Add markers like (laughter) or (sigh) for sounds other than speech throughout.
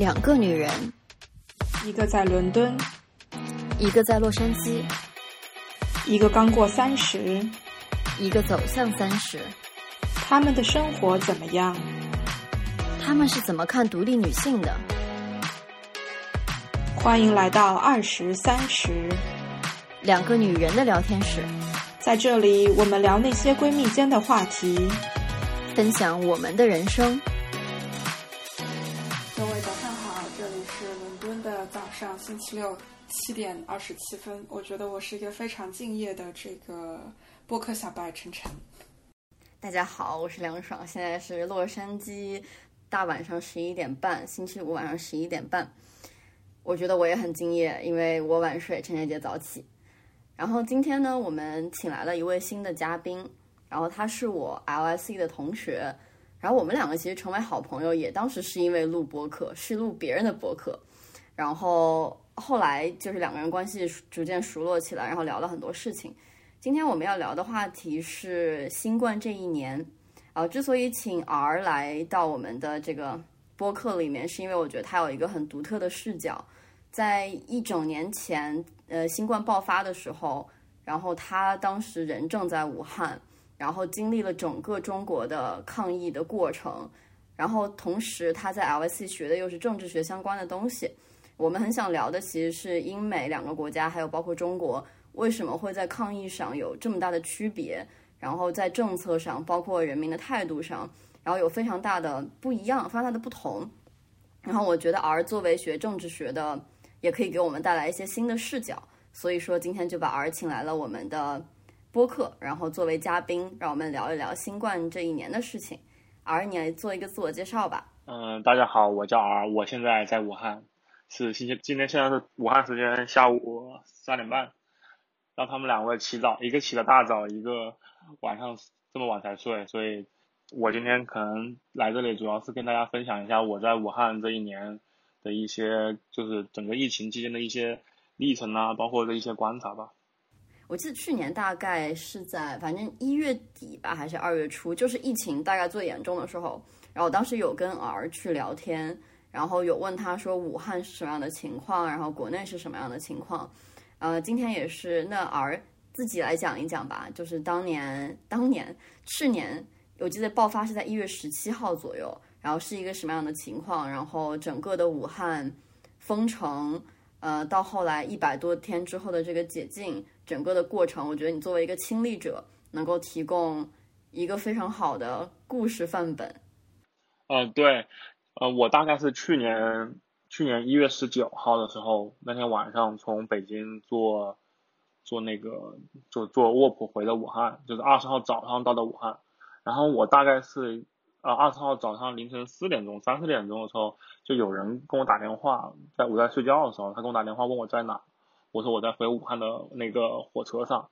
两个女人，一个在伦敦，一个在洛杉矶，一个刚过三十，一个走向三十。他们的生活怎么样？他们是怎么看独立女性的？欢迎来到二十三十，两个女人的聊天室。在这里，我们聊那些闺蜜间的话题，分享我们的人生。星期六七点二十七分。我觉得我是一个非常敬业的这个播客小白晨晨。大家好，我是梁爽，现在是洛杉矶大晚上十一点半，星期五晚上十一点半。我觉得我也很敬业，因为我晚睡，陈晨姐早起。然后今天呢，我们请来了一位新的嘉宾，然后他是我 LSE 的同学，然后我们两个其实成为好朋友，也当时是因为录播客，是录别人的播客，然后后来就是两个人关系逐渐熟络起来，然后聊了很多事情。今天我们要聊的话题是新冠这一年，啊，之所以请 R 来到我们的这个播客里面，是因为我觉得他有一个很独特的视角。在一整年前，呃，新冠爆发的时候，然后他当时人正在武汉，然后经历了整个中国的抗疫的过程，然后同时他在 LSE 学的又是政治学相关的东西。我们很想聊的其实是英美两个国家，还有包括中国，为什么会在抗疫上有这么大的区别，然后在政策上，包括人民的态度上，然后有非常大的不一样，非常大的不同。然后我觉得，R 作为学政治学的。也可以给我们带来一些新的视角，所以说今天就把 R 请来了我们的播客，然后作为嘉宾，让我们聊一聊新冠这一年的事情。R，你来做一个自我介绍吧。嗯，大家好，我叫 R，我现在在武汉，是星期今天现在是武汉时间下午三点半，让他们两位起早，一个起的大早，一个晚上这么晚才睡，所以我今天可能来这里主要是跟大家分享一下我在武汉这一年。的一些就是整个疫情期间的一些历程啊，包括的一些观察吧。我记得去年大概是在反正一月底吧，还是二月初，就是疫情大概最严重的时候。然后当时有跟 R 去聊天，然后有问他说武汉是什么样的情况，然后国内是什么样的情况。呃，今天也是那儿自己来讲一讲吧，就是当年当年去年，我记得爆发是在一月十七号左右。然后是一个什么样的情况？然后整个的武汉封城，呃，到后来一百多天之后的这个解禁，整个的过程，我觉得你作为一个亲历者，能够提供一个非常好的故事范本。嗯，对，呃，我大概是去年去年一月十九号的时候，那天晚上从北京坐坐那个就坐卧铺回的武汉，就是二十号早上到的武汉，然后我大概是。呃，二十号早上凌晨四点钟、三四点钟的时候，就有人跟我打电话，在我在睡觉的时候，他跟我打电话问我在哪，我说我在回武汉的那个火车上，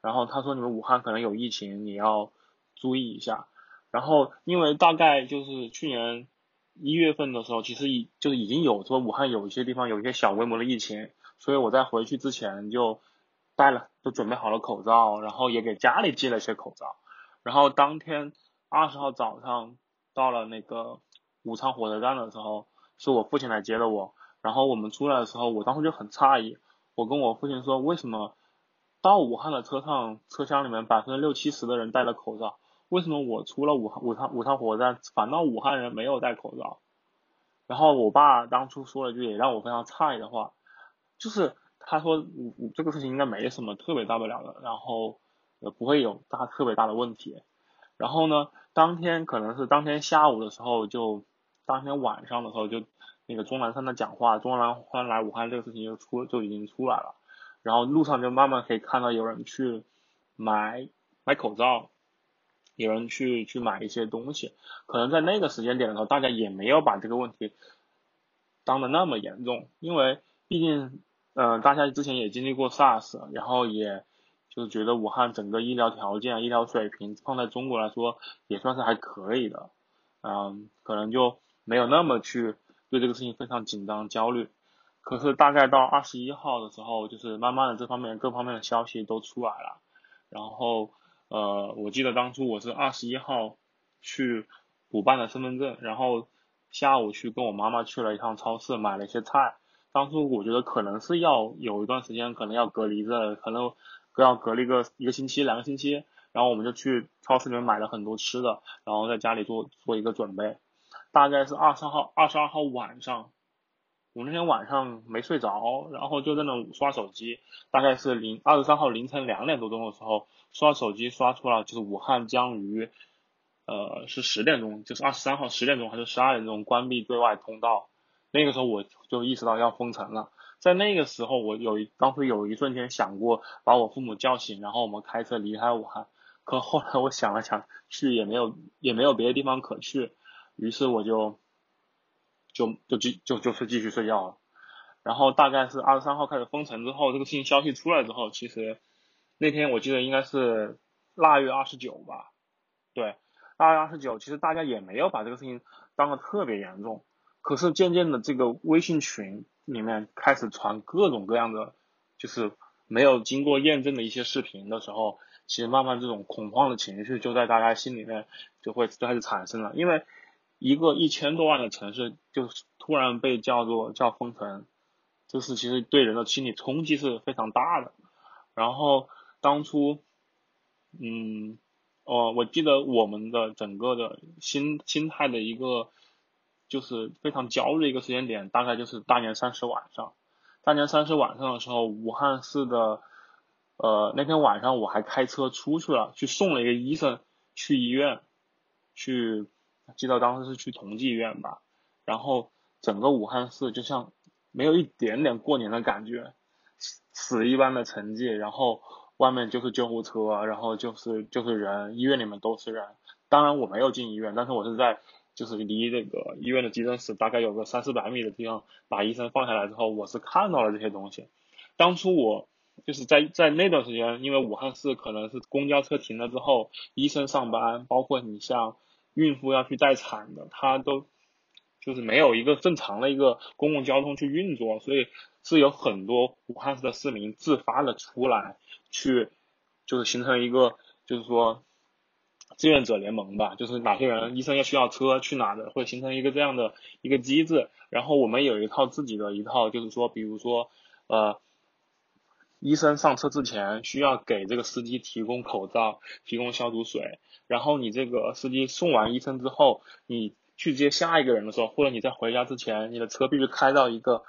然后他说你们武汉可能有疫情，你要注意一下。然后因为大概就是去年一月份的时候，其实已就是已经有说武汉有一些地方有一些小规模的疫情，所以我在回去之前就带了，就准备好了口罩，然后也给家里寄了一些口罩，然后当天。二十号早上到了那个武昌火车站的时候，是我父亲来接的我。然后我们出来的时候，我当时就很诧异。我跟我父亲说：“为什么到武汉的车上车厢里面百分之六七十的人戴了口罩？为什么我出了武汉武昌武昌火车站，反倒武汉人没有戴口罩？”然后我爸当初说了句也让我非常诧异的话，就是他说：“这个事情应该没什么特别大不了的，然后也不会有大特别大的问题。”然后呢，当天可能是当天下午的时候，就当天晚上的时候，就那个钟南山的讲话，钟南山来武汉这个事情就出就已经出来了。然后路上就慢慢可以看到有人去买买口罩，有人去去买一些东西。可能在那个时间点的时候，大家也没有把这个问题当的那么严重，因为毕竟，嗯，大家之前也经历过 SARS，然后也。就是觉得武汉整个医疗条件、医疗水平放在中国来说也算是还可以的，嗯，可能就没有那么去对这个事情非常紧张焦虑。可是大概到二十一号的时候，就是慢慢的这方面各方面的消息都出来了，然后呃，我记得当初我是二十一号去补办的身份证，然后下午去跟我妈妈去了一趟超市，买了一些菜。当初我觉得可能是要有一段时间，可能要隔离着，可能要隔离个一个星期、两个星期。然后我们就去超市里面买了很多吃的，然后在家里做做一个准备。大概是二十号、二十二号晚上，我那天晚上没睡着，然后就在那刷手机。大概是零二十三号凌晨两点多钟的时候，刷手机刷出了就是武汉将于，呃，是十点钟，就是二十三号十点钟还是十二点钟关闭对外通道。那个时候我就意识到要封城了。在那个时候，我有一当时有一瞬间想过把我父母叫醒，然后我们开车离开武汉。可后来我想了想，去也没有也没有别的地方可去，于是我就就就继就就是继续睡觉了。然后大概是二十三号开始封城之后，这个事情消息出来之后，其实那天我记得应该是腊月二十九吧，对，腊月二十九，其实大家也没有把这个事情当得特别严重。可是渐渐的，这个微信群里面开始传各种各样的，就是没有经过验证的一些视频的时候。其实慢慢这种恐慌的情绪就在大家心里面就会就开始产生了，因为一个一千多万的城市就突然被叫做叫封城，这是其实对人的心理冲击是非常大的。然后当初，嗯，哦，我记得我们的整个的心心态的一个就是非常焦虑的一个时间点，大概就是大年三十晚上。大年三十晚上的时候，武汉市的。呃，那天晚上我还开车出去了，去送了一个医生去医院，去记得当时是去同济医院吧。然后整个武汉市就像没有一点点过年的感觉，死一般的沉寂。然后外面就是救护车，然后就是就是人，医院里面都是人。当然我没有进医院，但是我是在就是离那个医院的急诊室大概有个三四百米的地方，把医生放下来之后，我是看到了这些东西。当初我。就是在在那段时间，因为武汉市可能是公交车停了之后，医生上班，包括你像孕妇要去待产的，他都就是没有一个正常的一个公共交通去运作，所以是有很多武汉市的市民自发的出来去，就是形成一个就是说志愿者联盟吧，就是哪些人医生要需要车去哪的，会形成一个这样的一个机制。然后我们有一套自己的一套，就是说，比如说呃。医生上车之前需要给这个司机提供口罩、提供消毒水，然后你这个司机送完医生之后，你去接下一个人的时候，或者你在回家之前，你的车必须开到一个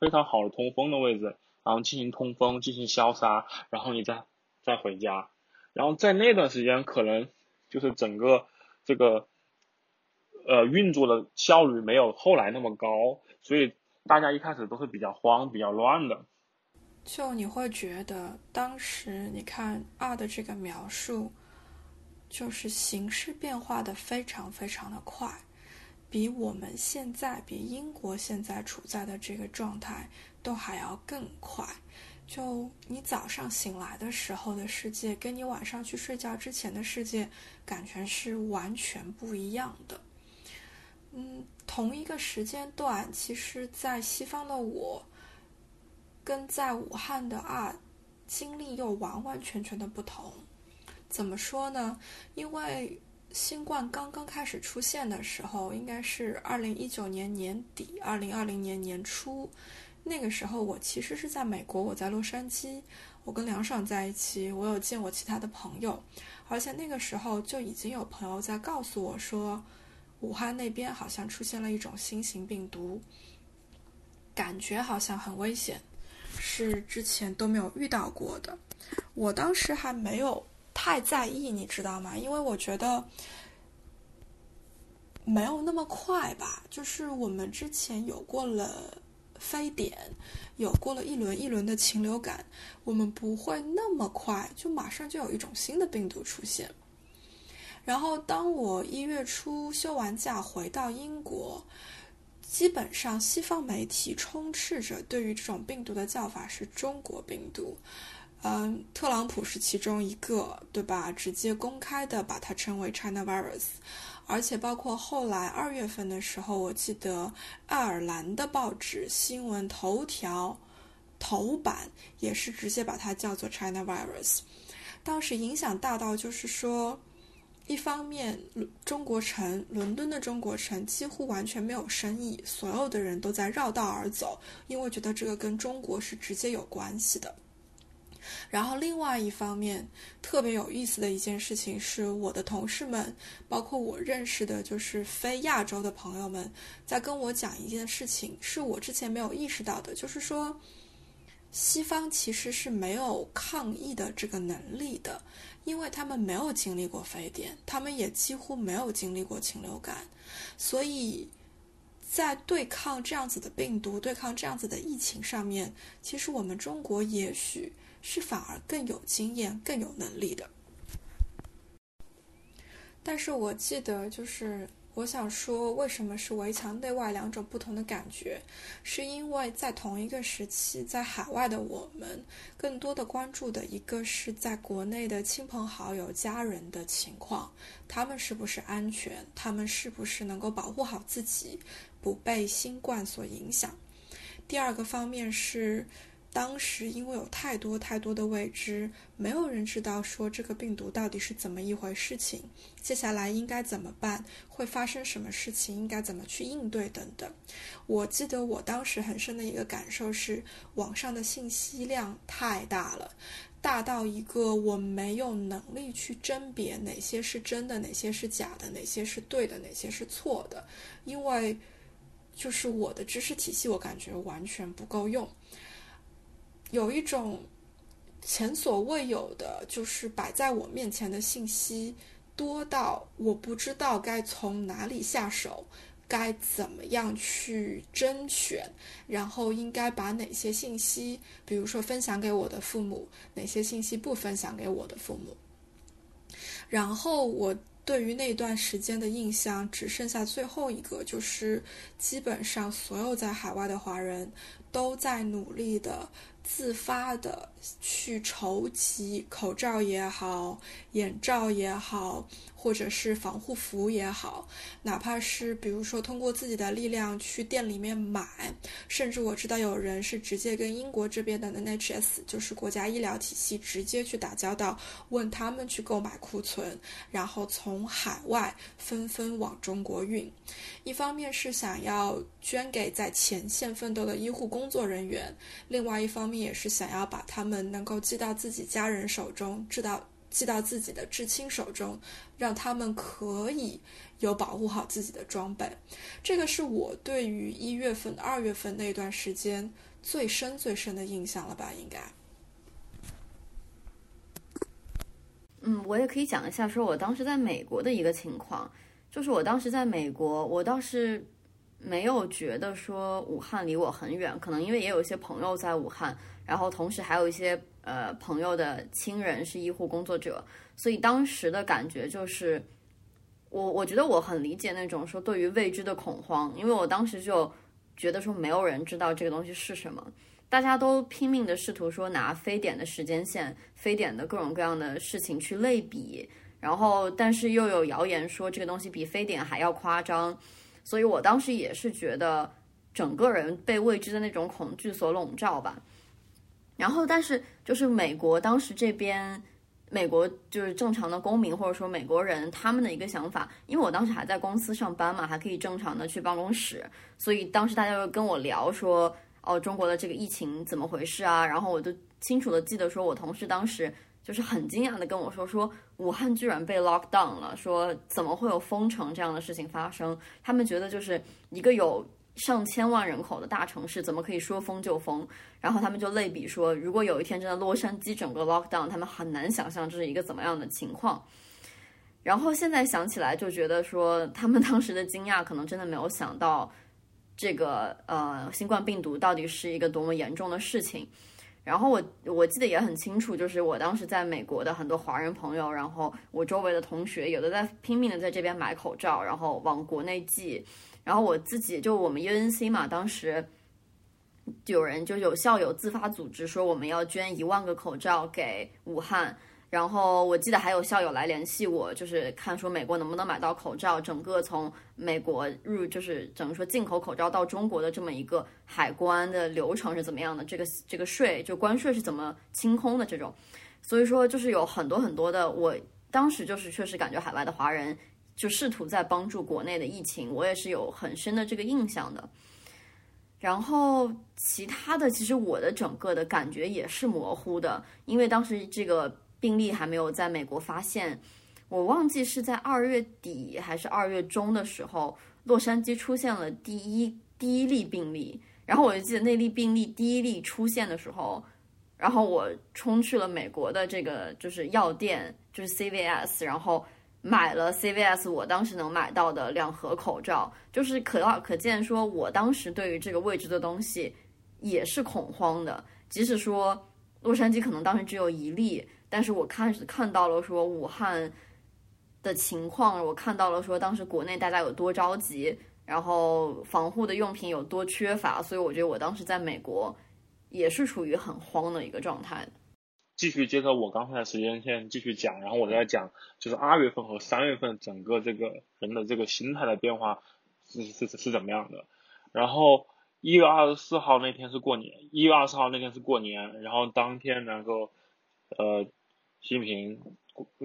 非常好的通风的位置，然后进行通风、进行消杀，然后你再再回家。然后在那段时间，可能就是整个这个呃运作的效率没有后来那么高，所以大家一开始都是比较慌、比较乱的。就你会觉得，当时你看二的这个描述，就是形势变化的非常非常的快，比我们现在，比英国现在处在的这个状态都还要更快。就你早上醒来的时候的世界，跟你晚上去睡觉之前的世界，感觉是完全不一样的。嗯，同一个时间段，其实，在西方的我。跟在武汉的啊，经历又完完全全的不同。怎么说呢？因为新冠刚刚开始出现的时候，应该是二零一九年年底、二零二零年年初。那个时候我其实是在美国，我在洛杉矶，我跟梁爽在一起，我有见我其他的朋友，而且那个时候就已经有朋友在告诉我说，武汉那边好像出现了一种新型病毒，感觉好像很危险。是之前都没有遇到过的，我当时还没有太在意，你知道吗？因为我觉得没有那么快吧。就是我们之前有过了非典，有过了一轮一轮的禽流感，我们不会那么快就马上就有一种新的病毒出现。然后当我一月初休完假回到英国。基本上，西方媒体充斥着对于这种病毒的叫法是中国病毒，嗯，特朗普是其中一个，对吧？直接公开的把它称为 China virus，而且包括后来二月份的时候，我记得爱尔兰的报纸新闻头条头版也是直接把它叫做 China virus，当时影响大到就是说。一方面，中国城伦敦的中国城几乎完全没有生意，所有的人都在绕道而走，因为觉得这个跟中国是直接有关系的。然后，另外一方面，特别有意思的一件事情是，我的同事们，包括我认识的，就是非亚洲的朋友们，在跟我讲一件事情，是我之前没有意识到的，就是说，西方其实是没有抗疫的这个能力的。因为他们没有经历过非典，他们也几乎没有经历过禽流感，所以在对抗这样子的病毒、对抗这样子的疫情上面，其实我们中国也许是反而更有经验、更有能力的。但是我记得就是。我想说，为什么是围墙内外两种不同的感觉？是因为在同一个时期，在海外的我们，更多的关注的一个是在国内的亲朋好友、家人的情况，他们是不是安全，他们是不是能够保护好自己，不被新冠所影响。第二个方面是。当时因为有太多太多的未知，没有人知道说这个病毒到底是怎么一回事情，接下来应该怎么办，会发生什么事情，应该怎么去应对等等。我记得我当时很深的一个感受是，网上的信息量太大了，大到一个我没有能力去甄别哪些是真的，哪些是假的，哪些是对的，哪些是错的，因为就是我的知识体系，我感觉完全不够用。有一种前所未有的，就是摆在我面前的信息多到我不知道该从哪里下手，该怎么样去甄选，然后应该把哪些信息，比如说分享给我的父母，哪些信息不分享给我的父母。然后我对于那段时间的印象只剩下最后一个，就是基本上所有在海外的华人都在努力的。自发的去筹集口罩也好，眼罩也好。或者是防护服也好，哪怕是比如说通过自己的力量去店里面买，甚至我知道有人是直接跟英国这边的 NHS，就是国家医疗体系直接去打交道，问他们去购买库存，然后从海外纷纷往中国运。一方面是想要捐给在前线奋斗的医护工作人员，另外一方面也是想要把他们们能够寄到自己家人手中，寄到。寄到自己的至亲手中，让他们可以有保护好自己的装备。这个是我对于一月份、二月份那段时间最深、最深的印象了吧？应该。嗯，我也可以讲一下，说我当时在美国的一个情况，就是我当时在美国，我倒是没有觉得说武汉离我很远，可能因为也有一些朋友在武汉，然后同时还有一些。呃，朋友的亲人是医护工作者，所以当时的感觉就是，我我觉得我很理解那种说对于未知的恐慌，因为我当时就觉得说没有人知道这个东西是什么，大家都拼命的试图说拿非典的时间线、非典的各种各样的事情去类比，然后但是又有谣言说这个东西比非典还要夸张，所以我当时也是觉得整个人被未知的那种恐惧所笼罩吧。然后，但是就是美国当时这边，美国就是正常的公民或者说美国人他们的一个想法，因为我当时还在公司上班嘛，还可以正常的去办公室，所以当时大家就跟我聊说，哦，中国的这个疫情怎么回事啊？然后我就清楚的记得说，我同事当时就是很惊讶的跟我说，说武汉居然被 lock down 了，说怎么会有封城这样的事情发生？他们觉得就是一个有。上千万人口的大城市怎么可以说封就封？然后他们就类比说，如果有一天真的洛杉矶整个 lockdown，他们很难想象这是一个怎么样的情况。然后现在想起来就觉得说，他们当时的惊讶可能真的没有想到这个呃新冠病毒到底是一个多么严重的事情。然后我我记得也很清楚，就是我当时在美国的很多华人朋友，然后我周围的同学，有的在拼命的在这边买口罩，然后往国内寄。然后我自己就我们 UNC 嘛，当时有人就有校友自发组织说我们要捐一万个口罩给武汉，然后我记得还有校友来联系我，就是看说美国能不能买到口罩，整个从美国入就是整个说进口口罩到中国的这么一个海关的流程是怎么样的，这个这个税就关税是怎么清空的这种，所以说就是有很多很多的我当时就是确实感觉海外的华人就试图在帮助国内的疫情，我也是有很深的这个印象的。然后其他的，其实我的整个的感觉也是模糊的，因为当时这个病例还没有在美国发现，我忘记是在二月底还是二月中的时候，洛杉矶出现了第一第一例病例。然后我就记得那例病例第一例出现的时候，然后我冲去了美国的这个就是药店，就是 CVS，然后。买了 CVS，我当时能买到的两盒口罩，就是可到可见，说我当时对于这个未知的东西也是恐慌的。即使说洛杉矶可能当时只有一例，但是我看看到了说武汉的情况，我看到了说当时国内大家有多着急，然后防护的用品有多缺乏，所以我觉得我当时在美国也是处于很慌的一个状态。继续接着我刚才的时间线继续讲，然后我再讲，就是二月份和三月份整个这个人的这个心态的变化是是是怎么样的。然后一月二十四号那天是过年，一月二十号那天是过年，然后当天然后呃，习近平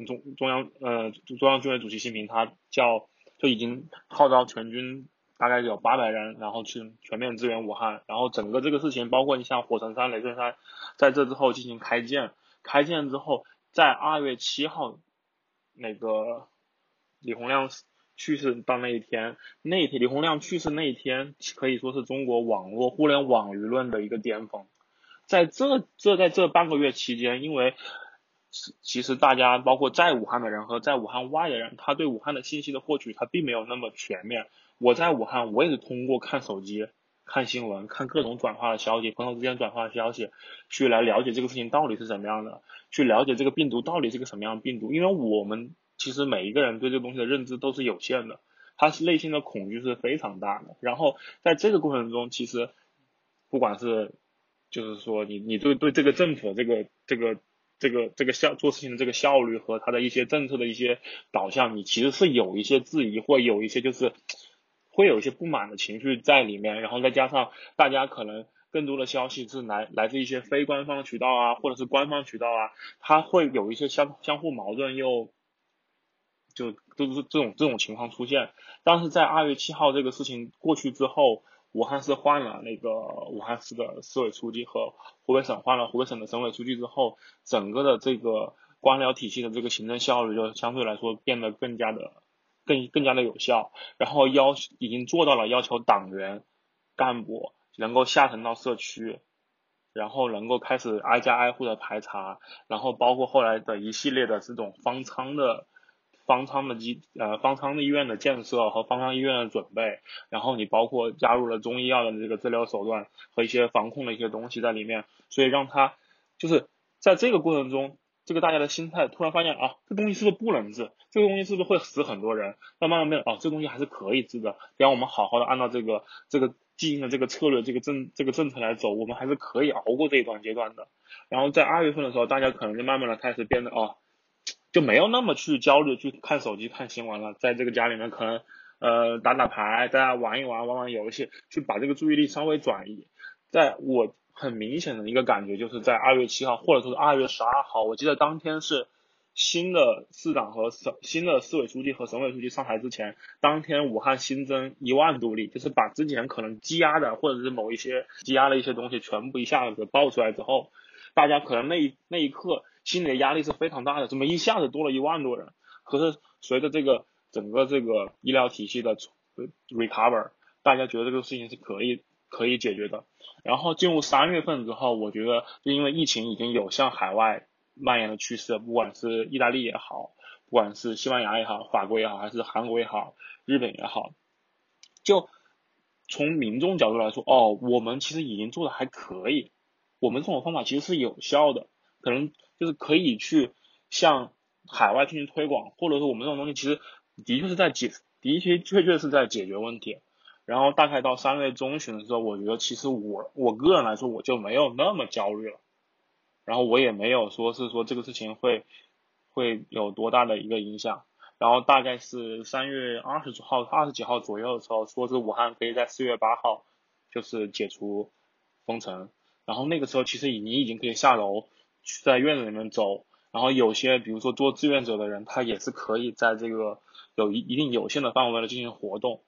中中央呃中央军委主席习近平他叫就已经号召全军大概有八百人，然后去全面支援武汉，然后整个这个事情包括你像火神山、雷震山在这之后进行开建。开建之后，在二月七号，那个李洪亮去世到那一天，那一天李洪亮去世那一天，可以说是中国网络互联网舆论的一个巅峰。在这这在这半个月期间，因为其实大家包括在武汉的人和在武汉外的人，他对武汉的信息的获取他并没有那么全面。我在武汉，我也是通过看手机。看新闻，看各种转发的消息，朋友之间转发的消息，去来了解这个事情到底是怎么样的，去了解这个病毒到底是个什么样的病毒。因为我们其实每一个人对这个东西的认知都是有限的，他是内心的恐惧是非常大的。然后在这个过程中，其实不管是就是说你你对对这个政府这个这个这个这个效做事情的这个效率和他的一些政策的一些导向，你其实是有一些质疑或有一些就是。会有一些不满的情绪在里面，然后再加上大家可能更多的消息是来来自一些非官方渠道啊，或者是官方渠道啊，它会有一些相相互矛盾，又就都是这种这种情况出现。但是在二月七号这个事情过去之后，武汉市换了那个武汉市的市委书记和湖北省换了湖北省的省委书记之后，整个的这个官僚体系的这个行政效率就相对来说变得更加的。更更加的有效，然后要已经做到了要求党员干部能够下沉到社区，然后能够开始挨家挨户的排查，然后包括后来的一系列的这种方舱的方舱的机呃方舱的医院的建设和方舱医院的准备，然后你包括加入了中医药的这个治疗手段和一些防控的一些东西在里面，所以让他就是在这个过程中。这个大家的心态突然发现啊，这东西是不是不能治？这个东西是不是会死很多人？那慢慢变哦，这东西还是可以治的。只要我们好好的按照这个这个既定的这个策略、这个政这个政策来走，我们还是可以熬过这一段阶段的。然后在二月份的时候，大家可能就慢慢的开始变得啊，就没有那么去焦虑去看手机、看新闻了。在这个家里面，可能呃打打牌，大家玩一玩、玩玩游戏，去把这个注意力稍微转移。在我。很明显的一个感觉，就是在二月七号，或者说是二月十二号，我记得当天是新的市长和省新的市委书记和省委书记上台之前，当天武汉新增一万多例，就是把之前可能积压的或者是某一些积压的一些东西全部一下子爆出来之后，大家可能那一那一刻心里的压力是非常大的，怎么一下子多了一万多人？可是随着这个整个这个医疗体系的 recover，大家觉得这个事情是可以可以解决的。然后进入三月份之后，我觉得就因为疫情已经有向海外蔓延的趋势，不管是意大利也好，不管是西班牙也好，法国也好，还是韩国也好，日本也好，就从民众角度来说，哦，我们其实已经做的还可以，我们这种方法其实是有效的，可能就是可以去向海外进行推广，或者说我们这种东西其实的确是在解，的确确确是在解决问题。然后大概到三月中旬的时候，我觉得其实我我个人来说我就没有那么焦虑了，然后我也没有说是说这个事情会会有多大的一个影响。然后大概是三月二十号、二十几号左右的时候，说是武汉可以在四月八号就是解除封城。然后那个时候其实你已经可以下楼去在院子里面走，然后有些比如说做志愿者的人，他也是可以在这个有一一定有限的范围内进行活动。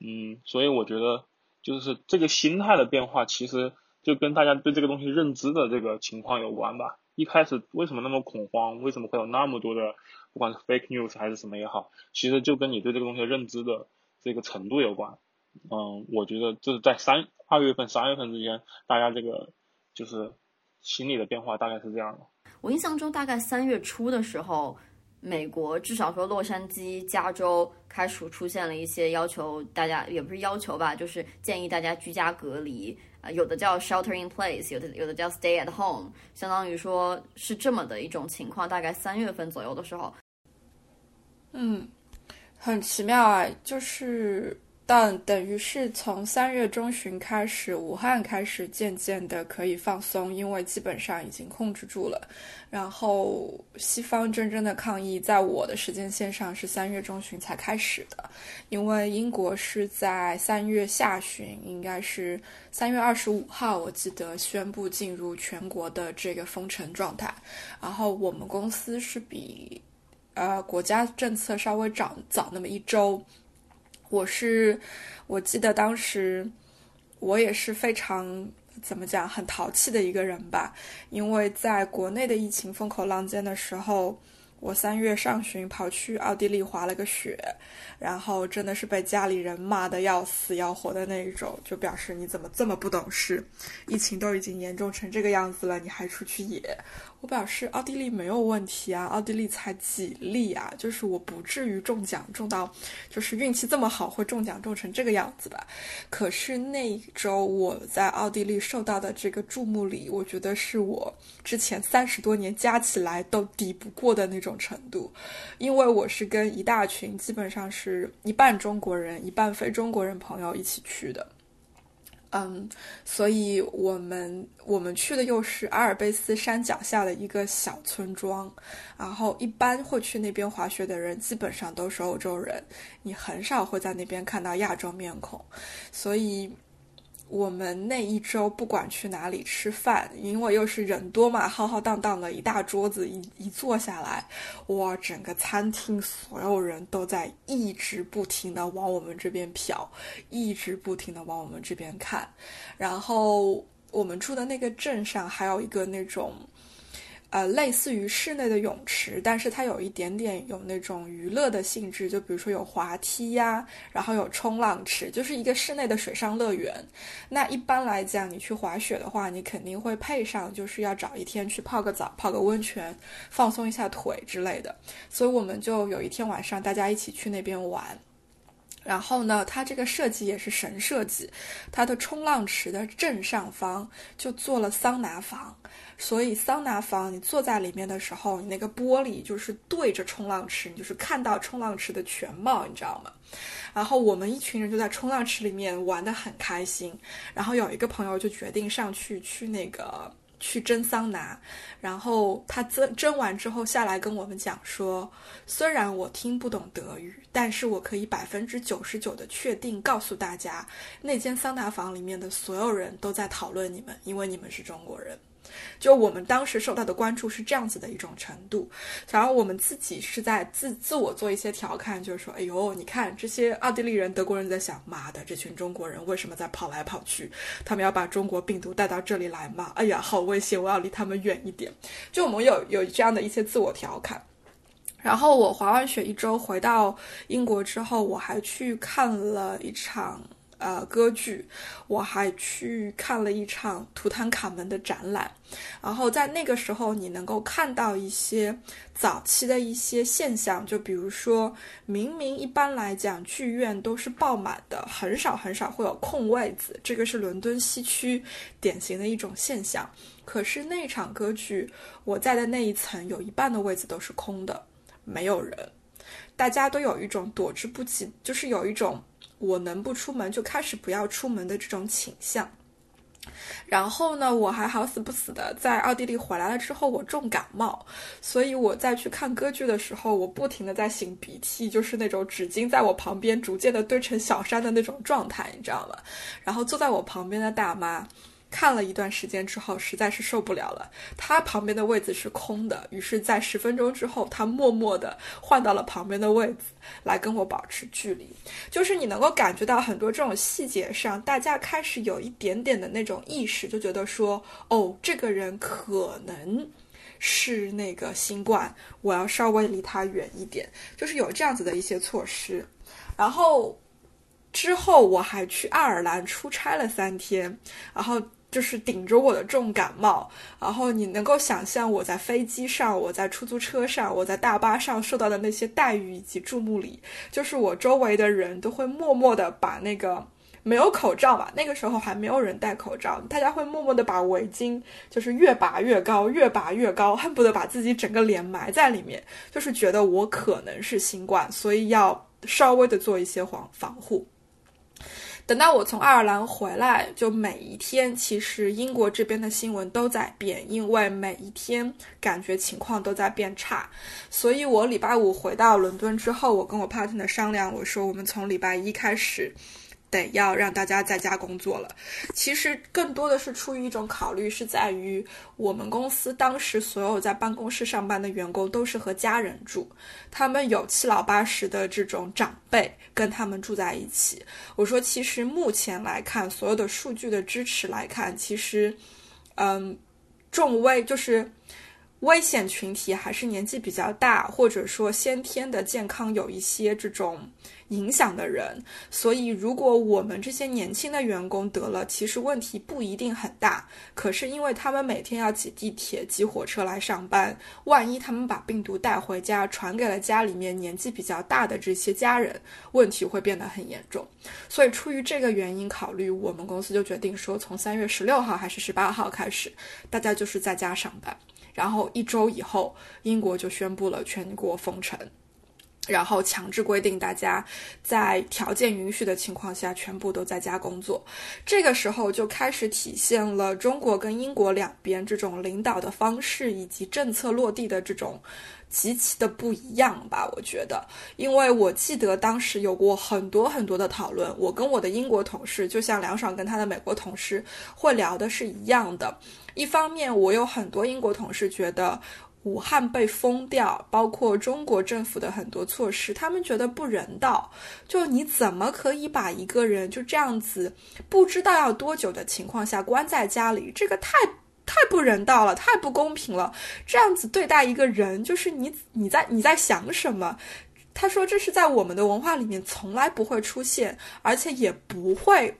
嗯，所以我觉得就是这个心态的变化，其实就跟大家对这个东西认知的这个情况有关吧。一开始为什么那么恐慌？为什么会有那么多的不管是 fake news 还是什么也好，其实就跟你对这个东西认知的这个程度有关。嗯，我觉得就是在三二月份、三月份之间，大家这个就是心理的变化大概是这样的。我印象中，大概三月初的时候，美国至少说洛杉矶、加州开始出现了一些要求，大家也不是要求吧，就是建议大家居家隔离。啊，有的叫 shelter in place，有的有的叫 stay at home，相当于说是这么的一种情况。大概三月份左右的时候，嗯，很奇妙啊，就是。但等于是从三月中旬开始，武汉开始渐渐的可以放松，因为基本上已经控制住了。然后西方真正的抗议，在我的时间线上是三月中旬才开始的，因为英国是在三月下旬，应该是三月二十五号，我记得宣布进入全国的这个封城状态。然后我们公司是比呃国家政策稍微早早那么一周。我是，我记得当时我也是非常怎么讲很淘气的一个人吧，因为在国内的疫情风口浪尖的时候，我三月上旬跑去奥地利滑了个雪，然后真的是被家里人骂的要死要活的那一种，就表示你怎么这么不懂事，疫情都已经严重成这个样子了，你还出去野。我表示奥地利没有问题啊，奥地利才几例啊，就是我不至于中奖中到，就是运气这么好会中奖中成这个样子吧。可是那一周我在奥地利受到的这个注目礼，我觉得是我之前三十多年加起来都抵不过的那种程度，因为我是跟一大群基本上是一半中国人一半非中国人朋友一起去的。嗯，所以我们我们去的又是阿尔卑斯山脚下的一个小村庄，然后一般会去那边滑雪的人基本上都是欧洲人，你很少会在那边看到亚洲面孔，所以。我们那一周不管去哪里吃饭，因为又是人多嘛，浩浩荡荡的一大桌子，一一坐下来，哇，整个餐厅所有人都在一直不停的往我们这边瞟，一直不停的往我们这边看，然后我们住的那个镇上还有一个那种。呃，类似于室内的泳池，但是它有一点点有那种娱乐的性质，就比如说有滑梯呀，然后有冲浪池，就是一个室内的水上乐园。那一般来讲，你去滑雪的话，你肯定会配上，就是要找一天去泡个澡、泡个温泉，放松一下腿之类的。所以我们就有一天晚上，大家一起去那边玩。然后呢，它这个设计也是神设计，它的冲浪池的正上方就做了桑拿房。所以桑拿房，你坐在里面的时候，你那个玻璃就是对着冲浪池，你就是看到冲浪池的全貌，你知道吗？然后我们一群人就在冲浪池里面玩的很开心。然后有一个朋友就决定上去去那个去蒸桑拿，然后他蒸蒸完之后下来跟我们讲说，虽然我听不懂德语，但是我可以百分之九十九的确定告诉大家，那间桑拿房里面的所有人都在讨论你们，因为你们是中国人。就我们当时受到的关注是这样子的一种程度，然后我们自己是在自自我做一些调侃，就是说，哎呦，你看这些奥地利人、德国人在想，妈的，这群中国人为什么在跑来跑去？他们要把中国病毒带到这里来吗？哎呀，好危险，我要离他们远一点。就我们有有这样的一些自我调侃。然后我滑完雪一周回到英国之后，我还去看了一场。呃，歌剧，我还去看了一场图坦卡门的展览，然后在那个时候，你能够看到一些早期的一些现象，就比如说，明明一般来讲剧院都是爆满的，很少很少会有空位子，这个是伦敦西区典型的一种现象。可是那场歌剧，我在的那一层有一半的位子都是空的，没有人，大家都有一种躲之不及，就是有一种。我能不出门就开始不要出门的这种倾向，然后呢，我还好死不死的在奥地利回来了之后，我重感冒，所以我在去看歌剧的时候，我不停的在擤鼻涕，就是那种纸巾在我旁边逐渐的堆成小山的那种状态，你知道吗？然后坐在我旁边的大妈。看了一段时间之后，实在是受不了了。他旁边的位子是空的，于是，在十分钟之后，他默默地换到了旁边的位子，来跟我保持距离。就是你能够感觉到很多这种细节上，大家开始有一点点的那种意识，就觉得说，哦，这个人可能是那个新冠，我要稍微离他远一点。就是有这样子的一些措施，然后。之后我还去爱尔兰出差了三天，然后就是顶着我的重感冒，然后你能够想象我在飞机上、我在出租车上、我在大巴上受到的那些待遇以及注目礼，就是我周围的人都会默默的把那个没有口罩吧，那个时候还没有人戴口罩，大家会默默的把围巾就是越拔越高，越拔越高，恨不得把自己整个脸埋在里面，就是觉得我可能是新冠，所以要稍微的做一些防防护。等到我从爱尔兰回来，就每一天，其实英国这边的新闻都在变，因为每一天感觉情况都在变差。所以我礼拜五回到伦敦之后，我跟我 partner 商量，我说我们从礼拜一开始。得要让大家在家工作了，其实更多的是出于一种考虑，是在于我们公司当时所有在办公室上班的员工都是和家人住，他们有七老八十的这种长辈跟他们住在一起。我说，其实目前来看，所有的数据的支持来看，其实，嗯，重危就是危险群体还是年纪比较大，或者说先天的健康有一些这种。影响的人，所以如果我们这些年轻的员工得了，其实问题不一定很大。可是因为他们每天要挤地铁、挤火车来上班，万一他们把病毒带回家，传给了家里面年纪比较大的这些家人，问题会变得很严重。所以出于这个原因考虑，我们公司就决定说，从三月十六号还是十八号开始，大家就是在家上班。然后一周以后，英国就宣布了全国封城。然后强制规定大家在条件允许的情况下全部都在家工作，这个时候就开始体现了中国跟英国两边这种领导的方式以及政策落地的这种极其的不一样吧？我觉得，因为我记得当时有过很多很多的讨论，我跟我的英国同事，就像梁爽跟他的美国同事会聊的是一样的。一方面，我有很多英国同事觉得。武汉被封掉，包括中国政府的很多措施，他们觉得不人道。就你怎么可以把一个人就这样子，不知道要多久的情况下关在家里？这个太太不人道了，太不公平了。这样子对待一个人，就是你你在你在想什么？他说这是在我们的文化里面从来不会出现，而且也不会。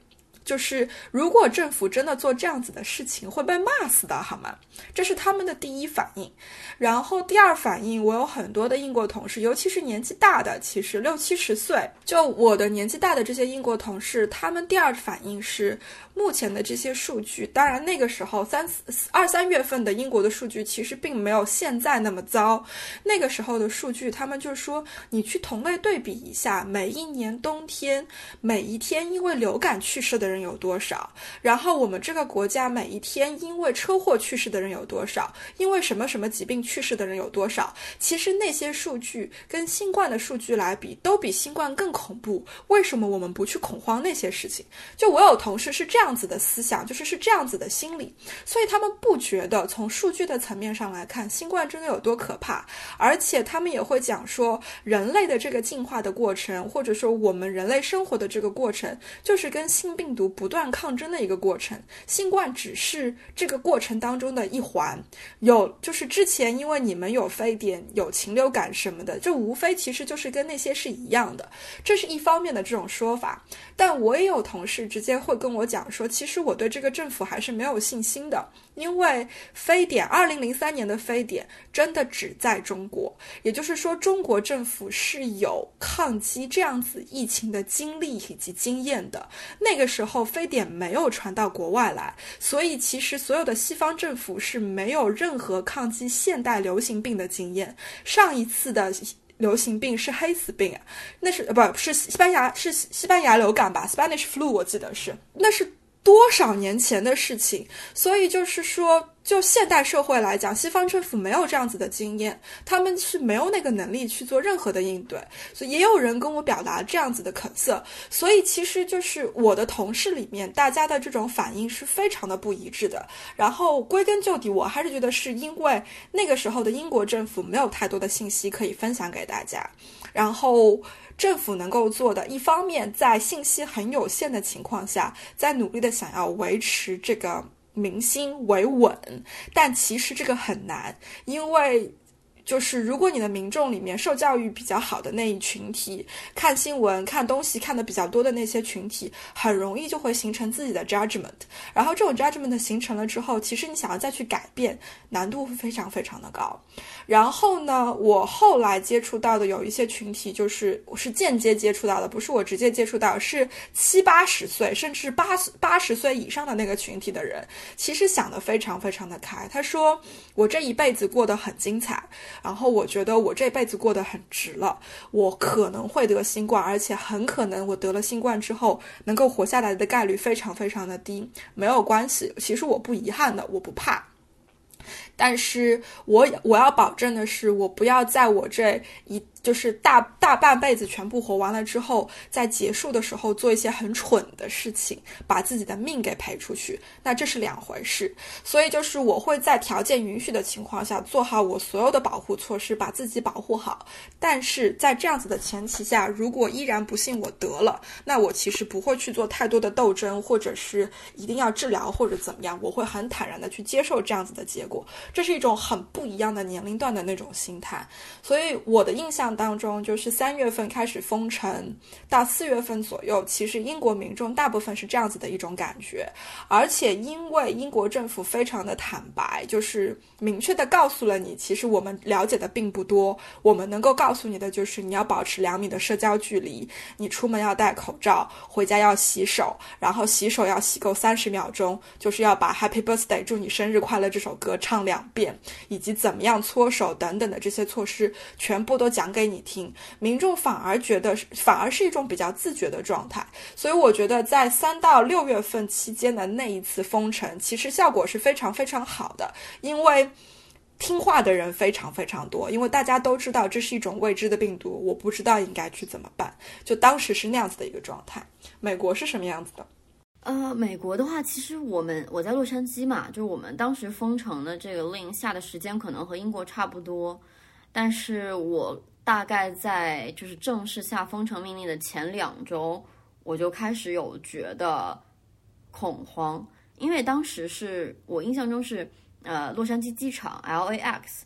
就是如果政府真的做这样子的事情，会被骂死的，好吗？这是他们的第一反应。然后第二反应，我有很多的英国同事，尤其是年纪大的，其实六七十岁，就我的年纪大的这些英国同事，他们第二反应是。目前的这些数据，当然那个时候三四二三月份的英国的数据其实并没有现在那么糟。那个时候的数据，他们就说你去同类对比一下，每一年冬天每一天因为流感去世的人有多少，然后我们这个国家每一天因为车祸去世的人有多少，因为什么什么疾病去世的人有多少。其实那些数据跟新冠的数据来比，都比新冠更恐怖。为什么我们不去恐慌那些事情？就我有同事是这样。这样子的思想就是是这样子的心理，所以他们不觉得从数据的层面上来看，新冠真的有多可怕。而且他们也会讲说，人类的这个进化的过程，或者说我们人类生活的这个过程，就是跟新病毒不断抗争的一个过程。新冠只是这个过程当中的一环。有就是之前因为你们有非典、有禽流感什么的，这无非其实就是跟那些是一样的。这是一方面的这种说法。但我也有同事直接会跟我讲。说其实我对这个政府还是没有信心的，因为非典，二零零三年的非典真的只在中国，也就是说中国政府是有抗击这样子疫情的经历以及经验的。那个时候非典没有传到国外来，所以其实所有的西方政府是没有任何抗击现代流行病的经验。上一次的流行病是黑死病，那是呃不是西班牙是西班牙流感吧？Spanish flu 我记得是，那是。多少年前的事情，所以就是说，就现代社会来讲，西方政府没有这样子的经验，他们是没有那个能力去做任何的应对，所以也有人跟我表达这样子的恳色。所以其实就是我的同事里面，大家的这种反应是非常的不一致的。然后归根究底，我还是觉得是因为那个时候的英国政府没有太多的信息可以分享给大家，然后政府能够做的，一方面在信息很有限的情况下，在努力的想要维持这个。民心维稳，但其实这个很难，因为。就是如果你的民众里面受教育比较好的那一群体，看新闻、看东西看的比较多的那些群体，很容易就会形成自己的 judgment。然后这种 judgment 形成了之后，其实你想要再去改变，难度会非常非常的高。然后呢，我后来接触到的有一些群体，就是我是间接接触到的，不是我直接接触到，是七八十岁甚至八八十岁以上的那个群体的人，其实想的非常非常的开。他说：“我这一辈子过得很精彩。”然后我觉得我这辈子过得很值了，我可能会得新冠，而且很可能我得了新冠之后能够活下来的概率非常非常的低，没有关系，其实我不遗憾的，我不怕。但是我我要保证的是，我不要在我这一。就是大大半辈子全部活完了之后，在结束的时候做一些很蠢的事情，把自己的命给赔出去，那这是两回事。所以就是我会在条件允许的情况下做好我所有的保护措施，把自己保护好。但是在这样子的前提下，如果依然不幸我得了，那我其实不会去做太多的斗争，或者是一定要治疗或者怎么样，我会很坦然的去接受这样子的结果。这是一种很不一样的年龄段的那种心态。所以我的印象。当中就是三月份开始封城，到四月份左右，其实英国民众大部分是这样子的一种感觉，而且因为英国政府非常的坦白，就是明确的告诉了你，其实我们了解的并不多，我们能够告诉你的就是你要保持两米的社交距离，你出门要戴口罩，回家要洗手，然后洗手要洗够三十秒钟，就是要把 Happy Birthday 祝你生日快乐这首歌唱两遍，以及怎么样搓手等等的这些措施，全部都讲给。给你听，民众反而觉得反而是一种比较自觉的状态，所以我觉得在三到六月份期间的那一次封城，其实效果是非常非常好的，因为听话的人非常非常多，因为大家都知道这是一种未知的病毒，我不知道应该去怎么办，就当时是那样子的一个状态。美国是什么样子的？呃，美国的话，其实我们我在洛杉矶嘛，就是我们当时封城的这个令下的时间可能和英国差不多，但是我。大概在就是正式下封城命令的前两周，我就开始有觉得恐慌，因为当时是我印象中是呃洛杉矶机场 LAX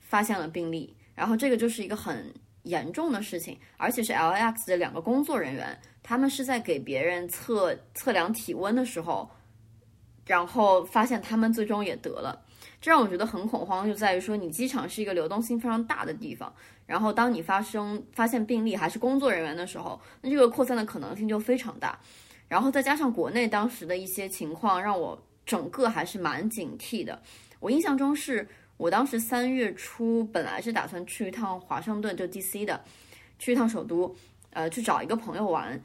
发现了病例，然后这个就是一个很严重的事情，而且是 LAX 的两个工作人员，他们是在给别人测测量体温的时候，然后发现他们最终也得了。这让我觉得很恐慌，就在于说你机场是一个流动性非常大的地方，然后当你发生发现病例还是工作人员的时候，那这个扩散的可能性就非常大。然后再加上国内当时的一些情况，让我整个还是蛮警惕的。我印象中是我当时三月初本来是打算去一趟华盛顿，就 DC 的，去一趟首都，呃，去找一个朋友玩，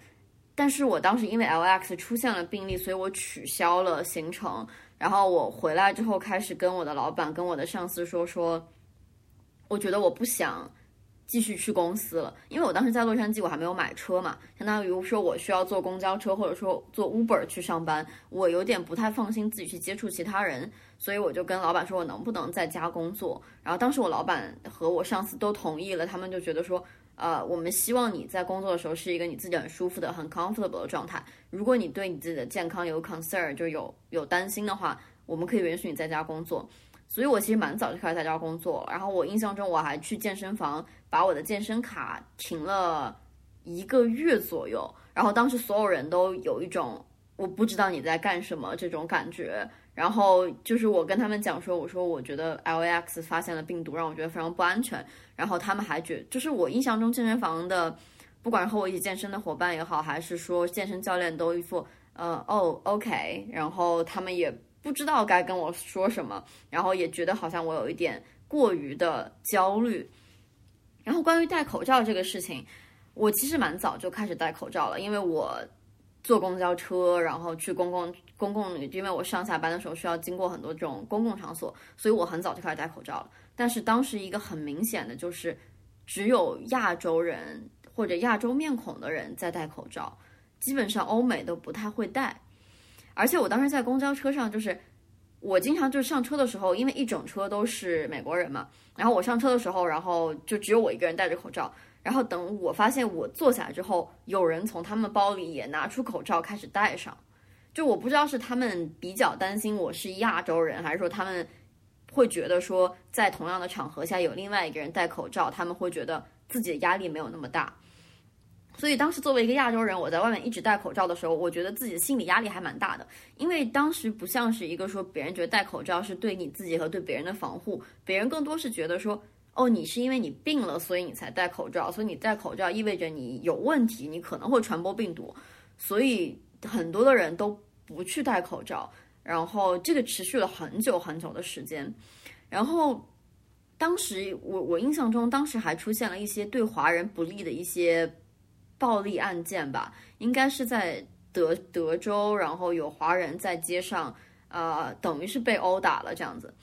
但是我当时因为 LX 出现了病例，所以我取消了行程。然后我回来之后，开始跟我的老板、跟我的上司说说，我觉得我不想继续去公司了，因为我当时在洛杉矶，我还没有买车嘛，相当于说我需要坐公交车或者说坐 Uber 去上班，我有点不太放心自己去接触其他人，所以我就跟老板说我能不能在家工作。然后当时我老板和我上司都同意了，他们就觉得说。呃，我们希望你在工作的时候是一个你自己很舒服的、很 comfortable 的状态。如果你对你自己的健康有 concern，就有有担心的话，我们可以允许你在家工作。所以我其实蛮早就开始在家工作。然后我印象中我还去健身房把我的健身卡停了一个月左右。然后当时所有人都有一种我不知道你在干什么这种感觉。然后就是我跟他们讲说，我说我觉得 LAX 发现了病毒，让我觉得非常不安全。然后他们还觉，就是我印象中健身房的，不管是和我一起健身的伙伴也好，还是说健身教练都一副呃哦 OK，然后他们也不知道该跟我说什么，然后也觉得好像我有一点过于的焦虑。然后关于戴口罩这个事情，我其实蛮早就开始戴口罩了，因为我。坐公交车，然后去公共公共，因为我上下班的时候需要经过很多这种公共场所，所以我很早就开始戴口罩了。但是当时一个很明显的就是，只有亚洲人或者亚洲面孔的人在戴口罩，基本上欧美都不太会戴。而且我当时在公交车上，就是我经常就是上车的时候，因为一整车都是美国人嘛，然后我上车的时候，然后就只有我一个人戴着口罩。然后等我发现我坐下来之后，有人从他们包里也拿出口罩开始戴上，就我不知道是他们比较担心我是亚洲人，还是说他们会觉得说在同样的场合下有另外一个人戴口罩，他们会觉得自己的压力没有那么大。所以当时作为一个亚洲人，我在外面一直戴口罩的时候，我觉得自己的心理压力还蛮大的，因为当时不像是一个说别人觉得戴口罩是对你自己和对别人的防护，别人更多是觉得说。哦，你是因为你病了，所以你才戴口罩，所以你戴口罩意味着你有问题，你可能会传播病毒，所以很多的人都不去戴口罩，然后这个持续了很久很久的时间，然后当时我我印象中，当时还出现了一些对华人不利的一些暴力案件吧，应该是在德德州，然后有华人在街上，呃，等于是被殴打了这样子。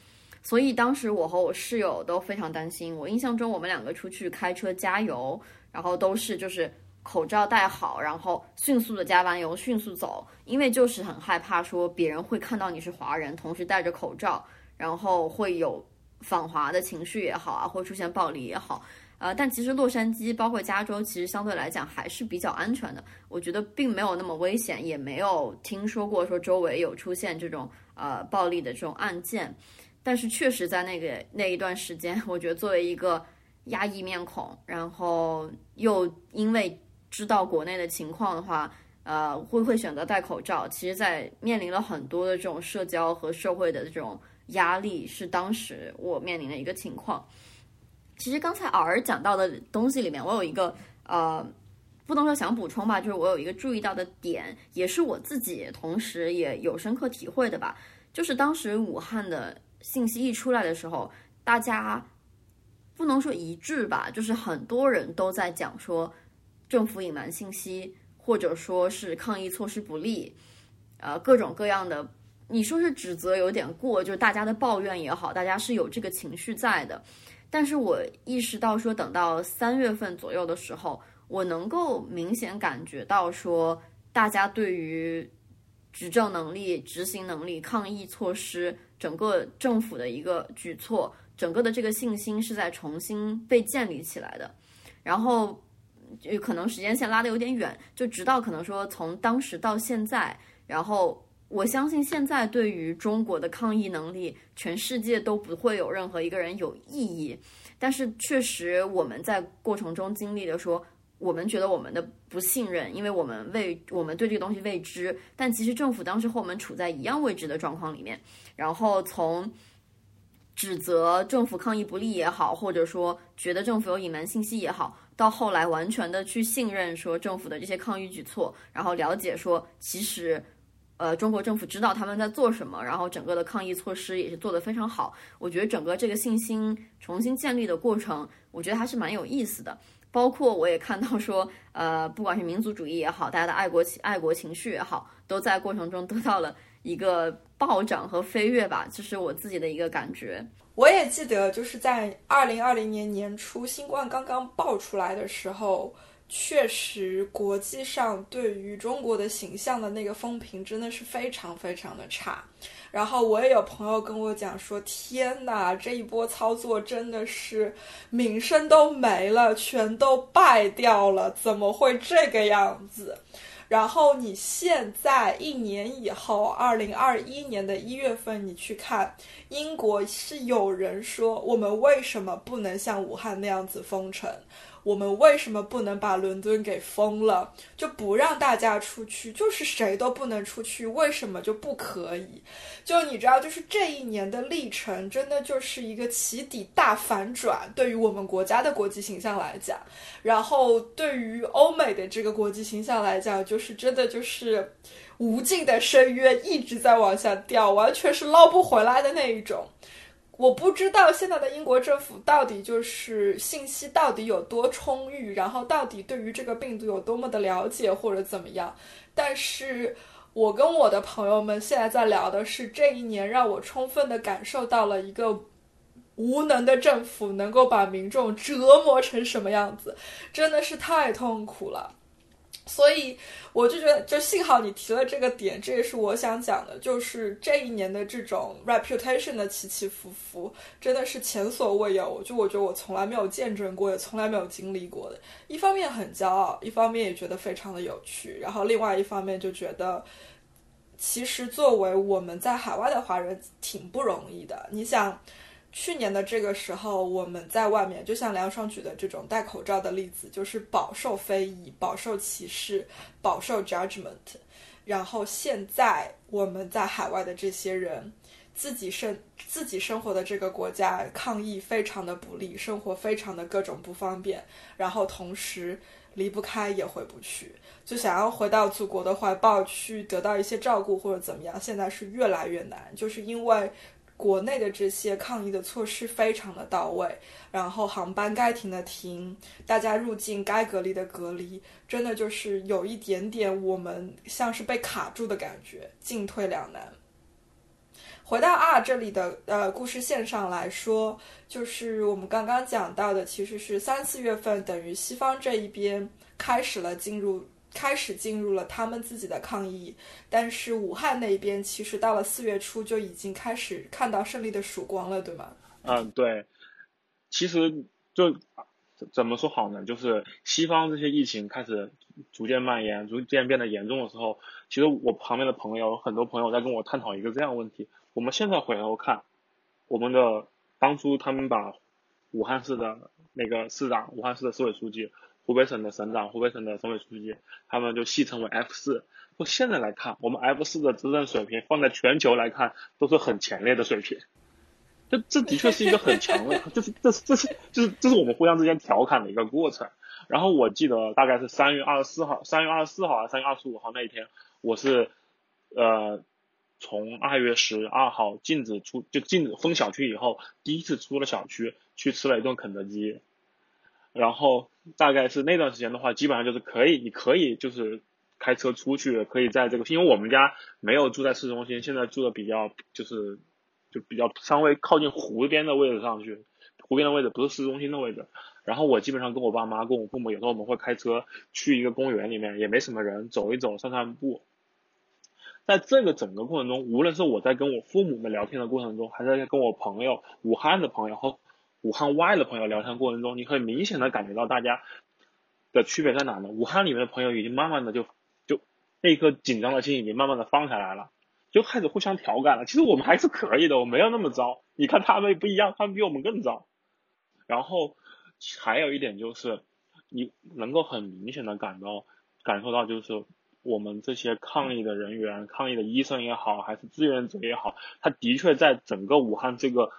所以当时我和我室友都非常担心。我印象中，我们两个出去开车加油，然后都是就是口罩戴好，然后迅速的加完油，迅速走，因为就是很害怕说别人会看到你是华人，同时戴着口罩，然后会有反华的情绪也好啊，会出现暴力也好，呃，但其实洛杉矶包括加州，其实相对来讲还是比较安全的。我觉得并没有那么危险，也没有听说过说周围有出现这种呃暴力的这种案件。但是确实在那个那一段时间，我觉得作为一个压抑面孔，然后又因为知道国内的情况的话，呃，会会选择戴口罩。其实，在面临了很多的这种社交和社会的这种压力，是当时我面临的一个情况。其实刚才偶尔讲到的东西里面，我有一个呃，不能说想补充吧，就是我有一个注意到的点，也是我自己同时也有深刻体会的吧，就是当时武汉的。信息一出来的时候，大家不能说一致吧，就是很多人都在讲说政府隐瞒信息，或者说是抗疫措施不力，呃，各种各样的，你说是指责有点过，就是大家的抱怨也好，大家是有这个情绪在的。但是我意识到说，等到三月份左右的时候，我能够明显感觉到说，大家对于执政能力、执行能力、抗疫措施。整个政府的一个举措，整个的这个信心是在重新被建立起来的。然后，就可能时间线拉的有点远，就直到可能说从当时到现在，然后我相信现在对于中国的抗疫能力，全世界都不会有任何一个人有异议。但是确实我们在过程中经历了说。我们觉得我们的不信任，因为我们未我们对这个东西未知，但其实政府当时和我们处在一样未知的状况里面。然后从指责政府抗疫不力也好，或者说觉得政府有隐瞒信息也好，到后来完全的去信任说政府的这些抗疫举措，然后了解说其实呃中国政府知道他们在做什么，然后整个的抗疫措施也是做得非常好。我觉得整个这个信心重新建立的过程，我觉得还是蛮有意思的。包括我也看到说，呃，不管是民族主义也好，大家的爱国情爱国情绪也好，都在过程中得到了一个暴涨和飞跃吧，这是我自己的一个感觉。我也记得，就是在二零二零年年初新冠刚刚爆出来的时候。确实，国际上对于中国的形象的那个风评真的是非常非常的差。然后我也有朋友跟我讲说：“天哪，这一波操作真的是名声都没了，全都败掉了，怎么会这个样子？”然后你现在一年以后，二零二一年的一月份，你去看英国，是有人说我们为什么不能像武汉那样子封城？我们为什么不能把伦敦给封了，就不让大家出去？就是谁都不能出去，为什么就不可以？就你知道，就是这一年的历程，真的就是一个起底大反转。对于我们国家的国际形象来讲，然后对于欧美的这个国际形象来讲，就是真的就是无尽的深渊一直在往下掉，完全是捞不回来的那一种。我不知道现在的英国政府到底就是信息到底有多充裕，然后到底对于这个病毒有多么的了解或者怎么样。但是我跟我的朋友们现在在聊的是这一年让我充分的感受到了一个无能的政府能够把民众折磨成什么样子，真的是太痛苦了。所以我就觉得，就幸好你提了这个点，这也是我想讲的，就是这一年的这种 reputation 的起起伏伏，真的是前所未有。就我觉得我从来没有见证过，也从来没有经历过的。一方面很骄傲，一方面也觉得非常的有趣，然后另外一方面就觉得，其实作为我们在海外的华人挺不容易的。你想。去年的这个时候，我们在外面，就像梁双举的这种戴口罩的例子，就是饱受非议、饱受歧视、饱受 judgment。然后现在我们在海外的这些人，自己生自己生活的这个国家抗疫非常的不利，生活非常的各种不方便，然后同时离不开也回不去，就想要回到祖国的怀抱去得到一些照顾或者怎么样，现在是越来越难，就是因为。国内的这些抗疫的措施非常的到位，然后航班该停的停，大家入境该隔离的隔离，真的就是有一点点我们像是被卡住的感觉，进退两难。回到 R 这里的呃故事线上来说，就是我们刚刚讲到的，其实是三四月份，等于西方这一边开始了进入。开始进入了他们自己的抗疫，但是武汉那边其实到了四月初就已经开始看到胜利的曙光了，对吗？嗯，对。其实就怎么说好呢？就是西方这些疫情开始逐渐蔓延、逐渐变得严重的时候，其实我旁边的朋友很多朋友在跟我探讨一个这样的问题：我们现在回头看，我们的当初他们把武汉市的那个市长、武汉市的市委书记。湖北省的省长、湖北省的省委书记，他们就戏称为 F 四。就现在来看，我们 F 四的执政水平放在全球来看都是很前列的水平。这这的确是一个很强的，就是这是这是就是这是我们互相之间调侃的一个过程。然后我记得大概是三月二十四号、三月二十四号还是三月二十五号那一天，我是呃从二月十二号禁止出就禁止封小区以后，第一次出了小区去吃了一顿肯德基。然后大概是那段时间的话，基本上就是可以，你可以就是开车出去，可以在这个，因为我们家没有住在市中心，现在住的比较就是就比较稍微靠近湖边的位置上去，湖边的位置不是市中心的位置。然后我基本上跟我爸妈、跟我父母，有时候我们会开车去一个公园里面，也没什么人，走一走、散散步。在这个整个过程中，无论是我在跟我父母们聊天的过程中，还是在跟我朋友、武汉的朋友和。武汉外的朋友聊天过程中，你可以明显的感觉到大家的区别在哪呢？武汉里面的朋友已经慢慢的就就那颗紧张的心已经慢慢的放下来了，就开始互相调侃了。其实我们还是可以的，我没有那么糟。你看他们不一样，他们比我们更糟。然后还有一点就是，你能够很明显的感到感受到，就是我们这些抗疫的人员、抗疫的医生也好，还是志愿者也好，他的确在整个武汉这个。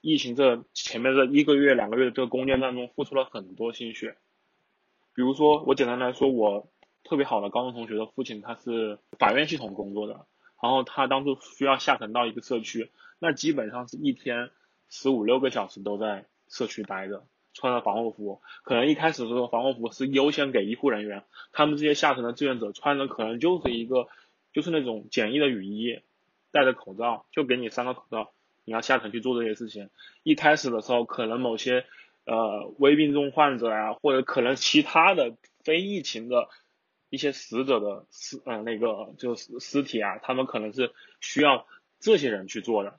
疫情这前面这一个月两个月的这个攻坚战中，付出了很多心血。比如说，我简单来说，我特别好的高中同学的父亲，他是法院系统工作的，然后他当初需要下沉到一个社区，那基本上是一天十五六个小时都在社区待着，穿着防护服。可能一开始的时候，防护服是优先给医护人员，他们这些下沉的志愿者穿的可能就是一个，就是那种简易的雨衣，戴着口罩，就给你三个口罩。你要下层去做这些事情，一开始的时候，可能某些呃危病重患者啊，或者可能其他的非疫情的一些死者的尸呃那个就是尸体啊，他们可能是需要这些人去做的。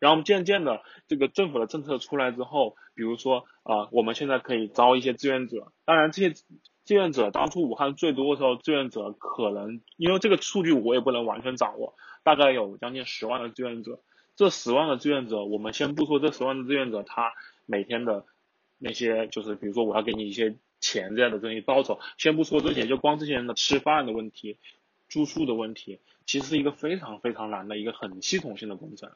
然后渐渐的，这个政府的政策出来之后，比如说啊，我们现在可以招一些志愿者。当然，这些志愿者当初武汉最多的时候，志愿者可能因为这个数据我也不能完全掌握。大概有将近十万的志愿者，这十万的志愿者，我们先不说这十万的志愿者他每天的那些，就是比如说我要给你一些钱这样的这些报酬，先不说这些，就光这些人的吃饭的问题、住宿的问题，其实是一个非常非常难的一个很系统性的工程。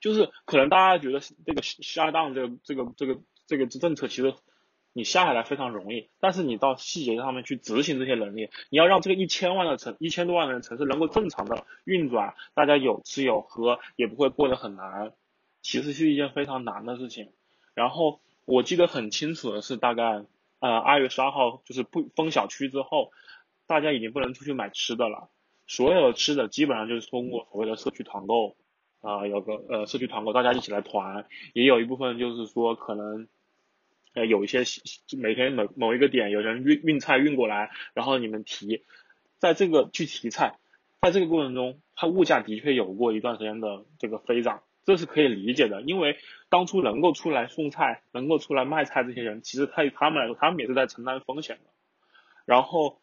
就是可能大家觉得这个下档这个这个这个这个政策其实你下下来非常容易，但是你到细节上面去执行这些能力，你要让这个一千万的城一千多万人城市能够正常的运转，大家有吃有喝，也不会过得很难，其实是一件非常难的事情。然后我记得很清楚的是，大概呃二月十二号就是不封小区之后，大家已经不能出去买吃的了，所有的吃的基本上就是通过所谓的社区团购。啊，有个呃社区团购，大家一起来团，也有一部分就是说可能，有一些每天某某一个点有人运运菜运过来，然后你们提，在这个去提菜，在这个过程中，它物价的确有过一段时间的这个飞涨，这是可以理解的，因为当初能够出来送菜，能够出来卖菜这些人，其实他他们来说，他们也是在承担风险的。然后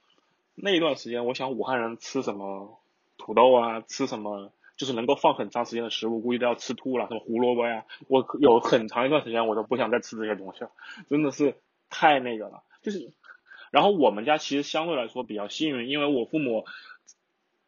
那一段时间，我想武汉人吃什么土豆啊，吃什么。就是能够放很长时间的食物，估计都要吃吐了。什么胡萝卜呀，我有很长一段时间我都不想再吃这些东西了，真的是太那个了。就是，然后我们家其实相对来说比较幸运，因为我父母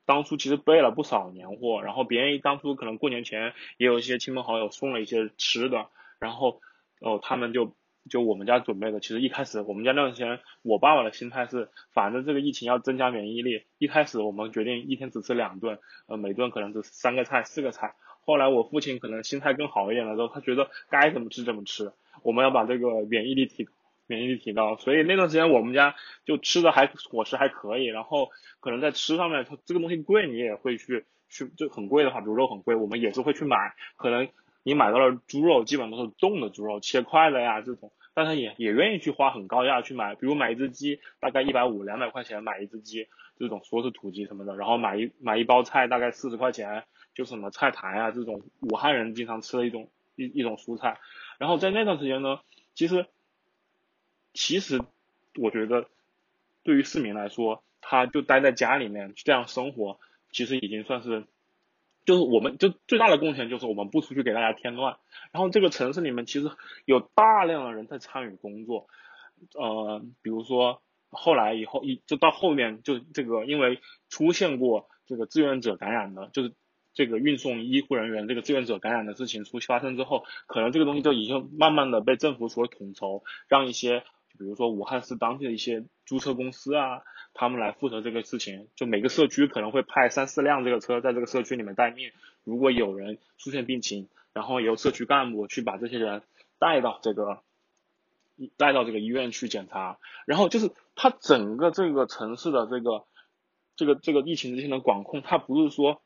当初其实备了不少年货，然后别人当初可能过年前也有一些亲朋好友送了一些吃的，然后哦他们就。就我们家准备的，其实一开始我们家那段时间，我爸爸的心态是，反正这个疫情要增加免疫力。一开始我们决定一天只吃两顿，呃，每顿可能只三个菜、四个菜。后来我父亲可能心态更好一点了之后，他觉得该怎么吃怎么吃，我们要把这个免疫力提，免疫力提高。所以那段时间我们家就吃的还伙食还可以，然后可能在吃上面，它这个东西贵，你也会去去就很贵的话，比如肉很贵，我们也是会去买。可能你买到了猪肉，基本都是冻的猪肉，切块的呀这种。但他也也愿意去花很高价去买，比如买一只鸡，大概一百五两百块钱买一只鸡，这种说是土鸡什么的，然后买一买一包菜，大概四十块钱，就什么菜苔啊这种武汉人经常吃的一种一一种蔬菜。然后在那段时间呢，其实其实我觉得对于市民来说，他就待在家里面这样生活，其实已经算是。就是我们就最大的贡献就是我们不出去给大家添乱，然后这个城市里面其实有大量的人在参与工作，呃，比如说后来以后一就到后面就这个因为出现过这个志愿者感染的，就是这个运送医护人员这个志愿者感染的事情出发生之后，可能这个东西就已经慢慢的被政府所统筹，让一些比如说武汉市当地的一些租车公司啊。他们来负责这个事情，就每个社区可能会派三四辆这个车在这个社区里面待命。如果有人出现病情，然后由社区干部去把这些人带到这个带到这个医院去检查。然后就是他整个这个城市的这个这个这个疫情之间的管控，他不是说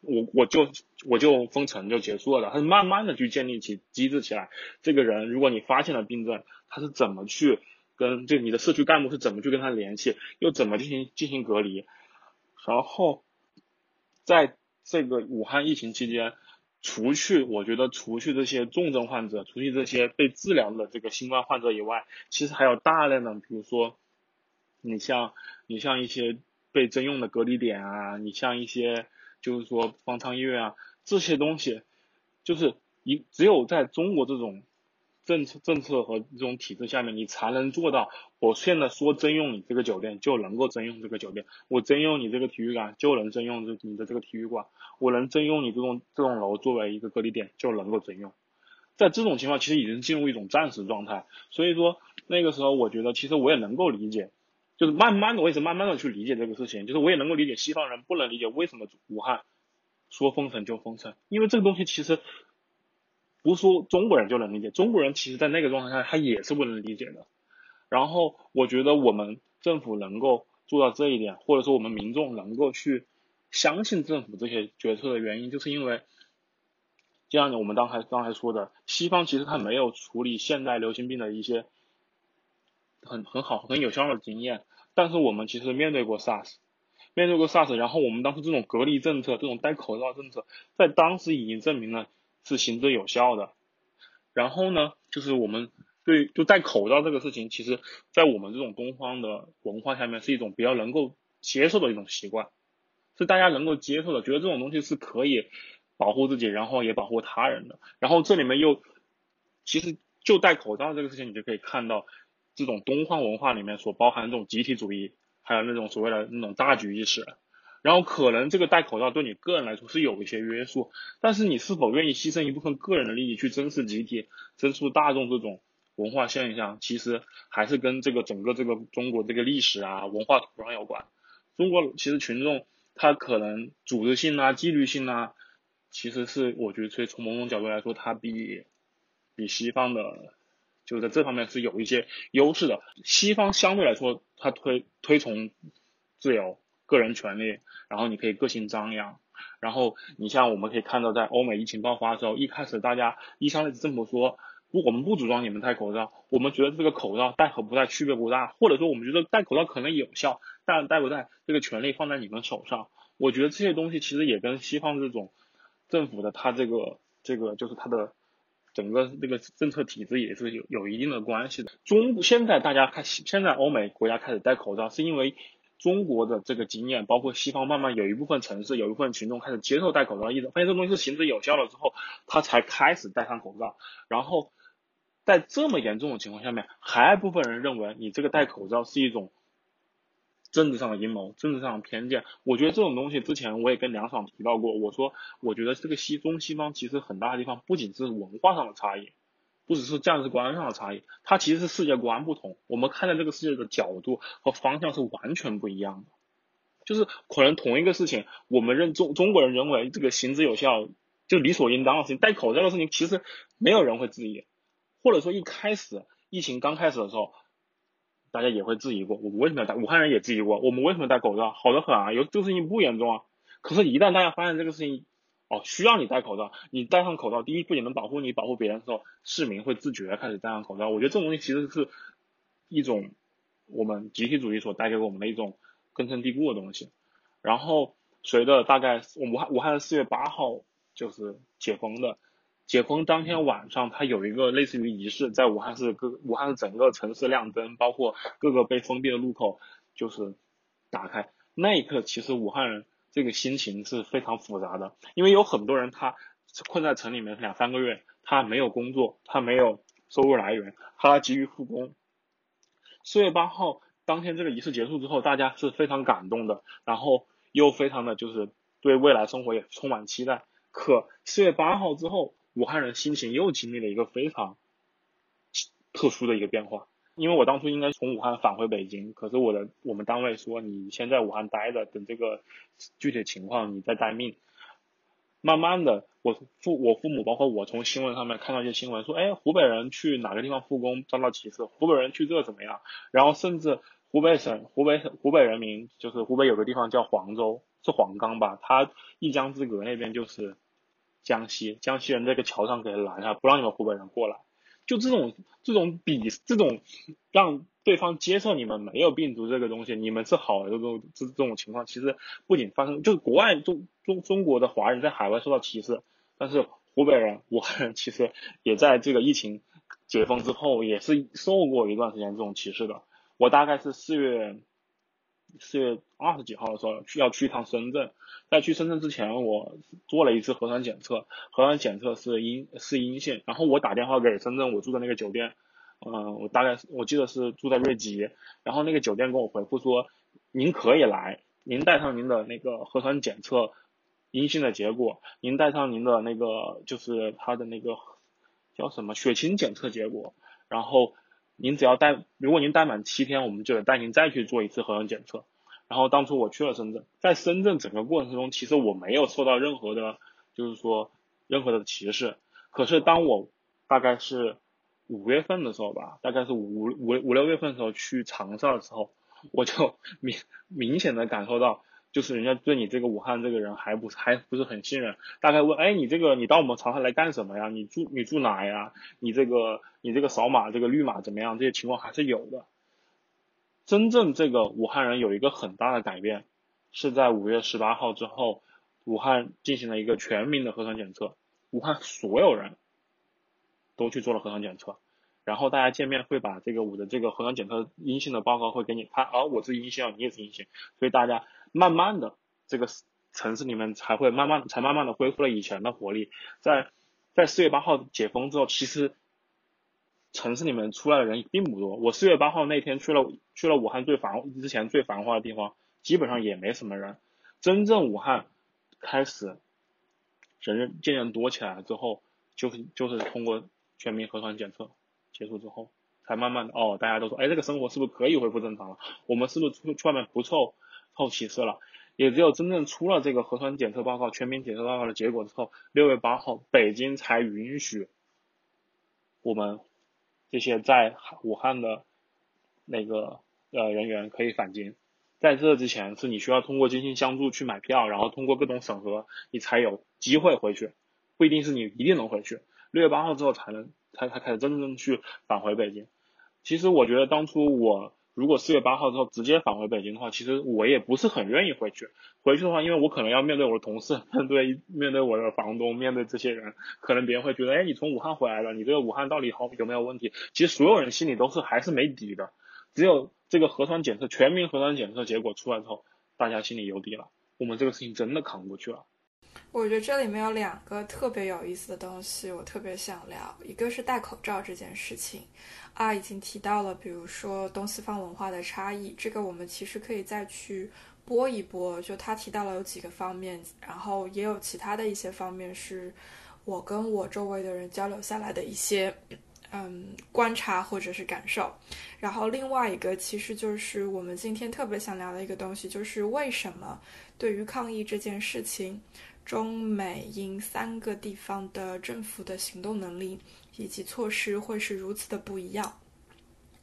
我我就我就封城就结束了的，他是慢慢的去建立起机制起来。这个人如果你发现了病症，他是怎么去？跟就你的社区干部是怎么去跟他联系，又怎么进行进行隔离，然后在这个武汉疫情期间，除去我觉得除去这些重症患者，除去这些被治疗的这个新冠患者以外，其实还有大量的，比如说你像你像一些被征用的隔离点啊，你像一些就是说方舱医院啊，这些东西就是一只有在中国这种。政策政策和这种体制下面，你才能做到。我现在说征用你这个酒店，就能够征用这个酒店；我征用你这个体育馆，就能征用这你的这个体育馆；我能征用你这种这栋楼作为一个隔离点，就能够征用。在这种情况，其实已经进入一种暂时状态。所以说那个时候，我觉得其实我也能够理解，就是慢慢的，我也是慢慢的去理解这个事情。就是我也能够理解西方人不能理解为什么武汉说封城就封城，因为这个东西其实。不是说中国人就能理解，中国人其实在那个状态下他也是不能理解的。然后我觉得我们政府能够做到这一点，或者说我们民众能够去相信政府这些决策的原因，就是因为，就像我们刚才刚才说的，西方其实他没有处理现代流行病的一些很很好很有效的经验，但是我们其实面对过 SARS，面对过 SARS，然后我们当时这种隔离政策，这种戴口罩政策，在当时已经证明了。是行之有效的，然后呢，就是我们对就戴口罩这个事情，其实，在我们这种东方的文化下面，是一种比较能够接受的一种习惯，是大家能够接受的，觉得这种东西是可以保护自己，然后也保护他人的。然后这里面又，其实就戴口罩这个事情，你就可以看到这种东方文化里面所包含这种集体主义，还有那种所谓的那种大局意识。然后可能这个戴口罩对你个人来说是有一些约束，但是你是否愿意牺牲一部分个人的利益去珍视集体、珍视大众这种文化现象，其实还是跟这个整个这个中国这个历史啊文化土壤有关。中国其实群众他可能组织性啊、纪律性啊，其实是我觉得，所以从某种角度来说，它比比西方的就是在这方面是有一些优势的。西方相对来说，它推推崇自由、个人权利，然后你可以个性张扬。然后你像我们可以看到，在欧美疫情爆发的时候，一开始大家伊桑政府说。不，我们不主张你们戴口罩，我们觉得这个口罩戴和不戴区别不大，或者说我们觉得戴口罩可能有效，但戴不戴这个权利放在你们手上。我觉得这些东西其实也跟西方这种政府的他这个这个就是他的整个这个政策体制也是有有一定的关系的。中现在大家开始现在欧美国家开始戴口罩，是因为中国的这个经验，包括西方慢慢有一部分城市有一部分群众开始接受戴口罩的意思，发现这东西是行之有效了之后，他才开始戴上口罩，然后。在这么严重的情况下面，还部分人认为你这个戴口罩是一种政治上的阴谋、政治上的偏见。我觉得这种东西之前我也跟梁爽提到过，我说我觉得这个西中西方其实很大的地方不仅是文化上的差异，不只是价值观上的差异，它其实是世界观不同。我们看待这个世界的角度和方向是完全不一样的。就是可能同一个事情，我们认中中国人认为这个行之有效，就理所应当的事情，戴口罩的事情，其实没有人会质疑。或者说一开始疫情刚开始的时候，大家也会质疑过，我们为什么要戴？武汉人也质疑过，我们为什么戴口罩？好的很啊，有这个事情不严重啊。可是，一旦大家发现这个事情，哦，需要你戴口罩，你戴上口罩，第一不仅能保护你，保护别人的时候，市民会自觉开始戴上口罩。我觉得这种东西其实是一种我们集体主义所带给我们的一种根深蒂固的东西。然后，随着大概我武汉武汉四月八号就是解封的。解封当天晚上，它有一个类似于仪式，在武汉市各武汉市整个城市亮灯，包括各个被封闭的路口就是打开。那一刻，其实武汉人这个心情是非常复杂的，因为有很多人他困在城里面两三个月，他没有工作，他没有收入来源，他急于复工。四月八号当天这个仪式结束之后，大家是非常感动的，然后又非常的就是对未来生活也充满期待。可四月八号之后，武汉人心情又经历了一个非常特殊的一个变化，因为我当初应该从武汉返回北京，可是我的我们单位说你先在武汉待着，等这个具体情况你再待命。慢慢的，我父我父母包括我从新闻上面看到一些新闻说，哎，湖北人去哪个地方复工遭到歧视，湖北人去这怎么样？然后甚至湖北省湖北省湖北人民就是湖北有个地方叫黄州，是黄冈吧？它一江之隔那边就是。江西，江西人这个桥上给拦下，不让你们湖北人过来。就这种这种比这种让对方接受你们没有病毒这个东西，你们是好的这种这这种情况，其实不仅发生，就是国外中中中国的华人在海外受到歧视，但是湖北人、武汉人其实也在这个疫情解封之后也是受过一段时间这种歧视的。我大概是四月。四月二十几号的时候去要去一趟深圳，在去深圳之前，我做了一次核酸检测，核酸检测是阴是阴性，然后我打电话给深圳我住的那个酒店，嗯，我大概我记得是住在瑞吉，然后那个酒店跟我回复说，您可以来，您带上您的那个核酸检测阴性的结果，您带上您的那个就是他的那个叫什么血清检测结果，然后。您只要待，如果您待满七天，我们就得带您再去做一次核酸检测。然后当初我去了深圳，在深圳整个过程中，其实我没有受到任何的，就是说任何的歧视。可是当我大概是五月份的时候吧，大概是五五五六月份的时候去长沙的时候，我就 (laughs) 明明显的感受到。就是人家对你这个武汉这个人还不还不是很信任，大概问，哎，你这个你到我们长沙来干什么呀？你住你住哪呀？你这个你这个扫码这个绿码怎么样？这些情况还是有的。真正这个武汉人有一个很大的改变，是在五月十八号之后，武汉进行了一个全民的核酸检测，武汉所有人都去做了核酸检测。然后大家见面会把这个我的这个核酸检测阴性的报告会给你看，而我是阴性，你也是阴性，所以大家慢慢的这个城市里面才会慢慢才慢慢的恢复了以前的活力。在在四月八号解封之后，其实城市里面出来的人并不多。我四月八号那天去了去了武汉最繁之前最繁华的地方，基本上也没什么人。真正武汉开始人人渐渐多起来之后，就是就是通过全民核酸检测。结束之后，才慢慢的哦，大家都说，哎，这个生活是不是可以恢复正常了？我们是不是出去外面不臭后歧视了？也只有真正出了这个核酸检测报告、全民检测报告的结果之后，六月八号，北京才允许我们这些在武汉的那个呃人员可以返京。在这之前，是你需要通过精心相助去买票，然后通过各种审核，你才有机会回去，不一定是你一定能回去。六月八号之后才能才才开始真正去返回北京。其实我觉得当初我。如果四月八号之后直接返回北京的话，其实我也不是很愿意回去。回去的话，因为我可能要面对我的同事，(laughs) 面对面对我的房东，面对这些人，可能别人会觉得，哎，你从武汉回来了，你这个武汉到底好有没有问题？其实所有人心里都是还是没底的。只有这个核酸检测全民核酸检测结果出来之后，大家心里有底了，我们这个事情真的扛过去了。我觉得这里面有两个特别有意思的东西，我特别想聊，一个是戴口罩这件事情。啊，已经提到了，比如说东西方文化的差异，这个我们其实可以再去播一播。就他提到了有几个方面，然后也有其他的一些方面是我跟我周围的人交流下来的一些嗯观察或者是感受。然后另外一个其实就是我们今天特别想聊的一个东西，就是为什么对于抗疫这件事情，中美英三个地方的政府的行动能力。以及措施会是如此的不一样，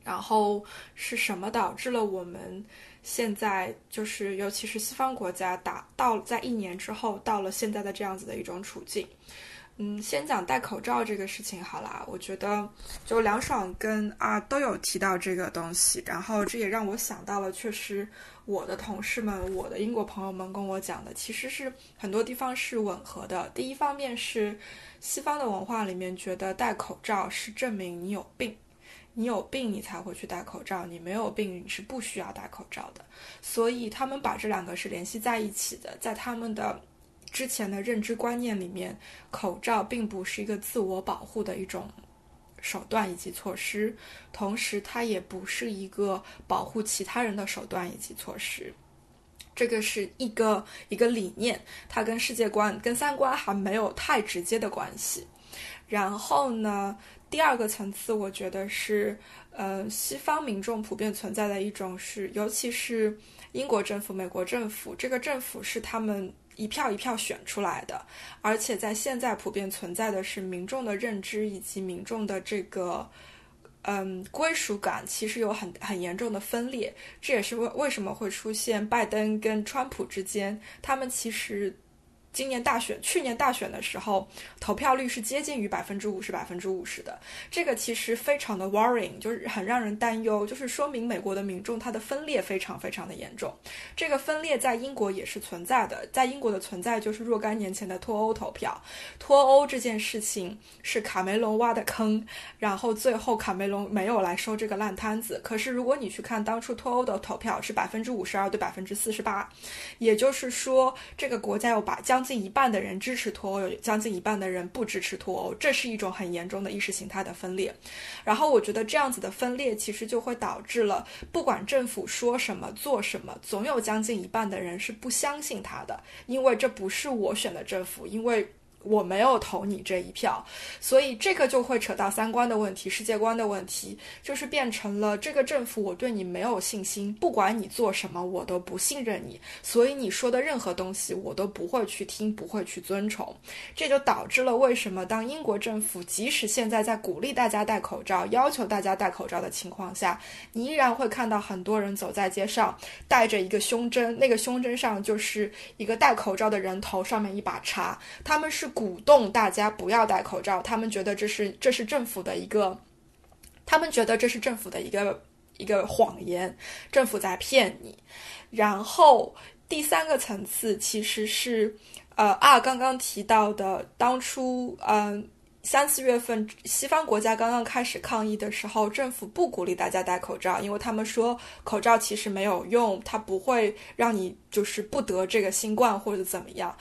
然后是什么导致了我们现在就是，尤其是西方国家打到在一年之后到了现在的这样子的一种处境？嗯，先讲戴口罩这个事情好啦。我觉得就梁爽跟啊都有提到这个东西，然后这也让我想到了，确实我的同事们、我的英国朋友们跟我讲的，其实是很多地方是吻合的。第一方面是。西方的文化里面觉得戴口罩是证明你有病，你有病你才会去戴口罩，你没有病你是不需要戴口罩的。所以他们把这两个是联系在一起的，在他们的之前的认知观念里面，口罩并不是一个自我保护的一种手段以及措施，同时它也不是一个保护其他人的手段以及措施。这个是一个一个理念，它跟世界观、跟三观还没有太直接的关系。然后呢，第二个层次，我觉得是，呃，西方民众普遍存在的一种是，尤其是英国政府、美国政府，这个政府是他们一票一票选出来的，而且在现在普遍存在的是民众的认知以及民众的这个。嗯，归属感其实有很很严重的分裂，这也是为为什么会出现拜登跟川普之间，他们其实。今年大选，去年大选的时候，投票率是接近于百分之五十、百分之五十的。这个其实非常的 worrying，就是很让人担忧，就是说明美国的民众他的分裂非常非常的严重。这个分裂在英国也是存在的，在英国的存在就是若干年前的脱欧投票。脱欧这件事情是卡梅隆挖的坑，然后最后卡梅隆没有来收这个烂摊子。可是如果你去看当初脱欧的投票是百分之五十二对百分之四十八，也就是说这个国家又把将近一半的人支持脱欧，有将近一半的人不支持脱欧，这是一种很严重的意识形态的分裂。然后我觉得这样子的分裂其实就会导致了，不管政府说什么做什么，总有将近一半的人是不相信他的，因为这不是我选的政府，因为。我没有投你这一票，所以这个就会扯到三观的问题、世界观的问题，就是变成了这个政府我对你没有信心，不管你做什么我都不信任你，所以你说的任何东西我都不会去听，不会去遵从。这就导致了为什么当英国政府即使现在在鼓励大家戴口罩、要求大家戴口罩的情况下，你依然会看到很多人走在街上带着一个胸针，那个胸针上就是一个戴口罩的人头上面一把叉，他们是。鼓动大家不要戴口罩，他们觉得这是这是政府的一个，他们觉得这是政府的一个一个谎言，政府在骗你。然后第三个层次其实是，呃啊，刚刚提到的，当初嗯三四月份西方国家刚刚开始抗议的时候，政府不鼓励大家戴口罩，因为他们说口罩其实没有用，它不会让你就是不得这个新冠或者怎么样。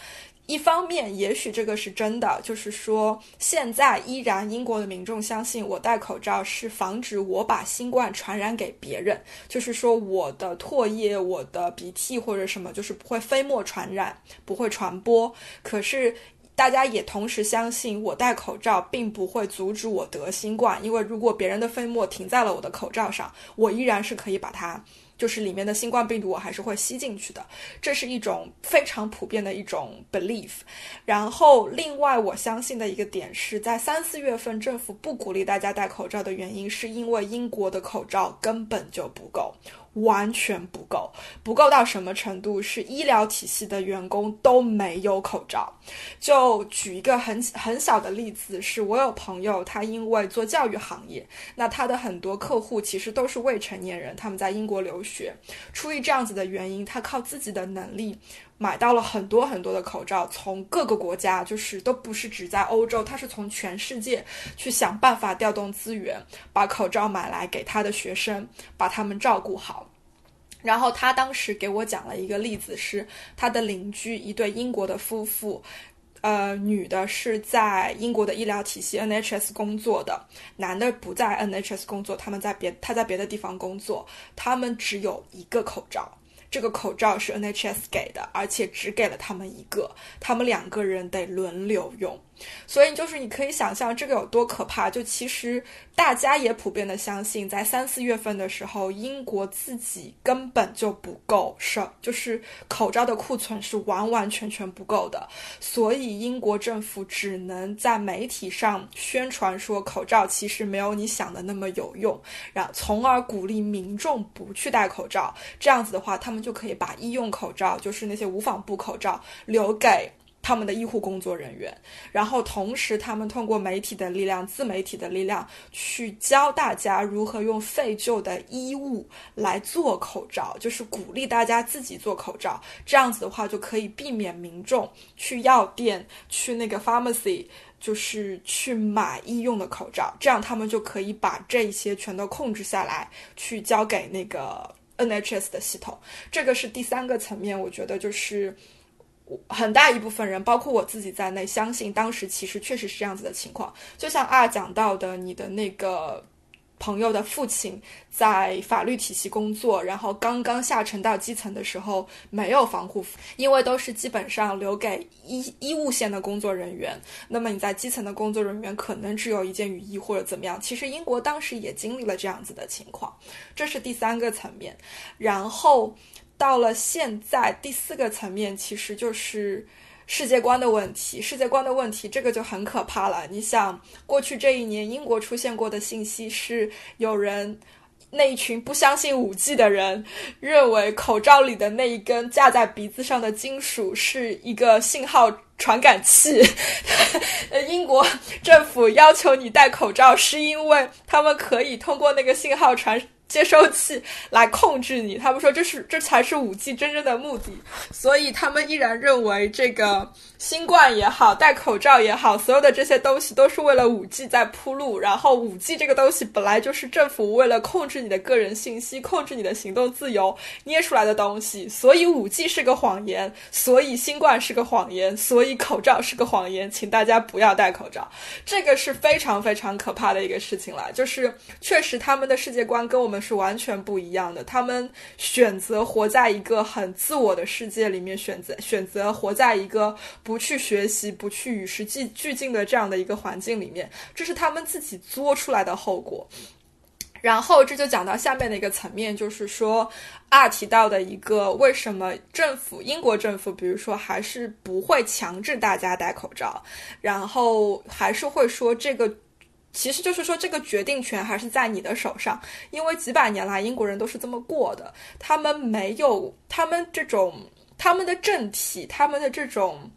一方面，也许这个是真的，就是说，现在依然英国的民众相信我戴口罩是防止我把新冠传染给别人，就是说我的唾液、我的鼻涕或者什么，就是不会飞沫传染，不会传播。可是。大家也同时相信，我戴口罩并不会阻止我得新冠，因为如果别人的飞沫停在了我的口罩上，我依然是可以把它。就是里面的新冠病毒，我还是会吸进去的，这是一种非常普遍的一种 belief。然后，另外我相信的一个点是在三四月份政府不鼓励大家戴口罩的原因，是因为英国的口罩根本就不够。完全不够，不够到什么程度？是医疗体系的员工都没有口罩。就举一个很很小的例子，是我有朋友，他因为做教育行业，那他的很多客户其实都是未成年人，他们在英国留学，出于这样子的原因，他靠自己的能力。买到了很多很多的口罩，从各个国家，就是都不是只在欧洲，他是从全世界去想办法调动资源，把口罩买来给他的学生，把他们照顾好。然后他当时给我讲了一个例子，是他的邻居一对英国的夫妇，呃，女的是在英国的医疗体系 NHS 工作的，男的不在 NHS 工作，他们在别他在别的地方工作，他们只有一个口罩。这个口罩是 NHS 给的，而且只给了他们一个，他们两个人得轮流用。所以就是你可以想象这个有多可怕。就其实大家也普遍的相信，在三四月份的时候，英国自己根本就不够，是就是口罩的库存是完完全全不够的。所以英国政府只能在媒体上宣传说口罩其实没有你想的那么有用，然从而鼓励民众不去戴口罩。这样子的话，他们就可以把医用口罩，就是那些无纺布口罩留给。他们的医护工作人员，然后同时他们通过媒体的力量、自媒体的力量，去教大家如何用废旧的衣物来做口罩，就是鼓励大家自己做口罩。这样子的话，就可以避免民众去药店、去那个 pharmacy，就是去买医用的口罩。这样他们就可以把这些全都控制下来，去交给那个 NHS 的系统。这个是第三个层面，我觉得就是。很大一部分人，包括我自己在内，相信当时其实确实是这样子的情况。就像二讲到的，你的那个朋友的父亲在法律体系工作，然后刚刚下沉到基层的时候没有防护服，因为都是基本上留给医医务线的工作人员。那么你在基层的工作人员可能只有一件雨衣或者怎么样。其实英国当时也经历了这样子的情况，这是第三个层面。然后。到了现在，第四个层面其实就是世界观的问题。世界观的问题，这个就很可怕了。你想，过去这一年，英国出现过的信息是，有人那一群不相信五 G 的人，认为口罩里的那一根架在鼻子上的金属是一个信号传感器。呃，(laughs) 英国政府要求你戴口罩，是因为他们可以通过那个信号传。接收器来控制你，他们说这是这才是五 G 真正的目的，所以他们依然认为这个新冠也好，戴口罩也好，所有的这些东西都是为了五 G 在铺路。然后五 G 这个东西本来就是政府为了控制你的个人信息、控制你的行动自由捏出来的东西，所以五 G 是个谎言，所以新冠是个谎言，所以口罩是个谎言，请大家不要戴口罩。这个是非常非常可怕的一个事情了，就是确实他们的世界观跟我们。是完全不一样的。他们选择活在一个很自我的世界里面，选择选择活在一个不去学习、不去与时俱俱进的这样的一个环境里面，这是他们自己作出来的后果。然后这就讲到下面的一个层面，就是说啊提到的一个为什么政府英国政府，比如说还是不会强制大家戴口罩，然后还是会说这个。其实就是说，这个决定权还是在你的手上，因为几百年来英国人都是这么过的，他们没有他们这种他们的政体，他们的这种。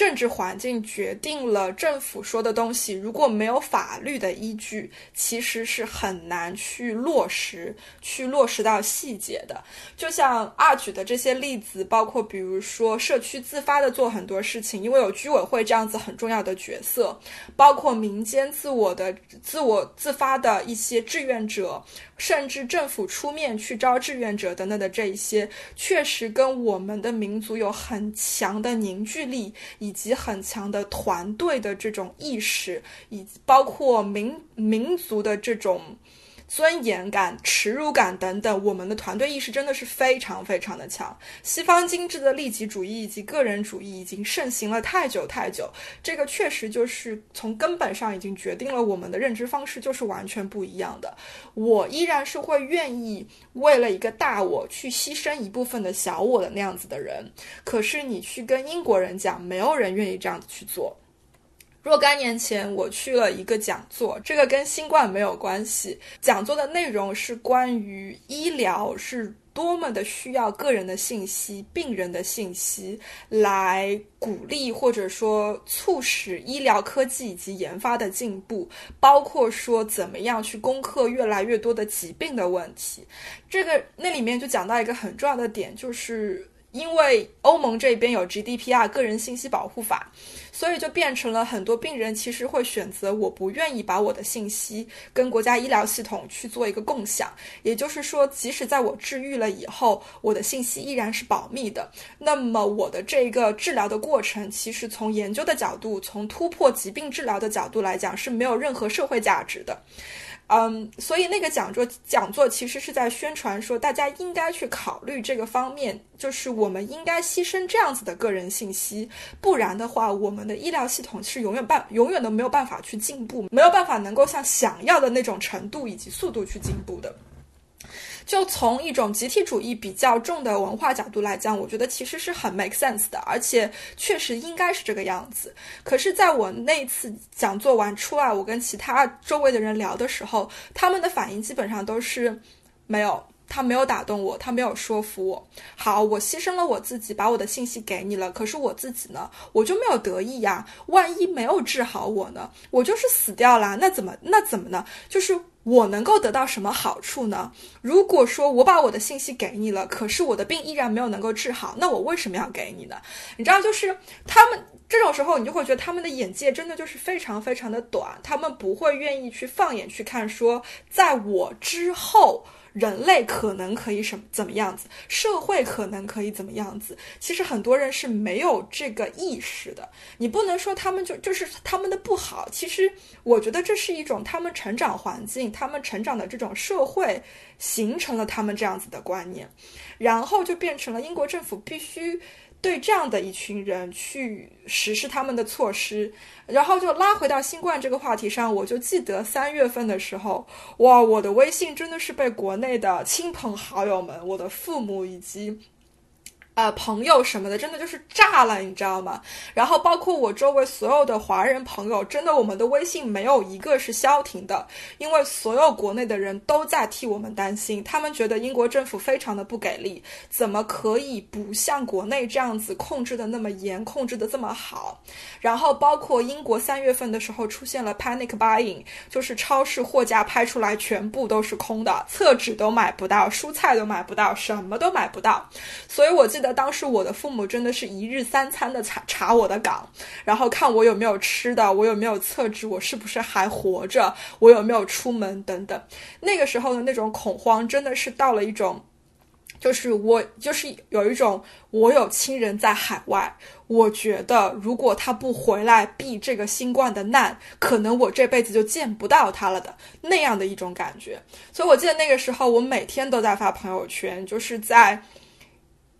政治环境决定了政府说的东西，如果没有法律的依据，其实是很难去落实，去落实到细节的。就像二举的这些例子，包括比如说社区自发的做很多事情，因为有居委会这样子很重要的角色，包括民间自我的自我自发的一些志愿者。甚至政府出面去招志愿者等等的这一些，确实跟我们的民族有很强的凝聚力，以以及很强的团队的这种意识，以及包括民民族的这种尊严感、耻辱感等等，我们的团队意识真的是非常非常的强。西方精致的利己主义以及个人主义已经盛行了太久太久，这个确实就是从根本上已经决定了我们的认知方式就是完全不一样的。我依然是会愿意为了一个大我去牺牲一部分的小我的那样子的人，可是你去跟英国人讲，没有人愿意这样子去做。若干年前，我去了一个讲座，这个跟新冠没有关系。讲座的内容是关于医疗是多么的需要个人的信息、病人的信息，来鼓励或者说促使医疗科技以及研发的进步，包括说怎么样去攻克越来越多的疾病的问题。这个那里面就讲到一个很重要的点，就是因为欧盟这边有 GDPR 个人信息保护法。所以就变成了很多病人其实会选择我不愿意把我的信息跟国家医疗系统去做一个共享，也就是说，即使在我治愈了以后，我的信息依然是保密的。那么我的这个治疗的过程，其实从研究的角度，从突破疾病治疗的角度来讲，是没有任何社会价值的。嗯，所以那个讲座讲座其实是在宣传说，大家应该去考虑这个方面，就是我们应该牺牲这样子的个人信息，不然的话，我们的医疗系统是永远办永远都没有办法去进步，没有办法能够像想要的那种程度以及速度去进步的。就从一种集体主义比较重的文化角度来讲，我觉得其实是很 make sense 的，而且确实应该是这个样子。可是，在我那次讲座完出来，我跟其他周围的人聊的时候，他们的反应基本上都是没有，他没有打动我，他没有说服我。好，我牺牲了我自己，把我的信息给你了，可是我自己呢，我就没有得意呀。万一没有治好我呢，我就是死掉了，那怎么那怎么呢？就是。我能够得到什么好处呢？如果说我把我的信息给你了，可是我的病依然没有能够治好，那我为什么要给你呢？你知道，就是他们这种时候，你就会觉得他们的眼界真的就是非常非常的短，他们不会愿意去放眼去看，说在我之后。人类可能可以什么怎么样子？社会可能可以怎么样子？其实很多人是没有这个意识的。你不能说他们就就是他们的不好。其实我觉得这是一种他们成长环境，他们成长的这种社会形成了他们这样子的观念，然后就变成了英国政府必须。对这样的一群人去实施他们的措施，然后就拉回到新冠这个话题上，我就记得三月份的时候，哇，我的微信真的是被国内的亲朋好友们、我的父母以及。呃，朋友什么的，真的就是炸了，你知道吗？然后包括我周围所有的华人朋友，真的我们的微信没有一个是消停的，因为所有国内的人都在替我们担心，他们觉得英国政府非常的不给力，怎么可以不像国内这样子控制的那么严，控制的这么好？然后包括英国三月份的时候出现了 panic buying，就是超市货架拍出来全部都是空的，厕纸都买不到，蔬菜都买不到，什么都买不到，所以我记记得。当时我的父母真的是一日三餐的查查我的岗，然后看我有没有吃的，我有没有厕纸，我是不是还活着，我有没有出门等等。那个时候的那种恐慌真的是到了一种，就是我就是有一种我有亲人在海外，我觉得如果他不回来避这个新冠的难，可能我这辈子就见不到他了的那样的一种感觉。所以我记得那个时候我每天都在发朋友圈，就是在。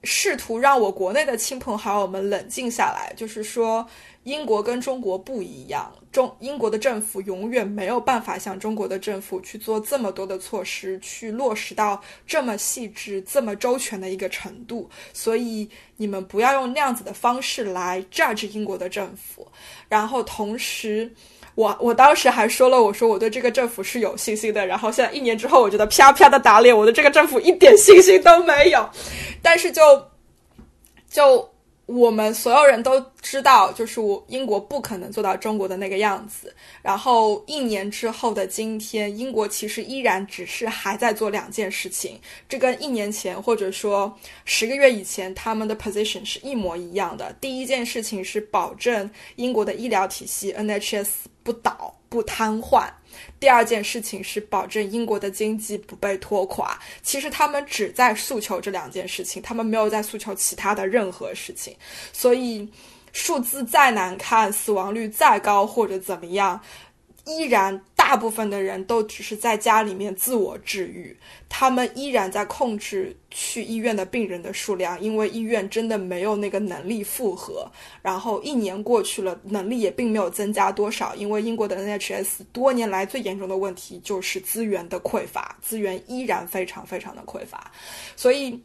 试图让我国内的亲朋好友们冷静下来，就是说，英国跟中国不一样，中英国的政府永远没有办法像中国的政府去做这么多的措施，去落实到这么细致、这么周全的一个程度。所以你们不要用那样子的方式来 judge 英国的政府，然后同时。我我当时还说了，我说我对这个政府是有信心的。然后现在一年之后，我觉得啪啪的打脸，我对这个政府一点信心都没有。但是就就我们所有人都知道，就是我英国不可能做到中国的那个样子。然后一年之后的今天，英国其实依然只是还在做两件事情，这跟一年前或者说十个月以前他们的 position 是一模一样的。第一件事情是保证英国的医疗体系 NHS。不倒不瘫痪。第二件事情是保证英国的经济不被拖垮。其实他们只在诉求这两件事情，他们没有在诉求其他的任何事情。所以数字再难看，死亡率再高或者怎么样，依然大部分的人都只是在家里面自我治愈，他们依然在控制去医院的病人的数量，因为医院真的没有那个能力负荷。然后一年过去了，能力也并没有增加多少，因为英国的 NHS 多年来最严重的问题就是资源的匮乏，资源依然非常非常的匮乏，所以。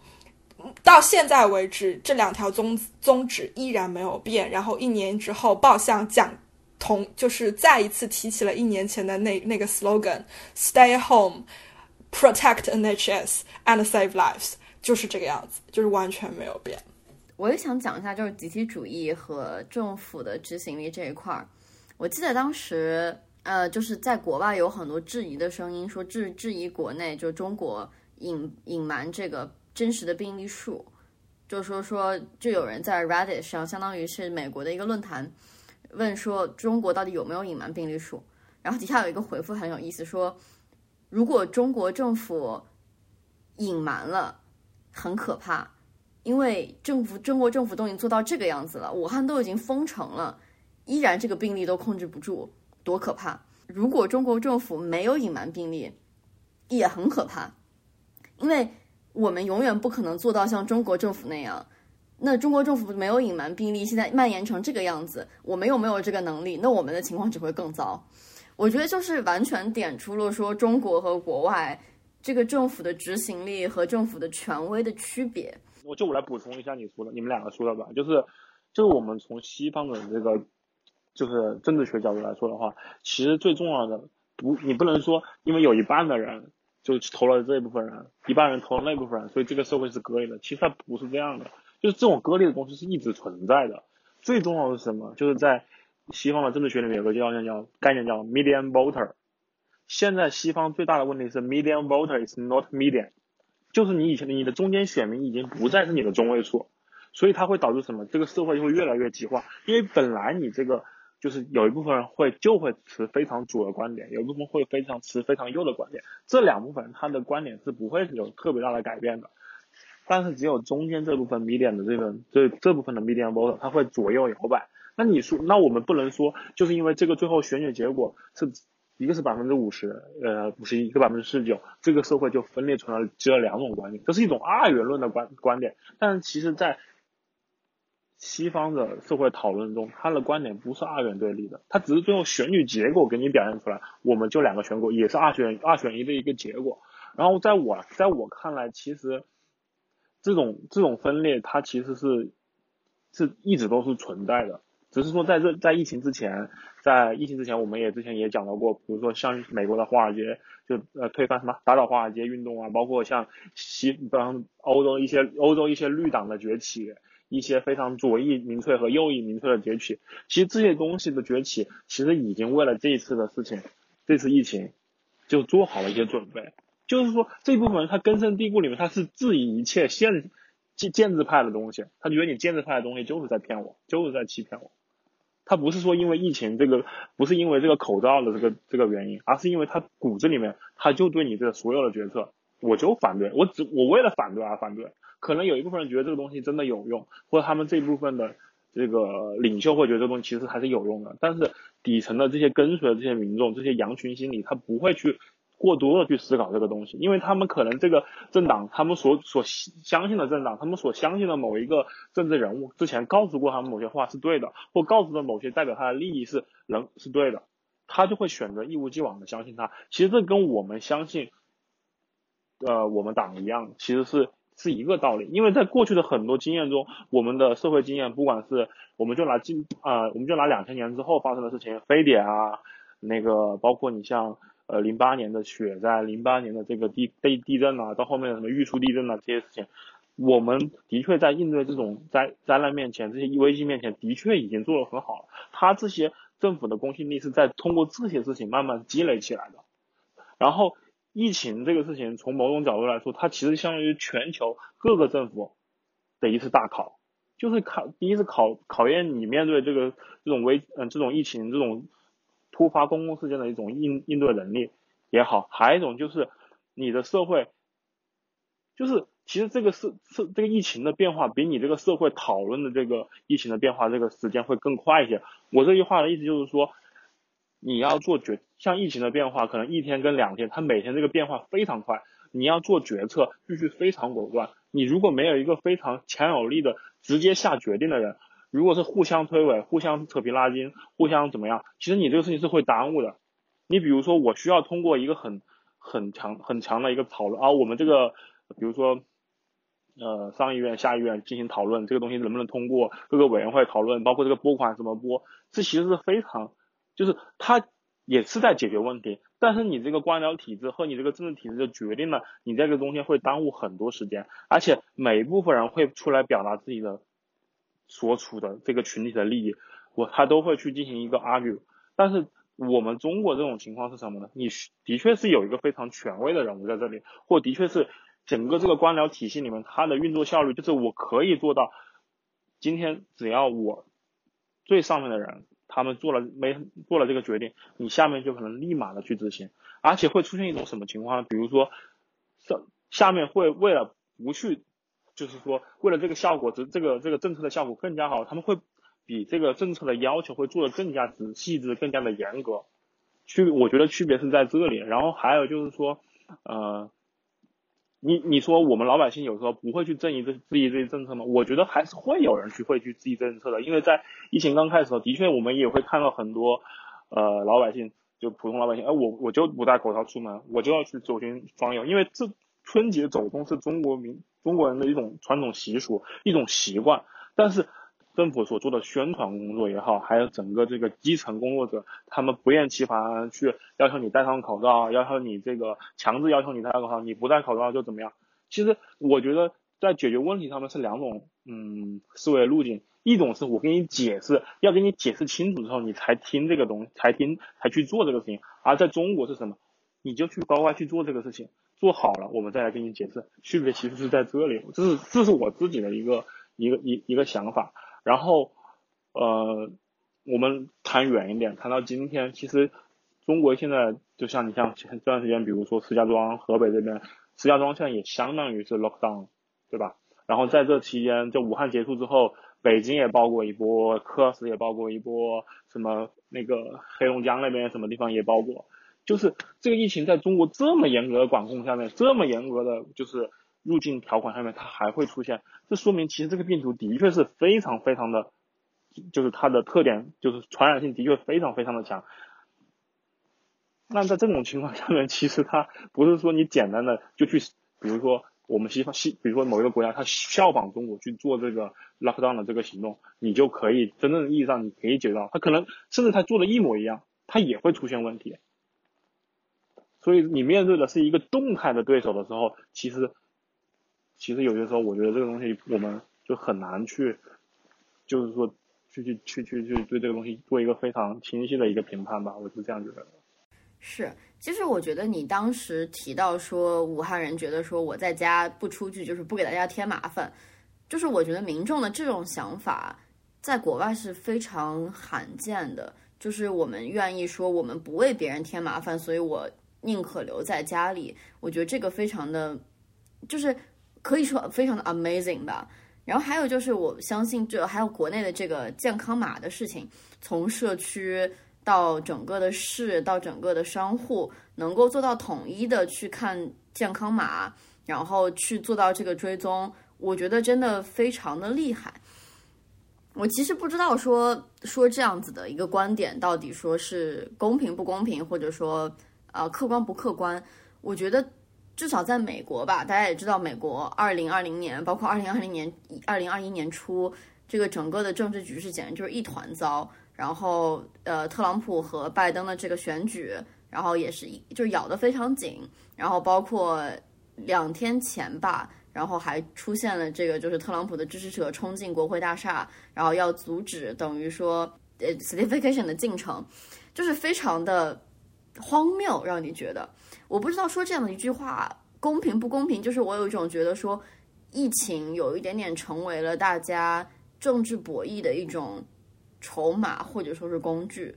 到现在为止，这两条宗宗旨依然没有变。然后一年之后，报项讲同就是再一次提起了一年前的那那个 slogan：“Stay home, protect NHS and save lives”，就是这个样子，就是完全没有变。我也想讲一下，就是集体主义和政府的执行力这一块儿。我记得当时，呃，就是在国外有很多质疑的声音，说质质疑国内就中国隐隐瞒这个。真实的病例数，就说说，就有人在 Reddit 上，相当于是美国的一个论坛，问说中国到底有没有隐瞒病例数？然后底下有一个回复很有意思，说如果中国政府隐瞒了，很可怕，因为政府中国政府都已经做到这个样子了，武汉都已经封城了，依然这个病例都控制不住，多可怕！如果中国政府没有隐瞒病例，也很可怕，因为。我们永远不可能做到像中国政府那样。那中国政府没有隐瞒病例，现在蔓延成这个样子，我们又没有这个能力，那我们的情况只会更糟。我觉得就是完全点出了说中国和国外这个政府的执行力和政府的权威的区别。我就我来补充一下你说的，你们两个说的吧，就是就是我们从西方的这个就是政治学角度来说的话，其实最重要的不，你不能说因为有一半的人。就投了这一部分人，一半人投了那部分人，所以这个社会是割裂的。其实它不是这样的，就是这种割裂的东西是一直存在的。最重要的是什么？就是在西方的政治学里面有个叫叫叫概念叫 median voter。现在西方最大的问题是 median voter is not median，就是你以前的你的中间选民已经不再是你的中位数，所以它会导致什么？这个社会就会越来越极化，因为本来你这个。就是有一部分人会就会持非常左的观点，有一部分会非常持非常右的观点，这两部分他的观点是不会有特别大的改变的，但是只有中间这部分 median 的这个这这部分的 median voter，他会左右摇摆。那你说，那我们不能说就是因为这个最后选举结果是一个是百分之五十，呃五十一，一个百分之四十九，这个社会就分裂成了只有两种观点，这是一种二元论的观观点。但是其实，在西方的社会讨论中，他的观点不是二元对立的，他只是最后选举结果给你表现出来，我们就两个选果，也是二选二选一的一个结果。然后在我在我看来，其实这种这种分裂，它其实是是一直都是存在的，只是说在这在疫情之前，在疫情之前，我们也之前也讲到过，比如说像美国的华尔街就呃推翻什么打倒华尔街运动啊，包括像西方欧洲一些欧洲一些绿党的崛起。一些非常左翼民粹和右翼民粹的崛起，其实这些东西的崛起，其实已经为了这一次的事情，这次疫情，就做好了一些准备。就是说，这部分人他根深蒂固里面，他是质疑一切现建建制派的东西，他觉得你建制派的东西就是在骗我，就是在欺骗我。他不是说因为疫情这个，不是因为这个口罩的这个这个原因，而是因为他骨子里面他就对你这所有的决策，我就反对，我只我为了反对而反对。可能有一部分人觉得这个东西真的有用，或者他们这一部分的这个领袖会觉得这东西其实还是有用的。但是底层的这些跟随的这些民众，这些羊群心理，他不会去过多的去思考这个东西，因为他们可能这个政党，他们所所相信的政党，他们所相信的某一个政治人物之前告诉过他们某些话是对的，或告诉的某些代表他的利益是能是对的，他就会选择一如既往的相信他。其实这跟我们相信，呃，我们党一样，其实是。是一个道理，因为在过去的很多经验中，我们的社会经验，不管是我们就拿今啊，我们就拿两千年之后发生的事情，非典啊，那个包括你像呃零八年的雪灾，零八年的这个地地地震啊，到后面的什么玉树地震啊这些事情，我们的确在应对这种灾灾难面前，这些危机面前，的确已经做得很好了。他这些政府的公信力是在通过这些事情慢慢积累起来的，然后。疫情这个事情，从某种角度来说，它其实相当于全球各个政府的一次大考，就是考第一次考考验你面对这个这种危嗯这种疫情这种突发公共事件的一种应应对能力也好，还有一种就是你的社会，就是其实这个是是这个疫情的变化比你这个社会讨论的这个疫情的变化这个时间会更快一些。我这句话的意思就是说。你要做决，像疫情的变化，可能一天跟两天，它每天这个变化非常快，你要做决策必须非常果断。你如果没有一个非常强有力的直接下决定的人，如果是互相推诿、互相扯皮拉筋、互相怎么样，其实你这个事情是会耽误的。你比如说，我需要通过一个很很强很强的一个讨论啊，我们这个比如说呃上议院、下议院进行讨论，这个东西能不能通过？各个委员会讨论，包括这个拨款怎么拨，这其实是非常。就是他也是在解决问题，但是你这个官僚体制和你这个政治体制就决定了你在这个中间会耽误很多时间，而且每一部分人会出来表达自己的所处的这个群体的利益，我他都会去进行一个 argue。但是我们中国这种情况是什么呢？你的确是有一个非常权威的人物在这里，或的确是整个这个官僚体系里面它的运作效率，就是我可以做到，今天只要我最上面的人。他们做了没做了这个决定，你下面就可能立马的去执行，而且会出现一种什么情况呢？比如说，上下面会为了不去，就是说为了这个效果，这这个这个政策的效果更加好，他们会比这个政策的要求会做的更加仔细致、更加的严格。区我觉得区别是在这里。然后还有就是说，呃。你你说我们老百姓有时候不会去质疑这质疑这些政策吗？我觉得还是会有人去会去质疑政策的，因为在疫情刚开始的时候，的确我们也会看到很多呃老百姓，就普通老百姓，哎我我就不戴口罩出门，我就要去走亲访友，因为这春节走动是中国民中国人的一种传统习俗，一种习惯，但是。政府所做的宣传工作也好，还有整个这个基层工作者，他们不厌其烦去要求你戴上口罩，要求你这个强制要求你戴口罩，你不戴口罩就怎么样？其实我觉得在解决问题上面是两种嗯思维路径，一种是我给你解释，要给你解释清楚之后你才听这个东，才听才去做这个事情。而在中国是什么？你就去乖乖去做这个事情，做好了我们再来跟你解释。区别其实是在这里，这是这是我自己的一个一个一一个想法。然后，呃，我们谈远一点，谈到今天，其实中国现在就像你像这段时间，比如说石家庄、河北这边，石家庄现在也相当于是 lockdown，对吧？然后在这期间，就武汉结束之后，北京也爆过一波，科斯也爆过一波，什么那个黑龙江那边什么地方也爆过，就是这个疫情在中国这么严格的管控下面，这么严格的就是。入境条款上面它还会出现，这说明其实这个病毒的确是非常非常的，就是它的特点就是传染性的确非常非常的强。那在这种情况下面，其实它不是说你简单的就去，比如说我们西方西，比如说某一个国家它效仿中国去做这个 lockdown 的这个行动，你就可以真正意义上你可以解决到，它可能甚至它做的一模一样，它也会出现问题。所以你面对的是一个动态的对手的时候，其实。其实有些时候，我觉得这个东西我们就很难去，就是说去去去去去对这个东西做一个非常清晰的一个评判吧，我是这样觉得。是，其实我觉得你当时提到说武汉人觉得说我在家不出去就是不给大家添麻烦，就是我觉得民众的这种想法在国外是非常罕见的，就是我们愿意说我们不为别人添麻烦，所以我宁可留在家里。我觉得这个非常的，就是。可以说非常的 amazing 吧，然后还有就是我相信这还有国内的这个健康码的事情，从社区到整个的市到整个的商户，能够做到统一的去看健康码，然后去做到这个追踪，我觉得真的非常的厉害。我其实不知道说说这样子的一个观点到底说是公平不公平，或者说呃客观不客观，我觉得。至少在美国吧，大家也知道，美国二零二零年，包括二零二零年、二零二一年初，这个整个的政治局势简直就是一团糟。然后，呃，特朗普和拜登的这个选举，然后也是一就咬得非常紧。然后，包括两天前吧，然后还出现了这个，就是特朗普的支持者冲进国会大厦，然后要阻止，等于说呃 certification 的进程，就是非常的荒谬，让你觉得。我不知道说这样的一句话公平不公平，就是我有一种觉得说，疫情有一点点成为了大家政治博弈的一种筹码或者说是工具，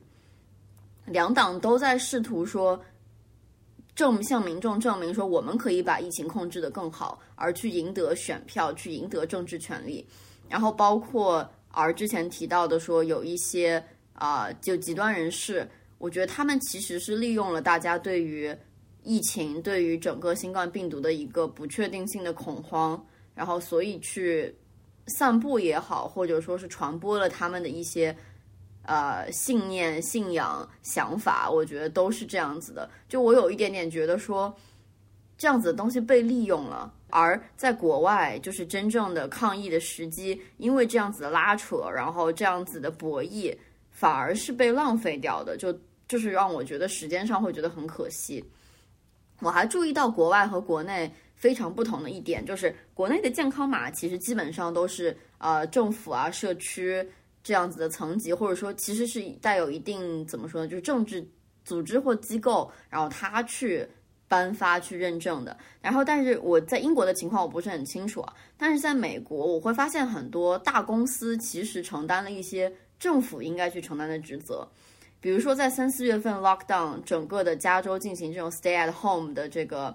两党都在试图说证向民众证明说我们可以把疫情控制的更好，而去赢得选票，去赢得政治权利，然后包括而之前提到的说有一些啊就极端人士。我觉得他们其实是利用了大家对于疫情、对于整个新冠病毒的一个不确定性的恐慌，然后所以去散布也好，或者说是传播了他们的一些呃信念、信仰、想法，我觉得都是这样子的。就我有一点点觉得说，这样子的东西被利用了。而在国外，就是真正的抗疫的时机，因为这样子的拉扯，然后这样子的博弈，反而是被浪费掉的，就就是让我觉得时间上会觉得很可惜。我还注意到国外和国内非常不同的一点，就是国内的健康码其实基本上都是呃政府啊、社区这样子的层级，或者说其实是带有一定怎么说呢，就是政治组织或机构，然后他去。颁发去认证的，然后但是我在英国的情况我不是很清楚，但是在美国我会发现很多大公司其实承担了一些政府应该去承担的职责，比如说在三四月份 lockdown 整个的加州进行这种 stay at home 的这个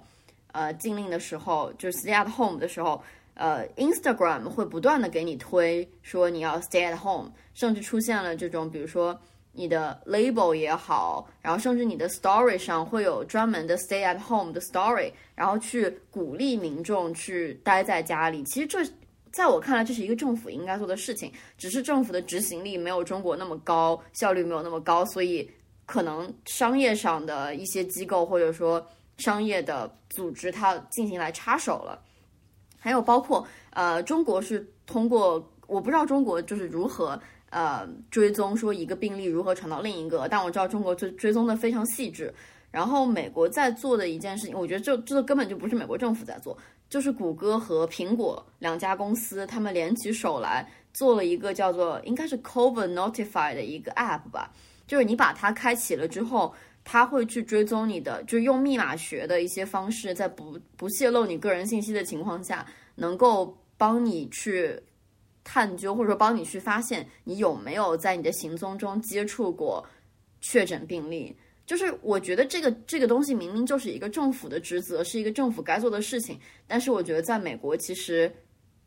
呃禁令的时候，就是 stay at home 的时候，呃 Instagram 会不断的给你推说你要 stay at home，甚至出现了这种比如说。你的 label 也好，然后甚至你的 story 上会有专门的 stay at home 的 story，然后去鼓励民众去待在家里。其实这在我看来，这是一个政府应该做的事情，只是政府的执行力没有中国那么高，效率没有那么高，所以可能商业上的一些机构或者说商业的组织，它进行来插手了。还有包括呃，中国是通过，我不知道中国就是如何。呃，追踪说一个病例如何传到另一个，但我知道中国追追踪的非常细致。然后美国在做的一件事情，我觉得这这根本就不是美国政府在做，就是谷歌和苹果两家公司，他们联起手来做了一个叫做应该是 Covid Notify 的一个 App 吧，就是你把它开启了之后，它会去追踪你的，就用密码学的一些方式，在不不泄露你个人信息的情况下，能够帮你去。探究或者说帮你去发现你有没有在你的行踪中接触过确诊病例，就是我觉得这个这个东西明明就是一个政府的职责，是一个政府该做的事情，但是我觉得在美国其实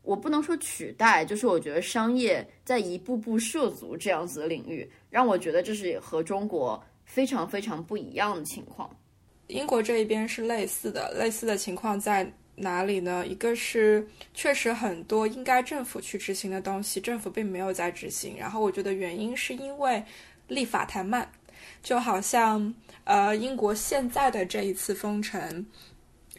我不能说取代，就是我觉得商业在一步步涉足这样子的领域，让我觉得这是和中国非常非常不一样的情况。英国这一边是类似的，类似的情况在。哪里呢？一个是确实很多应该政府去执行的东西，政府并没有在执行。然后我觉得原因是因为立法太慢，就好像呃英国现在的这一次封城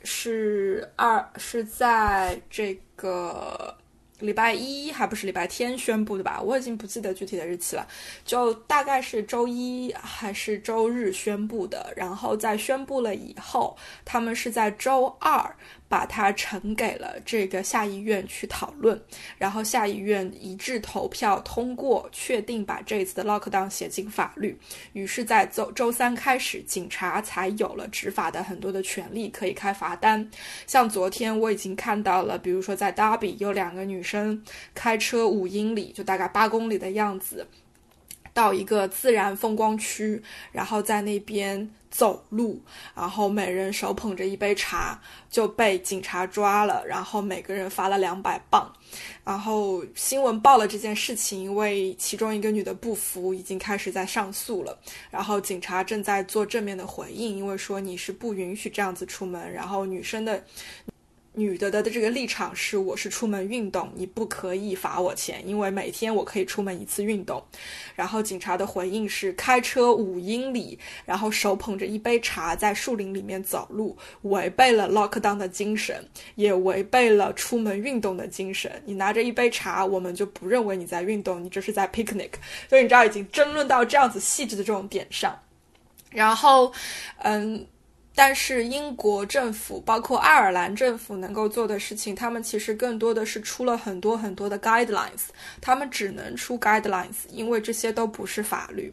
是二是在这个。礼拜一还不是礼拜天宣布的吧？我已经不记得具体的日期了，就大概是周一还是周日宣布的。然后在宣布了以后，他们是在周二把它呈给了这个下议院去讨论，然后下议院一致投票通过，确定把这一次的 lockdown 写进法律。于是，在周周三开始，警察才有了执法的很多的权利，可以开罚单。像昨天我已经看到了，比如说在 Derby 有两个女。生开车五英里，就大概八公里的样子，到一个自然风光区，然后在那边走路，然后每人手捧着一杯茶，就被警察抓了，然后每个人罚了两百磅。然后新闻报了这件事情，因为其中一个女的不服，已经开始在上诉了。然后警察正在做正面的回应，因为说你是不允许这样子出门，然后女生的。女的的的这个立场是，我是出门运动，你不可以罚我钱，因为每天我可以出门一次运动。然后警察的回应是，开车五英里，然后手捧着一杯茶在树林里面走路，违背了 lockdown 的精神，也违背了出门运动的精神。你拿着一杯茶，我们就不认为你在运动，你这是在 picnic。所以你知道，已经争论到这样子细致的这种点上。然后，嗯。但是英国政府，包括爱尔兰政府能够做的事情，他们其实更多的是出了很多很多的 guidelines，他们只能出 guidelines，因为这些都不是法律，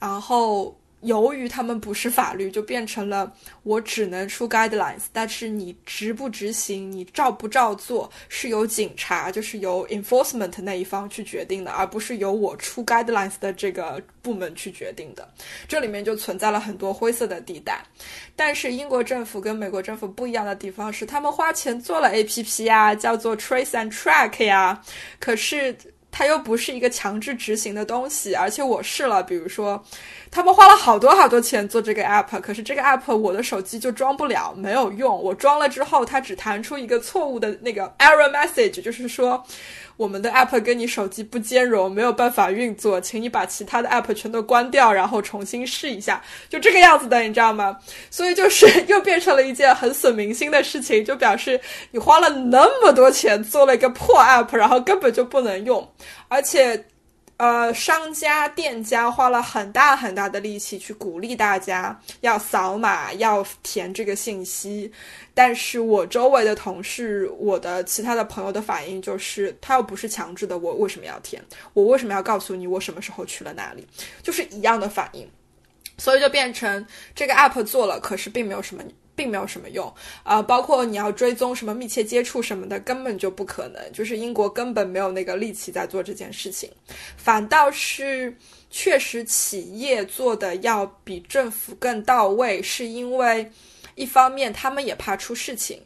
然后。由于他们不是法律，就变成了我只能出 guidelines，但是你执不执行，你照不照做，是由警察，就是由 enforcement 那一方去决定的，而不是由我出 guidelines 的这个部门去决定的。这里面就存在了很多灰色的地带。但是英国政府跟美国政府不一样的地方是，他们花钱做了 APP 呀，叫做 Trace and Track 呀，可是。它又不是一个强制执行的东西，而且我试了，比如说，他们花了好多好多钱做这个 app，可是这个 app 我的手机就装不了，没有用。我装了之后，它只弹出一个错误的那个 error message，就是说。我们的 app 跟你手机不兼容，没有办法运作，请你把其他的 app 全都关掉，然后重新试一下，就这个样子的，你知道吗？所以就是 (laughs) 又变成了一件很损民心的事情，就表示你花了那么多钱做了一个破 app，然后根本就不能用，而且。呃，商家、店家花了很大很大的力气去鼓励大家要扫码、要填这个信息，但是我周围的同事、我的其他的朋友的反应就是，他又不是强制的，我为什么要填？我为什么要告诉你我什么时候去了哪里？就是一样的反应，所以就变成这个 app 做了，可是并没有什么。并没有什么用啊，包括你要追踪什么密切接触什么的，根本就不可能。就是英国根本没有那个力气在做这件事情，反倒是确实企业做的要比政府更到位，是因为一方面他们也怕出事情。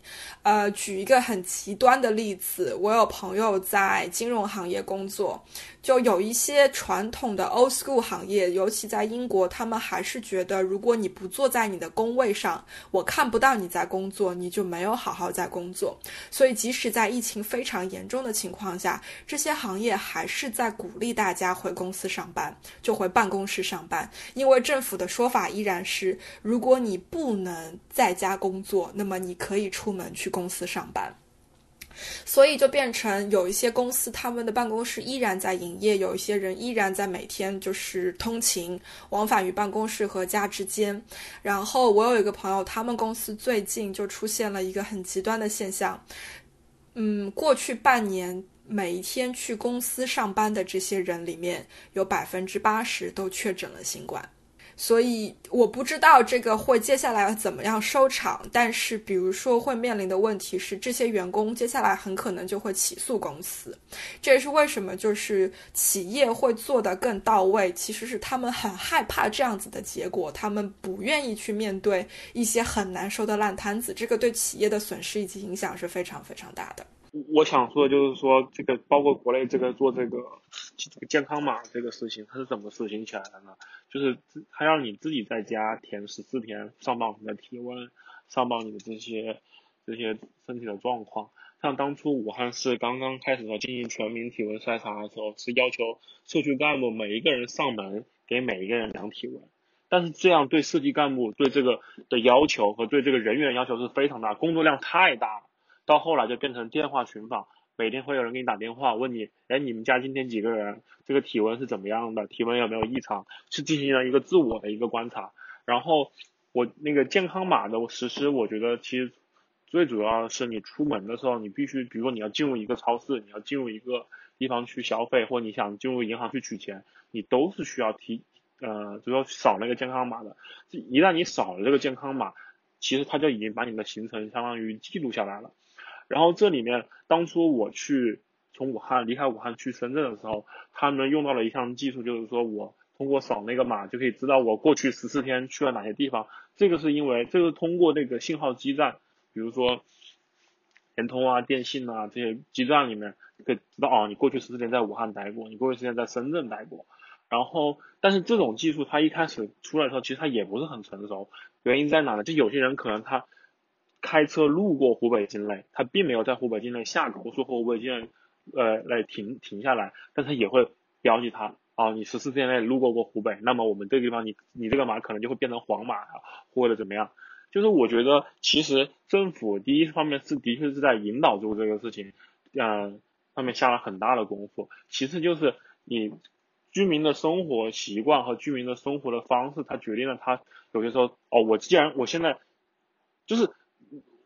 呃，举一个很极端的例子，我有朋友在金融行业工作。就有一些传统的 old school 行业，尤其在英国，他们还是觉得，如果你不坐在你的工位上，我看不到你在工作，你就没有好好在工作。所以，即使在疫情非常严重的情况下，这些行业还是在鼓励大家回公司上班，就回办公室上班。因为政府的说法依然是，如果你不能在家工作，那么你可以出门去公司上班。所以就变成有一些公司，他们的办公室依然在营业，有一些人依然在每天就是通勤往返于办公室和家之间。然后我有一个朋友，他们公司最近就出现了一个很极端的现象，嗯，过去半年每一天去公司上班的这些人里面，有百分之八十都确诊了新冠。所以我不知道这个会接下来要怎么样收场，但是比如说会面临的问题是，这些员工接下来很可能就会起诉公司，这也是为什么就是企业会做得更到位，其实是他们很害怕这样子的结果，他们不愿意去面对一些很难收的烂摊子，这个对企业的损失以及影响是非常非常大的。我想说的就是说，这个包括国内这个做这个这个健康码这个事情，它是怎么实行起来的呢？就是他让你自己在家填十四天，上报你的体温，上报你的这些这些身体的状况。像当初武汉市刚刚开始要进行全民体温筛查的时候，是要求社区干部每一个人上门给每一个人量体温。但是这样对社区干部对这个的要求和对这个人员要求是非常大，工作量太大了。到后来就变成电话群访，每天会有人给你打电话问你，哎，你们家今天几个人？这个体温是怎么样的？体温有没有异常？是进行了一个自我的一个观察。然后我那个健康码的实施，我觉得其实最主要是你出门的时候，你必须，比如说你要进入一个超市，你要进入一个地方去消费，或你想进入银行去取钱，你都是需要提，呃，就说扫那个健康码的。一旦你扫了这个健康码，其实它就已经把你的行程相当于记录下来了。然后这里面，当初我去从武汉离开武汉去深圳的时候，他们用到了一项技术，就是说我通过扫那个码就可以知道我过去十四天去了哪些地方。这个是因为这个通过那个信号基站，比如说联通啊、电信啊这些基站里面可以知道哦，你过去十四天在武汉待过，你过去时间在深圳待过。然后，但是这种技术它一开始出来的时候，其实它也不是很成熟。原因在哪呢？就有些人可能他。开车路过湖北境内，他并没有在湖北境内下高速或湖北境内，呃，来停停下来，但他也会标记他啊，你十四天内路过过湖北，那么我们这个地方你你这个码可能就会变成黄码啊，或者怎么样？就是我觉得其实政府第一方面是的确是在引导住这个事情，嗯，上面下了很大的功夫。其次就是你居民的生活习惯和居民的生活的方式，它决定了他有些时候哦，我既然我现在就是。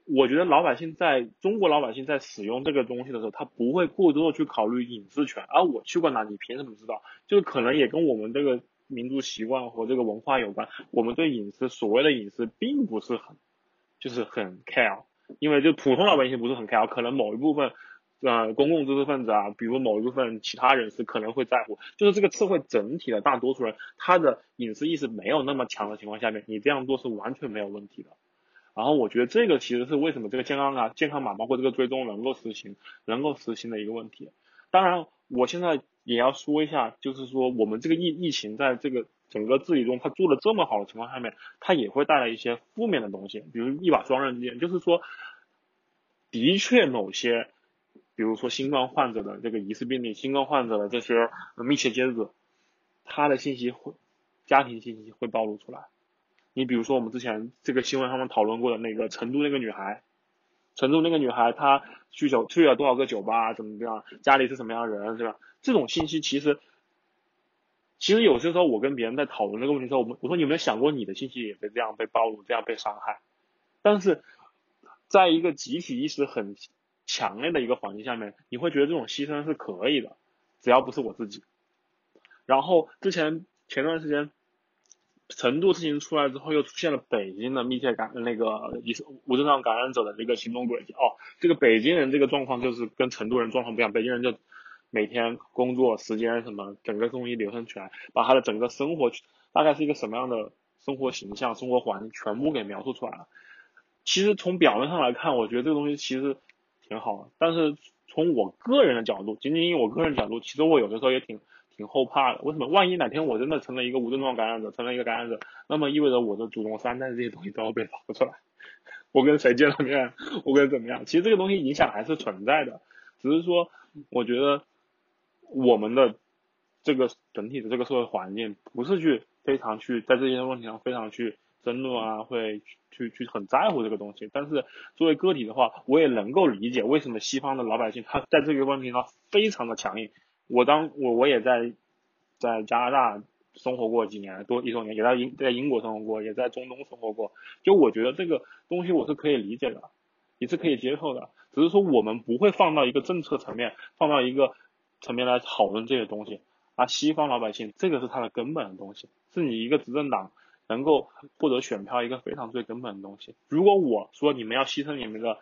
我觉得老百姓在中国老百姓在使用这个东西的时候，他不会过多的去考虑隐私权。而我去过哪，你凭什么知道？就是可能也跟我们这个民族习惯和这个文化有关。我们对隐私，所谓的隐私，并不是很，就是很 care。因为就普通老百姓不是很 care，可能某一部分，呃，公共知识分子啊，比如某一部分其他人士可能会在乎。就是这个社会整体的大多数人，他的隐私意识没有那么强的情况下面，你这样做是完全没有问题的。然后我觉得这个其实是为什么这个健康码、健康码包括这个追踪能够实行、能够实行的一个问题。当然，我现在也要说一下，就是说我们这个疫疫情在这个整个治理中，它做的这么好的情况下面，它也会带来一些负面的东西，比如一把双刃剑，就是说，的确某些，比如说新冠患者的这个疑似病例，新冠患者的这些密切接触者，他的信息会，家庭信息会暴露出来。你比如说我们之前这个新闻上面讨论过的那个成都那个女孩。成都那个女孩，她去酒去了多少个酒吧，怎么样？家里是什么样的人，是吧？这种信息其实，其实有些时候我跟别人在讨论这个问题的时候，我们我说你有没有想过你的信息也被这样被暴露，这样被伤害？但是，在一个集体意识很强烈的一个环境下面，你会觉得这种牺牲是可以的，只要不是我自己。然后之前前段时间。成都事情出来之后，又出现了北京的密切感那个疑似无症状感染者的这个行动轨迹。哦，这个北京人这个状况就是跟成都人状况不一样。北京人就每天工作时间什么，整个东西流程起来，把他的整个生活大概是一个什么样的生活形象、生活环境全部给描述出来了。其实从表面上来看，我觉得这个东西其实挺好的。但是从我个人的角度，仅仅以我个人角度，其实我有的时候也挺。挺后怕的，为什么？万一哪天我真的成了一个无症状感染者，成了一个感染者，那么意味着我的祖宗三代这些东西都要被捞出来。(laughs) 我跟谁见了面，我跟怎么样？其实这个东西影响还是存在的，只是说，我觉得我们的这个整体的这个社会环境，不是去非常去在这些问题上非常去争论啊，会去去很在乎这个东西。但是作为个体的话，我也能够理解为什么西方的老百姓他在这个问题上非常的强硬。我当我我也在在加拿大生活过几年多一多年，也在英在英国生活过，也在中东生活过。就我觉得这个东西我是可以理解的，也是可以接受的。只是说我们不会放到一个政策层面，放到一个层面来讨论这些东西。而西方老百姓，这个是他的根本的东西，是你一个执政党能够获得选票一个非常最根本的东西。如果我说你们要牺牲你们的。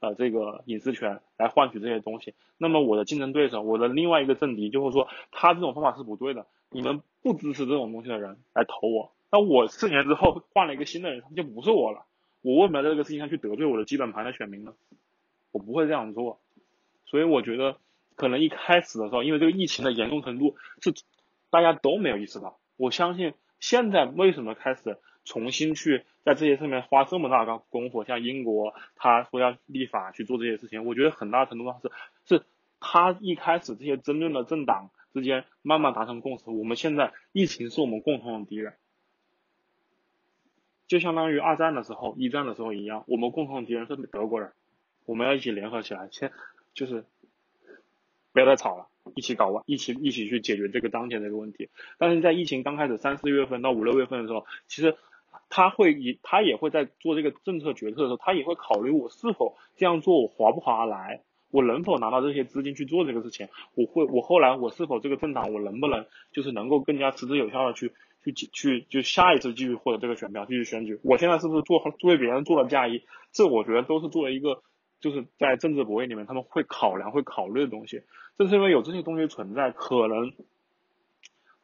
呃，这个隐私权来换取这些东西，那么我的竞争对手，我的另外一个政敌就会说，他这种方法是不对的，你们不支持这种东西的人来投我，那我四年之后换了一个新的人，他就不是我了，我为什么要在这个事情上去得罪我的基本盘的选民呢？我不会这样做，所以我觉得可能一开始的时候，因为这个疫情的严重程度是大家都没有意识到，我相信现在为什么开始。重新去在这些上面花这么大的功夫，像英国他说要立法去做这些事情，我觉得很大程度上是是他一开始这些争论的政党之间慢慢达成共识。我们现在疫情是我们共同的敌人，就相当于二战的时候、一战的时候一样，我们共同的敌人是德国人，我们要一起联合起来，先就是不要再吵了，一起搞完，一起一起去解决这个当前这个问题。但是在疫情刚开始三四月份到五六月份的时候，其实。他会以他也会在做这个政策决策的时候，他也会考虑我是否这样做我划不划得来，我能否拿到这些资金去做这个事情，我会我后来我是否这个政党我能不能就是能够更加持之有效的去去去就下一次继续获得这个选票继续选举，我现在是不是做为别人做了嫁衣，这我觉得都是作为一个就是在政治博弈里面他们会考量会考虑的东西，正是因为有这些东西存在，可能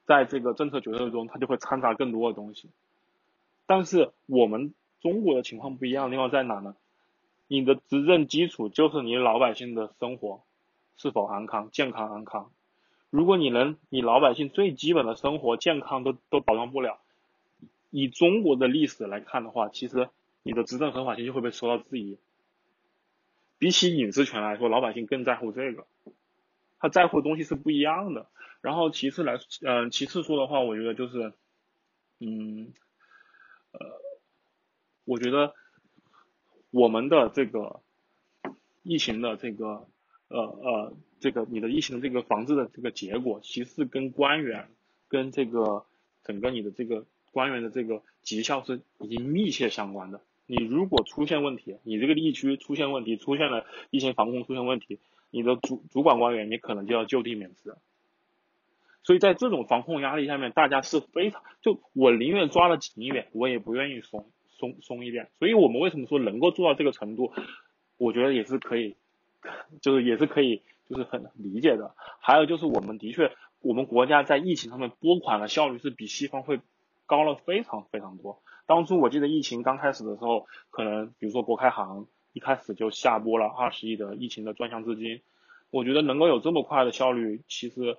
在这个政策决策中他就会掺杂更多的东西。但是我们中国的情况不一样，地方在哪呢？你的执政基础就是你老百姓的生活是否安康、健康安康。如果你能，你老百姓最基本的生活健康都都保障不了，以中国的历史来看的话，其实你的执政合法性就会被受到质疑。比起隐私权来说，老百姓更在乎这个，他在乎的东西是不一样的。然后其次来，嗯，其次说的话，我觉得就是，嗯。呃，我觉得我们的这个疫情的这个呃呃这个你的疫情的这个防治的这个结果，其实跟官员跟这个整个你的这个官员的这个绩效是已经密切相关的。你如果出现问题，你这个地区出现问题，出现了疫情防控出现问题，你的主主管官员你可能就要就地免职。所以在这种防控压力下面，大家是非常就我宁愿抓的紧一点，我也不愿意松松松一点。所以我们为什么说能够做到这个程度，我觉得也是可以，(laughs) 就是也是可以，就是很理解的。还有就是我们的确，我们国家在疫情上面拨款的效率是比西方会高了非常非常多。当初我记得疫情刚开始的时候，可能比如说国开行一开始就下拨了二十亿的疫情的专项资金。我觉得能够有这么快的效率，其实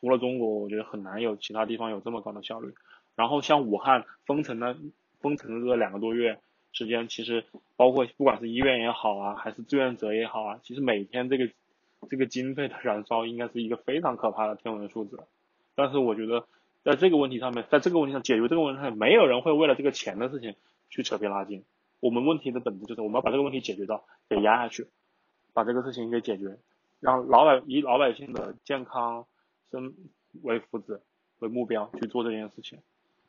除了中国，我觉得很难有其他地方有这么高的效率。然后像武汉封城的封城的这两个多月时间，其实包括不管是医院也好啊，还是志愿者也好啊，其实每天这个这个经费的燃烧应该是一个非常可怕的天文数字。但是我觉得在这个问题上面，在这个问题上解决这个问题上，没有人会为了这个钱的事情去扯皮拉筋。我们问题的本质就是我们要把这个问题解决到，给压下去，把这个事情给解决，让老百以老百姓的健康身为福祉为目标去做这件事情。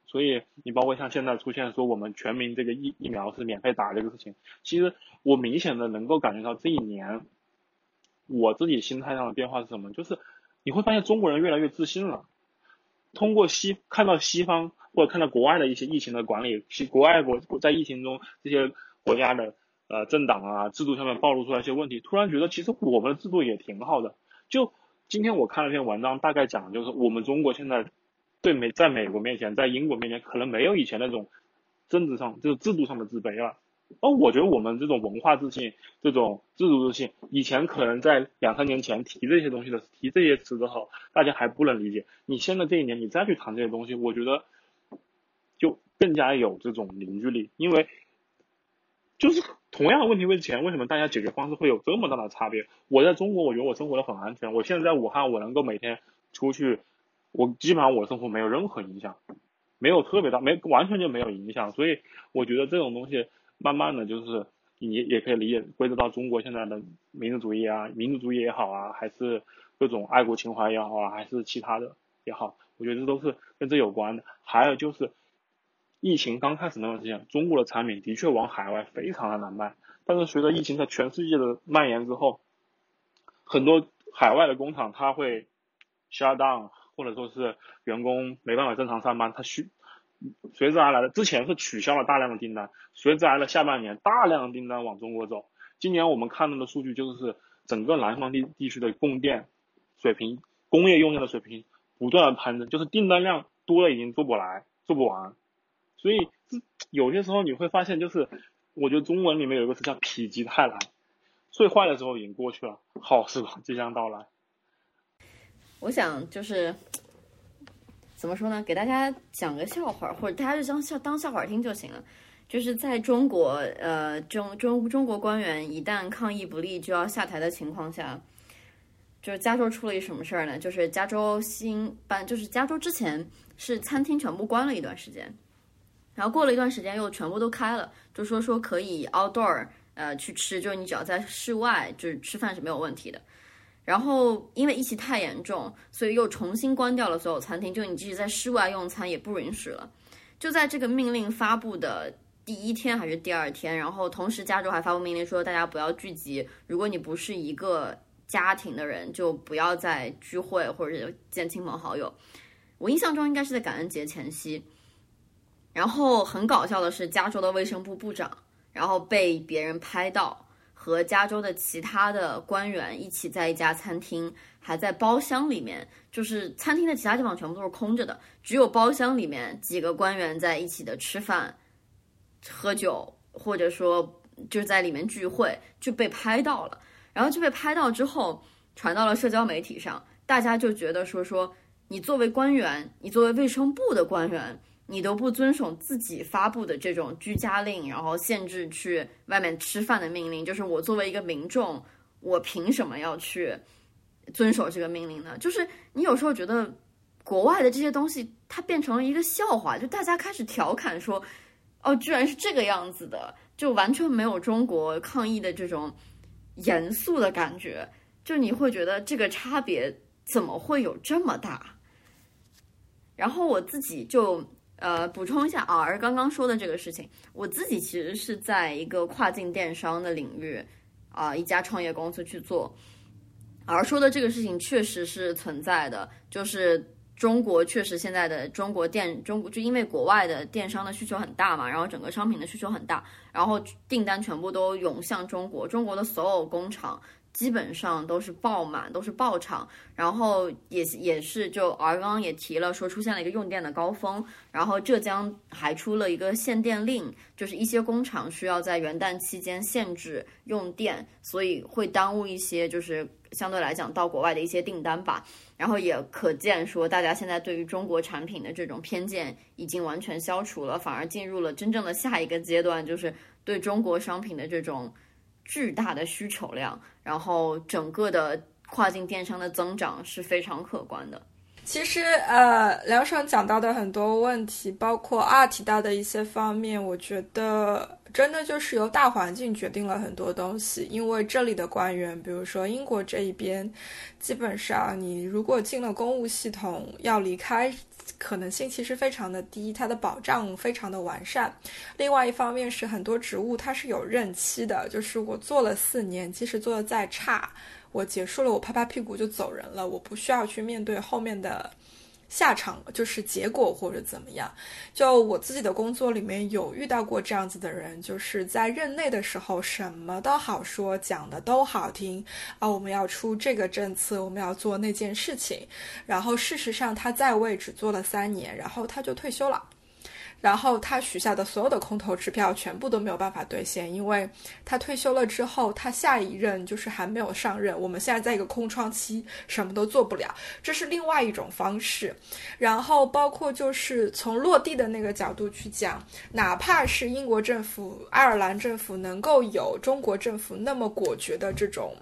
所以你包括像现在出现说我们全民这个疫疫苗是免费打这个事情，其实我明显的能够感觉到这一年我自己心态上的变化是什么？就是你会发现中国人越来越自信了，通过西看到西方。或者看到国外的一些疫情的管理，其国外国在疫情中这些国家的呃政党啊制度上面暴露出来一些问题，突然觉得其实我们的制度也挺好的。就今天我看了一篇文章，大概讲就是我们中国现在对美在美国面前，在英国面前可能没有以前那种政治上就是制度上的自卑了。而我觉得我们这种文化自信、这种制度自信，以前可能在两三年前提这些东西的提这些词的时候，大家还不能理解。你现在这一年你再去谈这些东西，我觉得。就更加有这种凝聚力，因为就是同样的问题为钱，为什么大家解决方式会有这么大的差别？我在中国，我觉得我生活的很安全。我现在在武汉，我能够每天出去，我基本上我生活没有任何影响，没有特别大，没完全就没有影响。所以我觉得这种东西，慢慢的就是你也可以理解归结到中国现在的民族主义啊，民族主义也好啊，还是各种爱国情怀也好啊，还是其他的也好，我觉得这都是跟这有关的。还有就是。疫情刚开始那段时间，中国的产品的确往海外非常的难卖。但是随着疫情在全世界的蔓延之后，很多海外的工厂它会 shut down，或者说是员工没办法正常上班，它需随之而来的之前是取消了大量的订单，随之而来的下半年大量的订单往中国走。今年我们看到的数据就是整个南方地地区的供电水平、工业用电的水平不断的攀升，就是订单量多了已经做不来、做不完。所以，有些时候你会发现，就是我觉得中文里面有一个词叫“否极泰来”，最坏的时候已经过去了，好时光即将到来。我想就是怎么说呢？给大家讲个笑话，或者大家就当笑当笑话听就行了。就是在中国，呃，中中中国官员一旦抗议不力就要下台的情况下，就是加州出了一什么事儿呢？就是加州新办，就是加州之前是餐厅全部关了一段时间。然后过了一段时间，又全部都开了，就说说可以 outdoor，呃，去吃，就是你只要在室外，就是吃饭是没有问题的。然后因为疫情太严重，所以又重新关掉了所有餐厅，就你即使在室外用餐也不允许了。就在这个命令发布的第一天还是第二天，然后同时加州还发布命令说大家不要聚集，如果你不是一个家庭的人，就不要再聚会或者见亲朋好友。我印象中应该是在感恩节前夕。然后很搞笑的是，加州的卫生部部长，然后被别人拍到和加州的其他的官员一起在一家餐厅，还在包厢里面，就是餐厅的其他地方全部都是空着的，只有包厢里面几个官员在一起的吃饭、喝酒，或者说就在里面聚会，就被拍到了。然后就被拍到之后，传到了社交媒体上，大家就觉得说说你作为官员，你作为卫生部的官员。你都不遵守自己发布的这种居家令，然后限制去外面吃饭的命令，就是我作为一个民众，我凭什么要去遵守这个命令呢？就是你有时候觉得国外的这些东西，它变成了一个笑话，就大家开始调侃说，哦，居然是这个样子的，就完全没有中国抗议的这种严肃的感觉，就你会觉得这个差别怎么会有这么大？然后我自己就。呃，补充一下，R 刚刚说的这个事情，我自己其实是在一个跨境电商的领域，啊，一家创业公司去做。R 说的这个事情确实是存在的，就是中国确实现在的中国电中国就因为国外的电商的需求很大嘛，然后整个商品的需求很大，然后订单全部都涌向中国，中国的所有工厂。基本上都是爆满，都是爆场，然后也也是就，而刚刚也提了说出现了一个用电的高峰，然后浙江还出了一个限电令，就是一些工厂需要在元旦期间限制用电，所以会耽误一些就是相对来讲到国外的一些订单吧。然后也可见说，大家现在对于中国产品的这种偏见已经完全消除了，反而进入了真正的下一个阶段，就是对中国商品的这种巨大的需求量，然后整个的跨境电商的增长是非常可观的。其实，呃，梁爽讲到的很多问题，包括二提到的一些方面，我觉得真的就是由大环境决定了很多东西。因为这里的官员，比如说英国这一边，基本上你如果进了公务系统，要离开可能性其实非常的低，它的保障非常的完善。另外一方面是很多职务它是有任期的，就是我做了四年，即使做的再差。我结束了，我拍拍屁股就走人了，我不需要去面对后面的下场，就是结果或者怎么样。就我自己的工作里面有遇到过这样子的人，就是在任内的时候什么都好说，讲的都好听啊，我们要出这个政策，我们要做那件事情，然后事实上他在位只做了三年，然后他就退休了。然后他许下的所有的空头支票全部都没有办法兑现，因为他退休了之后，他下一任就是还没有上任。我们现在在一个空窗期，什么都做不了，这是另外一种方式。然后包括就是从落地的那个角度去讲，哪怕是英国政府、爱尔兰政府能够有中国政府那么果决的这种。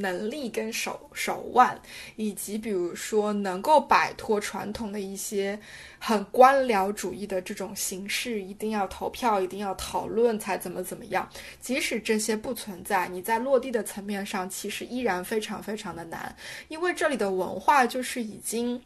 能力跟手手腕，以及比如说能够摆脱传统的一些很官僚主义的这种形式，一定要投票，一定要讨论才怎么怎么样。即使这些不存在，你在落地的层面上，其实依然非常非常的难，因为这里的文化就是已经。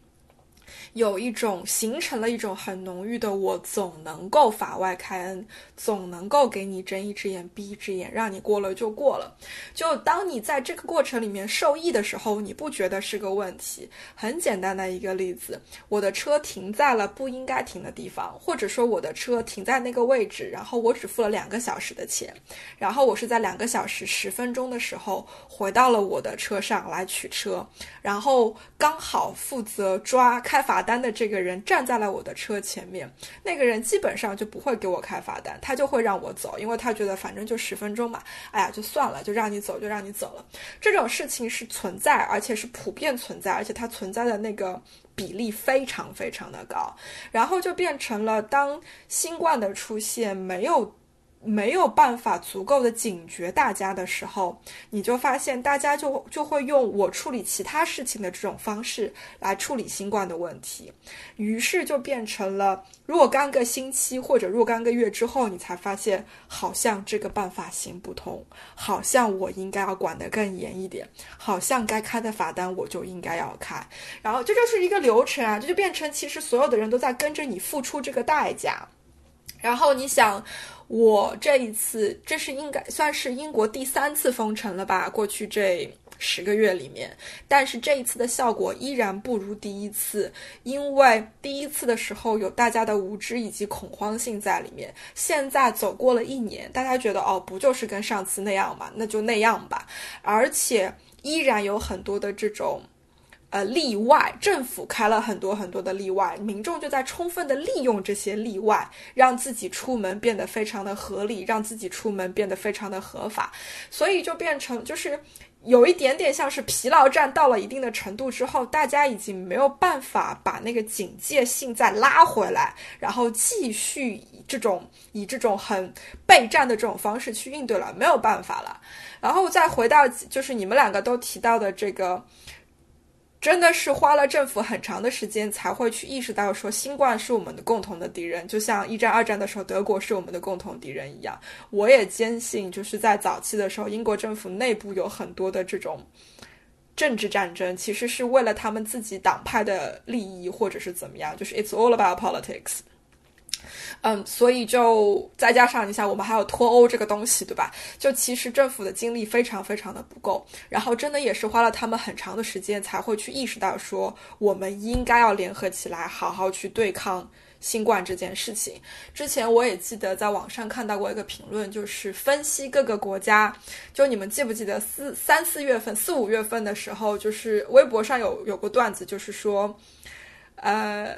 有一种形成了一种很浓郁的，我总能够法外开恩，总能够给你睁一只眼闭一只眼，让你过了就过了。就当你在这个过程里面受益的时候，你不觉得是个问题。很简单的一个例子，我的车停在了不应该停的地方，或者说我的车停在那个位置，然后我只付了两个小时的钱，然后我是在两个小时十分钟的时候回到了我的车上来取车，然后刚好负责抓开。开罚单的这个人站在了我的车前面，那个人基本上就不会给我开罚单，他就会让我走，因为他觉得反正就十分钟嘛，哎呀，就算了，就让你走，就让你走了。这种事情是存在，而且是普遍存在，而且它存在的那个比例非常非常的高，然后就变成了当新冠的出现没有。没有办法足够的警觉大家的时候，你就发现大家就就会用我处理其他事情的这种方式来处理新冠的问题，于是就变成了若干个星期或者若干个月之后，你才发现好像这个办法行不通，好像我应该要管得更严一点，好像该开的罚单我就应该要开，然后这就是一个流程啊，这就变成其实所有的人都在跟着你付出这个代价，然后你想。我这一次，这是应该算是英国第三次封城了吧？过去这十个月里面，但是这一次的效果依然不如第一次，因为第一次的时候有大家的无知以及恐慌性在里面。现在走过了一年，大家觉得哦，不就是跟上次那样嘛？那就那样吧。而且依然有很多的这种。呃，例外，政府开了很多很多的例外，民众就在充分的利用这些例外，让自己出门变得非常的合理，让自己出门变得非常的合法，所以就变成就是有一点点像是疲劳战到了一定的程度之后，大家已经没有办法把那个警戒性再拉回来，然后继续以这种以这种很备战的这种方式去应对了，没有办法了。然后再回到就是你们两个都提到的这个。真的是花了政府很长的时间才会去意识到，说新冠是我们的共同的敌人，就像一战、二战的时候德国是我们的共同敌人一样。我也坚信，就是在早期的时候，英国政府内部有很多的这种政治战争，其实是为了他们自己党派的利益，或者是怎么样，就是 It's all about politics。嗯，所以就再加上你想，我们还有脱欧这个东西，对吧？就其实政府的精力非常非常的不够，然后真的也是花了他们很长的时间才会去意识到说，我们应该要联合起来，好好去对抗新冠这件事情。之前我也记得在网上看到过一个评论，就是分析各个国家，就你们记不记得四三四月份、四五月份的时候，就是微博上有有过段子，就是说，呃。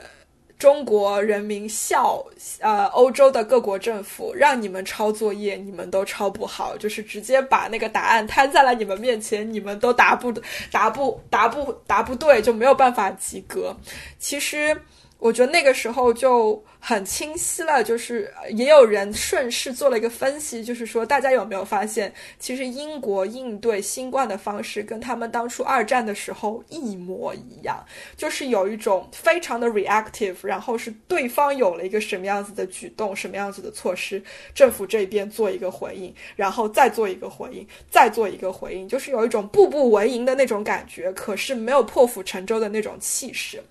中国人民笑，呃，欧洲的各国政府让你们抄作业，你们都抄不好，就是直接把那个答案摊在了你们面前，你们都答不答不答不答不对，就没有办法及格。其实。我觉得那个时候就很清晰了，就是也有人顺势做了一个分析，就是说大家有没有发现，其实英国应对新冠的方式跟他们当初二战的时候一模一样，就是有一种非常的 reactive，然后是对方有了一个什么样子的举动，什么样子的措施，政府这边做一个回应，然后再做一个回应，再做一个回应，就是有一种步步为营的那种感觉，可是没有破釜沉舟的那种气势。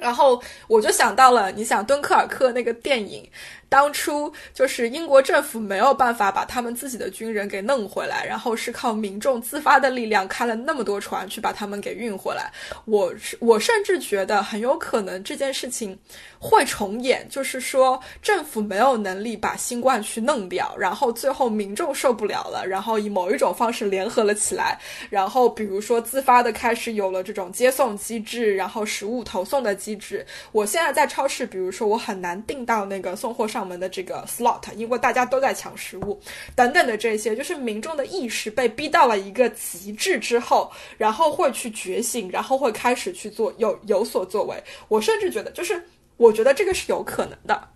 然后我就想到了，你想敦刻尔克那个电影。当初就是英国政府没有办法把他们自己的军人给弄回来，然后是靠民众自发的力量开了那么多船去把他们给运回来。我我甚至觉得很有可能这件事情会重演，就是说政府没有能力把新冠去弄掉，然后最后民众受不了了，然后以某一种方式联合了起来，然后比如说自发的开始有了这种接送机制，然后食物投送的机制。我现在在超市，比如说我很难订到那个送货上。上门的这个 slot，因为大家都在抢食物，等等的这些，就是民众的意识被逼到了一个极致之后，然后会去觉醒，然后会开始去做有有所作为。我甚至觉得，就是我觉得这个是有可能的。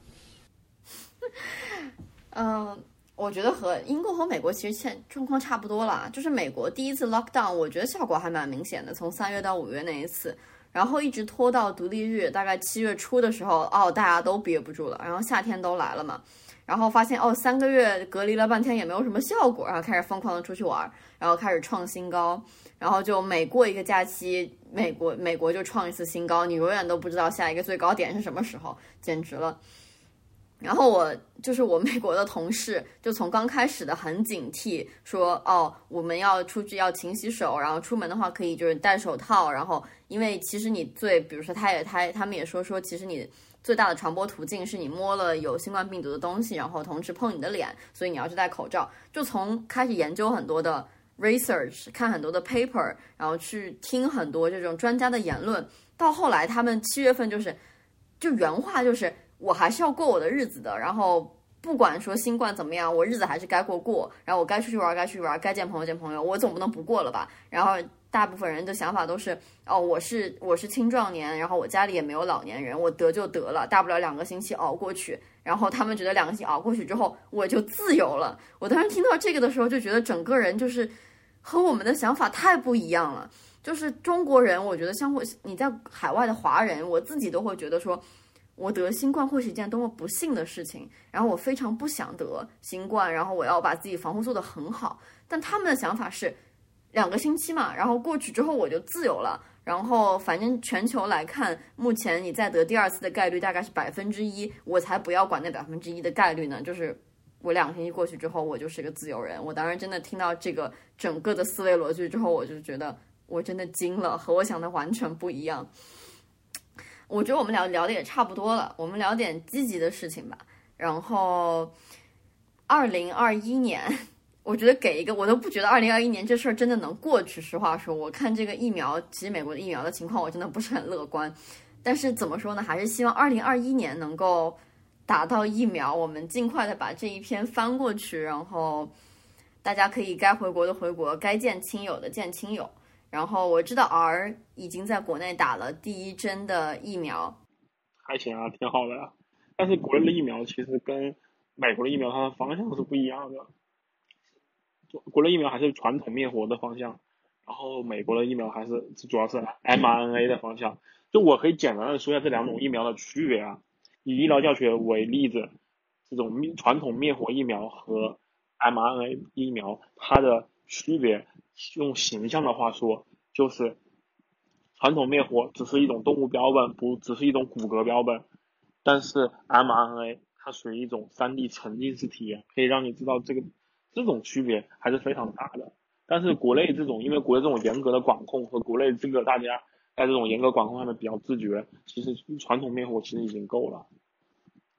(laughs) 嗯，我觉得和英国和美国其实现状况差不多了，就是美国第一次 lockdown，我觉得效果还蛮明显的，从三月到五月那一次。然后一直拖到独立日，大概七月初的时候，哦，大家都憋不住了。然后夏天都来了嘛，然后发现哦，三个月隔离了半天也没有什么效果，然后开始疯狂的出去玩，然后开始创新高，然后就每过一个假期，美国美国就创一次新高，你永远都不知道下一个最高点是什么时候，简直了。然后我就是我美国的同事，就从刚开始的很警惕，说哦，我们要出去要勤洗手，然后出门的话可以就是戴手套，然后因为其实你最，比如说他也他他们也说说，其实你最大的传播途径是你摸了有新冠病毒的东西，然后同时碰你的脸，所以你要去戴口罩。就从开始研究很多的 research，看很多的 paper，然后去听很多这种专家的言论，到后来他们七月份就是就原话就是。我还是要过我的日子的，然后不管说新冠怎么样，我日子还是该过过。然后我该出去玩，该出去玩，该见朋友见朋友，我总不能不过了吧？然后大部分人的想法都是，哦，我是我是青壮年，然后我家里也没有老年人，我得就得了，大不了两个星期熬过去。然后他们觉得两个星期熬过去之后，我就自由了。我当时听到这个的时候，就觉得整个人就是和我们的想法太不一样了。就是中国人，我觉得相互你在海外的华人，我自己都会觉得说。我得新冠会是一件多么不幸的事情，然后我非常不想得新冠，然后我要把自己防护做得很好。但他们的想法是，两个星期嘛，然后过去之后我就自由了。然后反正全球来看，目前你再得第二次的概率大概是百分之一，我才不要管那百分之一的概率呢。就是我两个星期过去之后，我就是个自由人。我当时真的听到这个整个的思维逻辑之后，我就觉得我真的惊了，和我想的完全不一样。我觉得我们聊聊的也差不多了，我们聊点积极的事情吧。然后，二零二一年，(laughs) 我觉得给一个，我都不觉得二零二一年这事儿真的能过去。实话说，我看这个疫苗，其实美国的疫苗的情况，我真的不是很乐观。但是怎么说呢，还是希望二零二一年能够打到疫苗，我们尽快的把这一篇翻过去，然后大家可以该回国的回国，该见亲友的见亲友。然后我知道 R 已经在国内打了第一针的疫苗，还行啊，挺好的呀。但是国内的疫苗其实跟美国的疫苗它的方向是不一样的，国内疫苗还是传统灭活的方向，然后美国的疫苗还是主要是 mRNA 的方向。就我可以简单的说一下这两种疫苗的区别啊，以医疗教学为例子，这种传统灭活疫苗和 mRNA 疫苗它的区别。用形象的话说，就是传统灭活只是一种动物标本，不只是一种骨骼标本。但是 mRNA 它属于一种 3D 沉浸式体验，可以让你知道这个这种区别还是非常大的。但是国内这种，因为国内这种严格的管控和国内这个大家在这种严格管控上面比较自觉，其实传统灭活其实已经够了。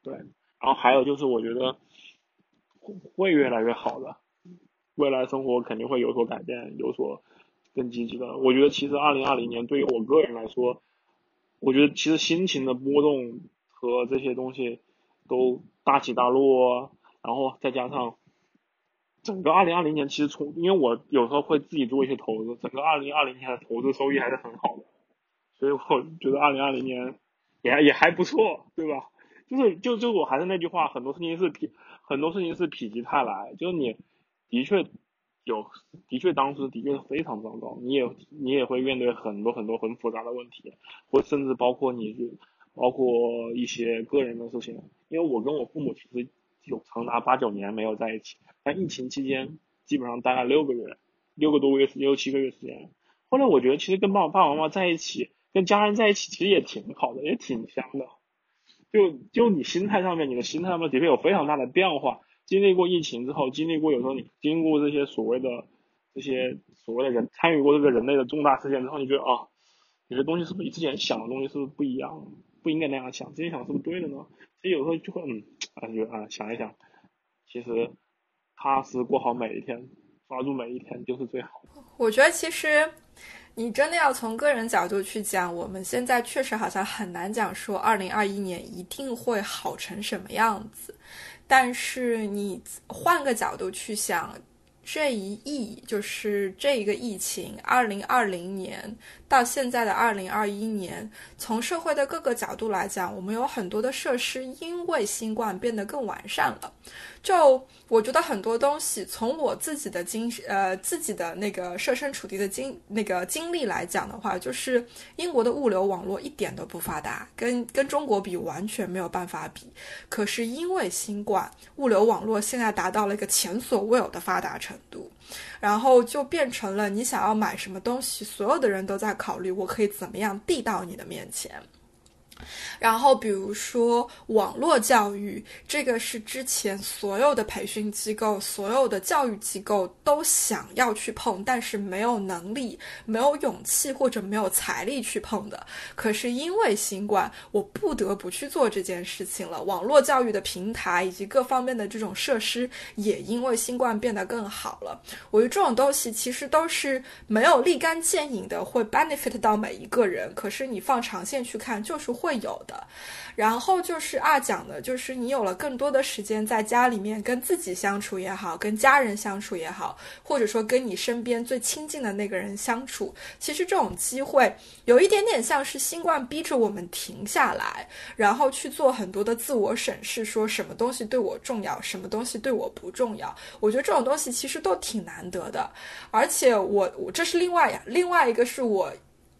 对，然后还有就是我觉得会越来越好的。未来生活肯定会有所改变，有所更积极的。我觉得其实二零二零年对于我个人来说，我觉得其实心情的波动和这些东西都大起大落，然后再加上整个二零二零年，其实从因为我有时候会自己做一些投资，整个二零二零年的投资收益还是很好的，所以我觉得二零二零年也也还不错，对吧？就是就就我还是那句话，很多事情是否很多事情是否极泰来，就是你的确。有，的确，当时的确是非常糟糕。你也，你也会面对很多很多很复杂的问题，或甚至包括你，包括一些个人的事情。因为我跟我父母其实有长达八九年没有在一起，但疫情期间基本上待了六个月，六个多月，六七个月时间。后来我觉得，其实跟爸爸爸妈妈在一起，跟家人在一起，其实也挺好的，也挺香的。就就你心态上面，你的心态上面的确有非常大的变化。经历过疫情之后，经历过有时候你经过这些所谓的这些所谓的人参与过这个人类的重大事件之后，你觉得啊，有些东西是不是你之前想的东西是不是不一样？不应该那样想，之前想的是不是对的呢？其实有时候就会嗯，感觉啊想一想，其实踏实过好每一天，抓住每一天就是最好。我觉得其实你真的要从个人角度去讲，我们现在确实好像很难讲说二零二一年一定会好成什么样子。但是你换个角度去想，这一疫就是这一个疫情，二零二零年到现在的二零二一年，从社会的各个角度来讲，我们有很多的设施因为新冠变得更完善了。就我觉得很多东西，从我自己的经呃自己的那个设身处地的经那个经历来讲的话，就是英国的物流网络一点都不发达，跟跟中国比完全没有办法比。可是因为新冠，物流网络现在达到了一个前所未有的发达程度，然后就变成了你想要买什么东西，所有的人都在考虑我可以怎么样递到你的面前。然后，比如说网络教育，这个是之前所有的培训机构、所有的教育机构都想要去碰，但是没有能力、没有勇气或者没有财力去碰的。可是因为新冠，我不得不去做这件事情了。网络教育的平台以及各方面的这种设施，也因为新冠变得更好了。我觉得这种东西其实都是没有立竿见影的，会 benefit 到每一个人。可是你放长线去看，就是。会有的，然后就是二讲的，就是你有了更多的时间在家里面跟自己相处也好，跟家人相处也好，或者说跟你身边最亲近的那个人相处，其实这种机会有一点点像是新冠逼着我们停下来，然后去做很多的自我审视，说什么东西对我重要，什么东西对我不重要。我觉得这种东西其实都挺难得的，而且我我这是另外呀，另外一个是我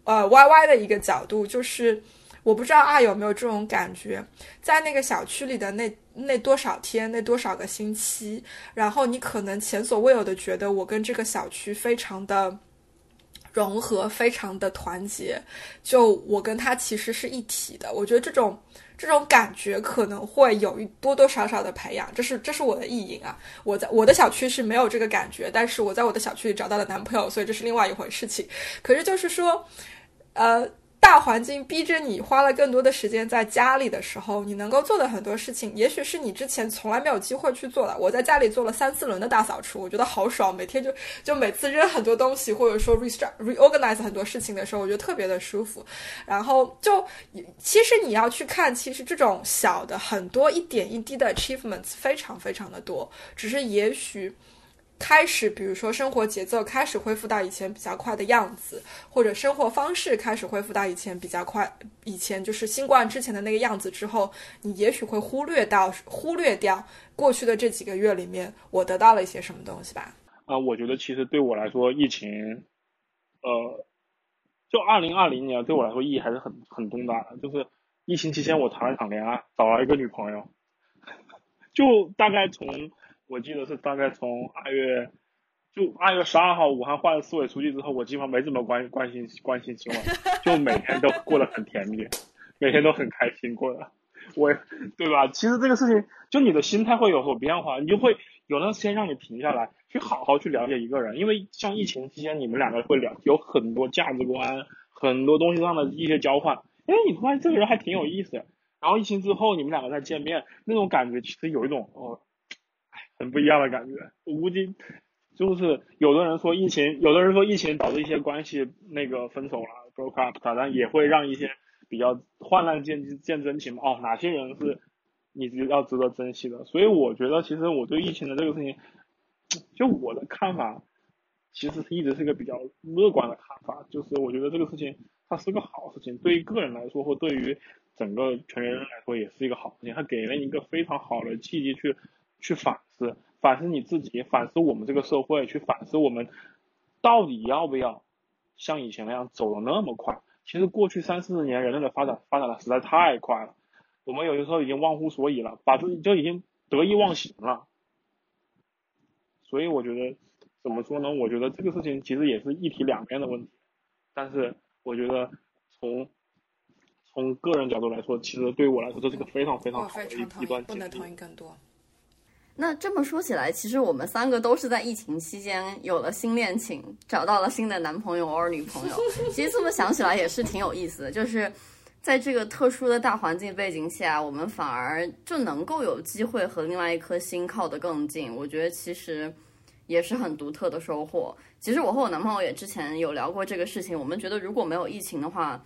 呃 Y Y 的一个角度，就是。我不知道啊有没有这种感觉，在那个小区里的那那多少天，那多少个星期，然后你可能前所未有的觉得我跟这个小区非常的融合，非常的团结，就我跟他其实是一体的。我觉得这种这种感觉可能会有一多多少少的培养，这是这是我的意淫啊。我在我的小区是没有这个感觉，但是我在我的小区里找到了男朋友，所以这是另外一回事情。可是就是说，呃。大环境逼着你花了更多的时间在家里的时候，你能够做的很多事情，也许是你之前从来没有机会去做的。我在家里做了三四轮的大扫除，我觉得好爽，每天就就每次扔很多东西，或者说 restart reorganize 很多事情的时候，我觉得特别的舒服。然后就其实你要去看，其实这种小的很多一点一滴的 achievements 非常非常的多，只是也许。开始，比如说生活节奏开始恢复到以前比较快的样子，或者生活方式开始恢复到以前比较快，以前就是新冠之前的那个样子之后，你也许会忽略到忽略掉过去的这几个月里面我得到了一些什么东西吧？啊，我觉得其实对我来说，疫情，呃，就二零二零年对我来说意义还是很很重大的。就是疫情期间我谈了一场恋爱，找了一个女朋友，就大概从。我记得是大概从二月，就二月十二号武汉换了市委书记之后，我基本上没怎么关关心关心新闻，就每天都过得很甜蜜，每天都很开心过的，我对吧？其实这个事情，就你的心态会有所变化，你就会有段时间让你停下来，去好好去了解一个人，因为像疫情期间，你们两个会聊，有很多价值观，很多东西上的一些交换，哎，你发现这个人还挺有意思，然后疫情之后你们两个再见面，那种感觉其实有一种哦。很不一样的感觉，我估计就是有的人说疫情，有的人说疫情导致一些关系那个分手了，broke up，但也会让一些比较患难见见真情嘛。哦，哪些人是你要值得珍惜的？所以我觉得，其实我对疫情的这个事情，就我的看法，其实一直是一个比较乐观的看法。就是我觉得这个事情它是个好事情，对于个人来说，或对于整个全人类来说，也是一个好事情。它给了一个非常好的契机去去反思，反思你自己，反思我们这个社会，去反思我们到底要不要像以前那样走的那么快。其实过去三四十年，人类的发展发展的实在太快了，我们有的时候已经忘乎所以了，把自己就已经得意忘形了。所以我觉得怎么说呢？我觉得这个事情其实也是一体两面的问题。但是我觉得从从个人角度来说，其实对于我来说，这是个非常非常好的一一段不能同意更多。那这么说起来，其实我们三个都是在疫情期间有了新恋情，找到了新的男朋友或女朋友。其实这么想起来也是挺有意思的，就是在这个特殊的大环境背景下，我们反而就能够有机会和另外一颗心靠得更近。我觉得其实也是很独特的收获。其实我和我男朋友也之前有聊过这个事情，我们觉得如果没有疫情的话，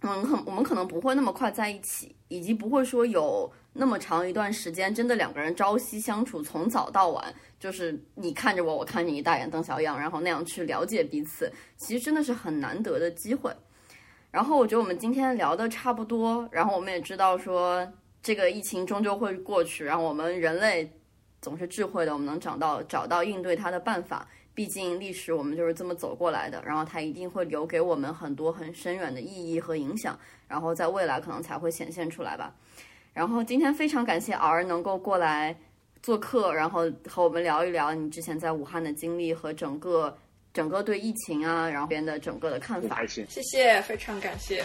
嗯，很我们可能不会那么快在一起，以及不会说有。那么长一段时间，真的两个人朝夕相处，从早到晚，就是你看着我，我看着你，大眼瞪小眼，然后那样去了解彼此，其实真的是很难得的机会。然后我觉得我们今天聊的差不多，然后我们也知道说这个疫情终究会过去，然后我们人类总是智慧的，我们能找到找到应对它的办法。毕竟历史我们就是这么走过来的，然后它一定会留给我们很多很深远的意义和影响，然后在未来可能才会显现出来吧。然后今天非常感谢儿能够过来做客，然后和我们聊一聊你之前在武汉的经历和整个整个对疫情啊，然后边的整个的看法。谢谢，非常感谢。